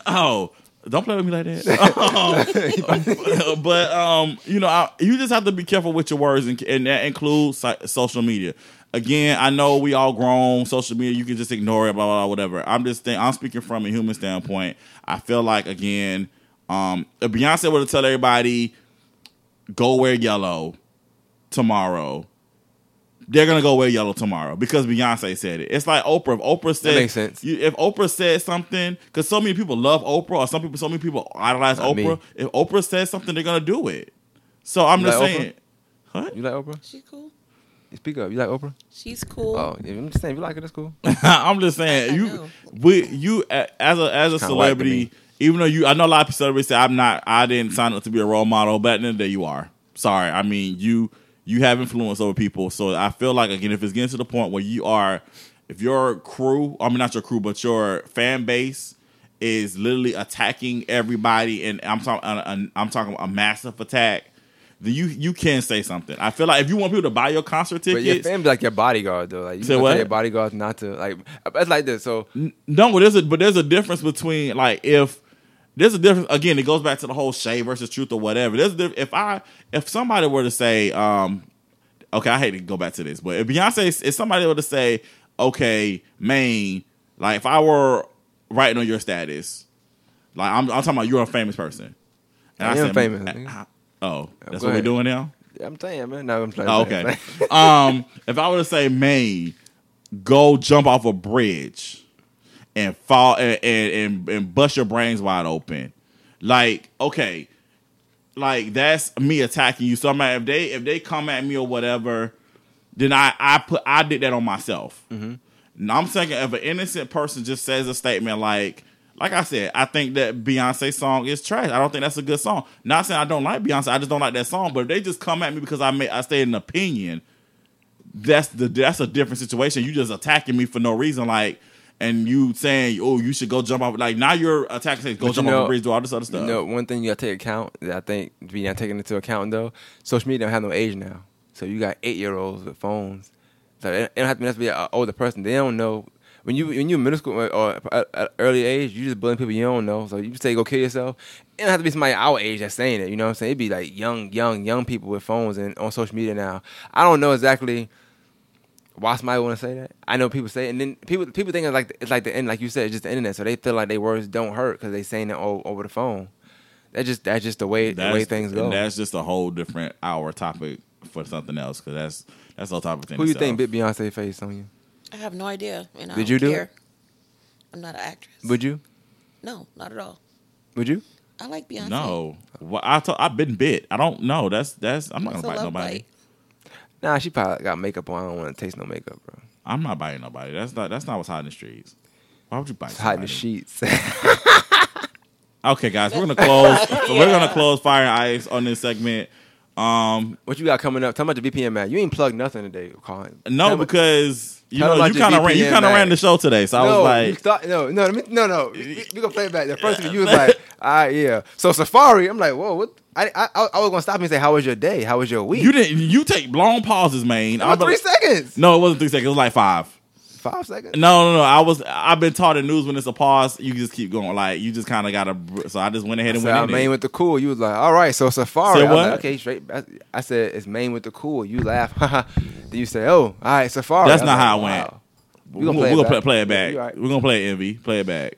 oh, don't play with me like that. Um, [LAUGHS] [LAUGHS] but um, you know, I, you just have to be careful with your words, and, and that includes si- social media. Again, I know we all grown. Social media, you can just ignore it, blah blah, blah whatever. I'm just think, I'm speaking from a human standpoint. I feel like again, um, if Beyonce were to tell everybody, go wear yellow tomorrow. They're gonna go wear yellow tomorrow because Beyonce said it. It's like Oprah. If Oprah said, makes sense. you- if Oprah said something, because so many people love Oprah, or some people, so many people idolize Not me. Oprah. If Oprah says something, they're gonna do it. So I'm You just like saying, what? You like Oprah? She cool. You speak up. You like Oprah? She's cool. Oh, yeah, I'm just saying. If you like it, that's cool. [LAUGHS] I'm just saying, I you, know. we, you a- as a as a Kinda white to celebrity, me. even though you, I know a lot of celebrities say I'm not, I didn't sign up to be a role model, but at the end of the day, you are. Sorry, I mean you, you have influence over people. So I feel like again, if it's getting to the point where you are, if your crew, I mean not your crew, but your fan base is literally attacking everybody, and I'm talking, uh, I'm talking a massive attack. Then you you can say something. I feel like if you want people to buy your concert But your tickets, family like your bodyguard though. Like you Say what? tell your bodyguards not to like. It's like this. So No, but there's a but there's a difference between like if there's a difference again. It goes back to the whole shade versus truth or whatever. There's a diff- if I if somebody were to say, um, okay, I hate to go back to this, but if Beyonce if somebody were to say, okay, Maine, like if I were writing on your status, like I'm, I'm talking about you're a famous person, and I am said, famous, nigga. Oh, that's what we're ahead. doing now. yeah, I'm telling you, man. No, I'm playing. Oh, okay. [LAUGHS] um, if I were to say, Maine, go jump off a bridge and fall and, and and and bust your brains wide open, like okay, like that's me attacking you. So I'm like, if they if they come at me or whatever, then I I put I did that on myself. Now I'm saying if an innocent person just says a statement like. Like I said, I think that Beyonce song is trash. I don't think that's a good song. Not saying I don't like Beyonce, I just don't like that song. But if they just come at me because I made I stated an opinion, that's the that's a different situation. You just attacking me for no reason, like, and you saying, "Oh, you should go jump off." Like now you're attacking, saying, "Go But jump off a bridge," do all this other stuff. You know, one thing you gotta take account that I think be not taking into account though. Social media don't have no age now, so you got eight year olds with phones. So it, it don't have to necessarily be an older person. They don't know when you when you in middle school or, or at, at early age, you just bullying people you don't know. So you just say go kill yourself. It don't have to be somebody our age that's saying it. You know what I'm saying? It'd be like young, young, young people with phones and on social media now. I don't know exactly why somebody want to say that. I know people say, it, and then people people think it's like it's like the end, like you said, it's just the internet. So they feel like their words don't hurt because they saying it o- over the phone. That's just that's just the way the way things go. and that's just a whole different hour topic for something else because that's that's no topic. Who you itself. think bit Beyonce face on you? I have no idea. And I Did you do care. it? I'm not an actress. Would you? No, not at all. Would you? I like Beyonce. No, well, I t- I've been bit. I don't know. That's that's. I'm not It's gonna a bite love nobody. bite. Nah, she probably got makeup on. I don't want to taste no makeup, bro. I'm not biting nobody. That's not that's not what's hot in the streets. Why would you bite? It's hot in the somebody? sheets. [LAUGHS] Okay, guys, we're gonna close. [LAUGHS] We're gonna close fire and ice on this segment. Um, what you got coming up? Tell me about the VPN man. You ain't plugged nothing today, Colin. no, Tell me- because You know, you kind of ran. You kind of ran the show today, so I no, was you like, thought, no, no, let me- no, no. [LAUGHS] We, we gonna play it back. The first thing you was like, all right, [LAUGHS] ah, yeah. So Safaree, I'm like, whoa, what? I, I, I was gonna stop and say, how was your day? How was your week? you didn't. You take long pauses, man. Oh, I'll three like- seconds. No, it wasn't three seconds. It was like five. Five seconds. No, no, no. I was. I've been taught in news when it's a pause, you just keep going. Like you just kind of gotta. So I just went ahead and So I went in. Maine there. with the cool. You was like, all right. So Safaree. I what? like, okay, straight. I, I said it's main with the cool. You laugh. [LAUGHS] then you say, oh, all right, Safaree. That's I not like, how it wow. went. We We're gonna play we're it gonna play, it back. right. We're gonna play Envy. Play it back.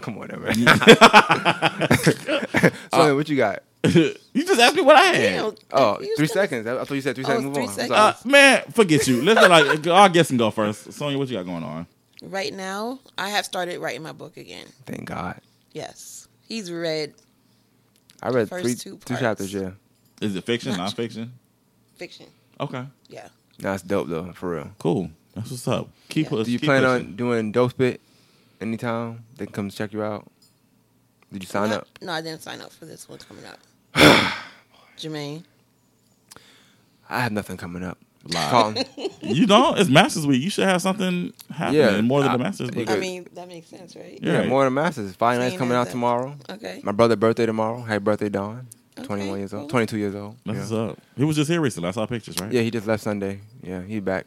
Come on, man. [LAUGHS] so [LAUGHS] what you got? [LAUGHS] you just asked me what I had. Damn, Oh, you three still- seconds. I I thought you said three Oh, seconds. Move three on. Seconds. Uh, man, forget you. Let's like [LAUGHS] I'll guess and go first. Sonya, what you got going on? Right now, I have started writing my book again. Thank God. Yes, he's read I read First three two two chapters. Yeah, Is it fiction, Not- nonfiction? fiction. Okay, Yeah. that's dope though, for real. cool. That's what's up. Keep Yeah. pushing. Do you keep plan pushing. on doing Dope Spit anytime? They can come check you out. Did you sign Not- up? No, I didn't sign up for this one coming up. [SIGHS] Jermaine. I have nothing coming up. Lie. Colin, [LAUGHS] You don't. It's Masters Week. You should have something happening Yeah, more than I- the Masters Week. I mean, that makes sense, right? Yeah. yeah, right. more than Masters. Fine Night's coming out that. tomorrow. Okay. My brother's birthday tomorrow. Happy birthday, Don. Okay, 21 years old. 22 years old. That's yeah. what's up. He was just here recently. I saw pictures, right? Yeah, he just left Sunday. Yeah, he's back.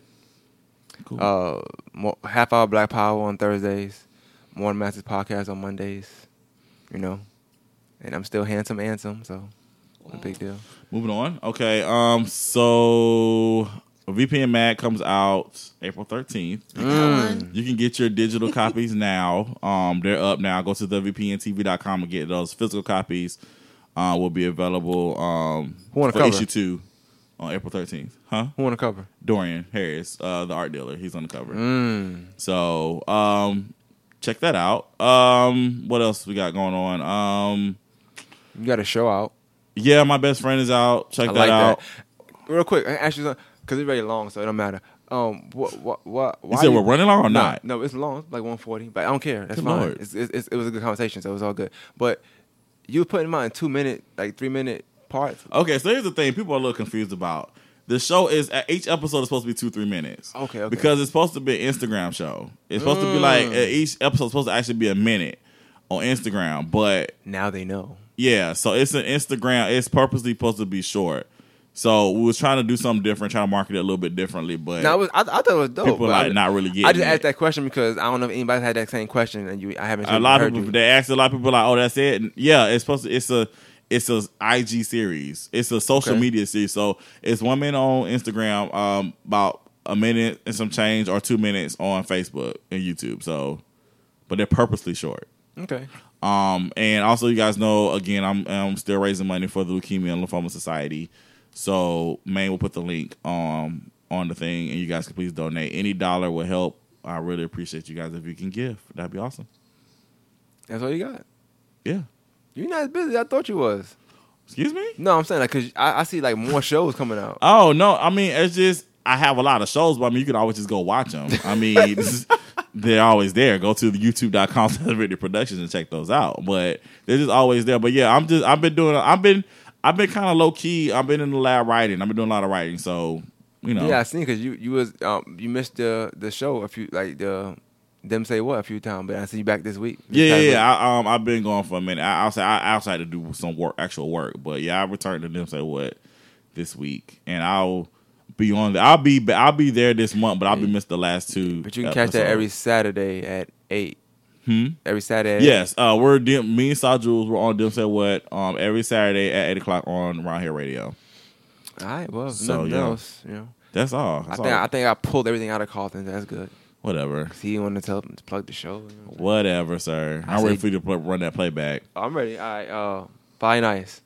Cool. Uh, more, half hour Black Power on Thursdays. More Masters podcast on Mondays. You know, and I'm still handsome, handsome. So, no big deal. Moving on. Okay. Um. So VPN Mag comes out April thirteenth. Mm. You can get your digital [LAUGHS] copies now. Um, they're up now. Go to wpntv.com and get those physical copies. Uh, will be available um Who on for the cover? issue two on April thirteenth. Huh? Who on the cover? Dorian Harris, uh, the art dealer. He's on the cover. Mm. So um, check that out. Um, what else we got going on? Um, You got a show out. yeah, my best friend is out. Check I that like out. that. Real quick, you something because it's very long, so it don't matter. Um, what, what, what? You Why said we're running long or no, not? No, it's long, like 140, but I don't care. That's Good fine. It's, it's, it's, it was a good conversation, so it was all good. But you were putting in two minute, like three minute parts. Okay, so here's the thing: people are a little confused about the show. Is each episode is supposed to be two three minutes. Okay, okay. Because it's supposed to be an Instagram show. It's supposed to be like Mm. uh, each episode is supposed to actually be a minute on Instagram, but Now they know. yeah, so it's an Instagram. It's purposely supposed to be short. So we was trying to do something different, trying to market it a little bit differently, but was, I, I thought it was dope. people like I, not really getting. I just it. asked that question because I don't know if anybody had that same question, and you, I haven't. a lot of people you. they asked a lot of people like, oh, that's it. And yeah, it's supposed to. It's a it's a IG series. It's a social Okay. media series. So it's one minute on Instagram, um, about a minute and some change, or two minutes on Facebook and YouTube. So, but they're purposely short. Okay. Um, and also, you guys know, again, I'm, I'm still raising money for the Leukemia and Lymphoma Society. So, Maine will put the link um, on the thing, and you guys can please donate. Any dollar will help. I really appreciate you guys if you can give. That'd be awesome. That's all you got. Yeah. You're not as busy as I thought you was. Excuse me? No, I'm saying like because I, I see like more shows coming out. Oh no! I mean, it's just I have a lot of shows, but I mean, you can always just go watch them. I mean, [LAUGHS] is, they're always there. Go to the YouTube.com [LAUGHS] Radio Productions and check those out. But they're just always there. But yeah, I'm just I've been doing I've been I've been kind of low key. I've been in the lab writing. I've been doing a lot of writing. So you know, Yeah, I seen because you you was um you missed the the show a few like the them say what a few times, but I see you back this week. This yeah, yeah, yeah. I, um, I've been going for a minute. I, outside, I outside to do some work, actual work. But yeah, I returned to them. Say what this week, and I'll be on. The, I'll be I'll be there this month, but I'll be missed the last two. But you can catch that every Saturday at eight. Hmm? Every Saturday. Yes, uh, we're dim, me and Saw Jules. We're on Dim Say What um, every Saturday at eight o'clock on Round Here Radio. All right. Well, So, nothing yeah. else, you know. That's all. I think all. I think I pulled everything out of Carlton. That's good. Whatever, 'Cause he wanted to tell to plug the show. you whatever, sir. I'm ready for you to run that playback. I'm ready. All right. Uh, bye, nice.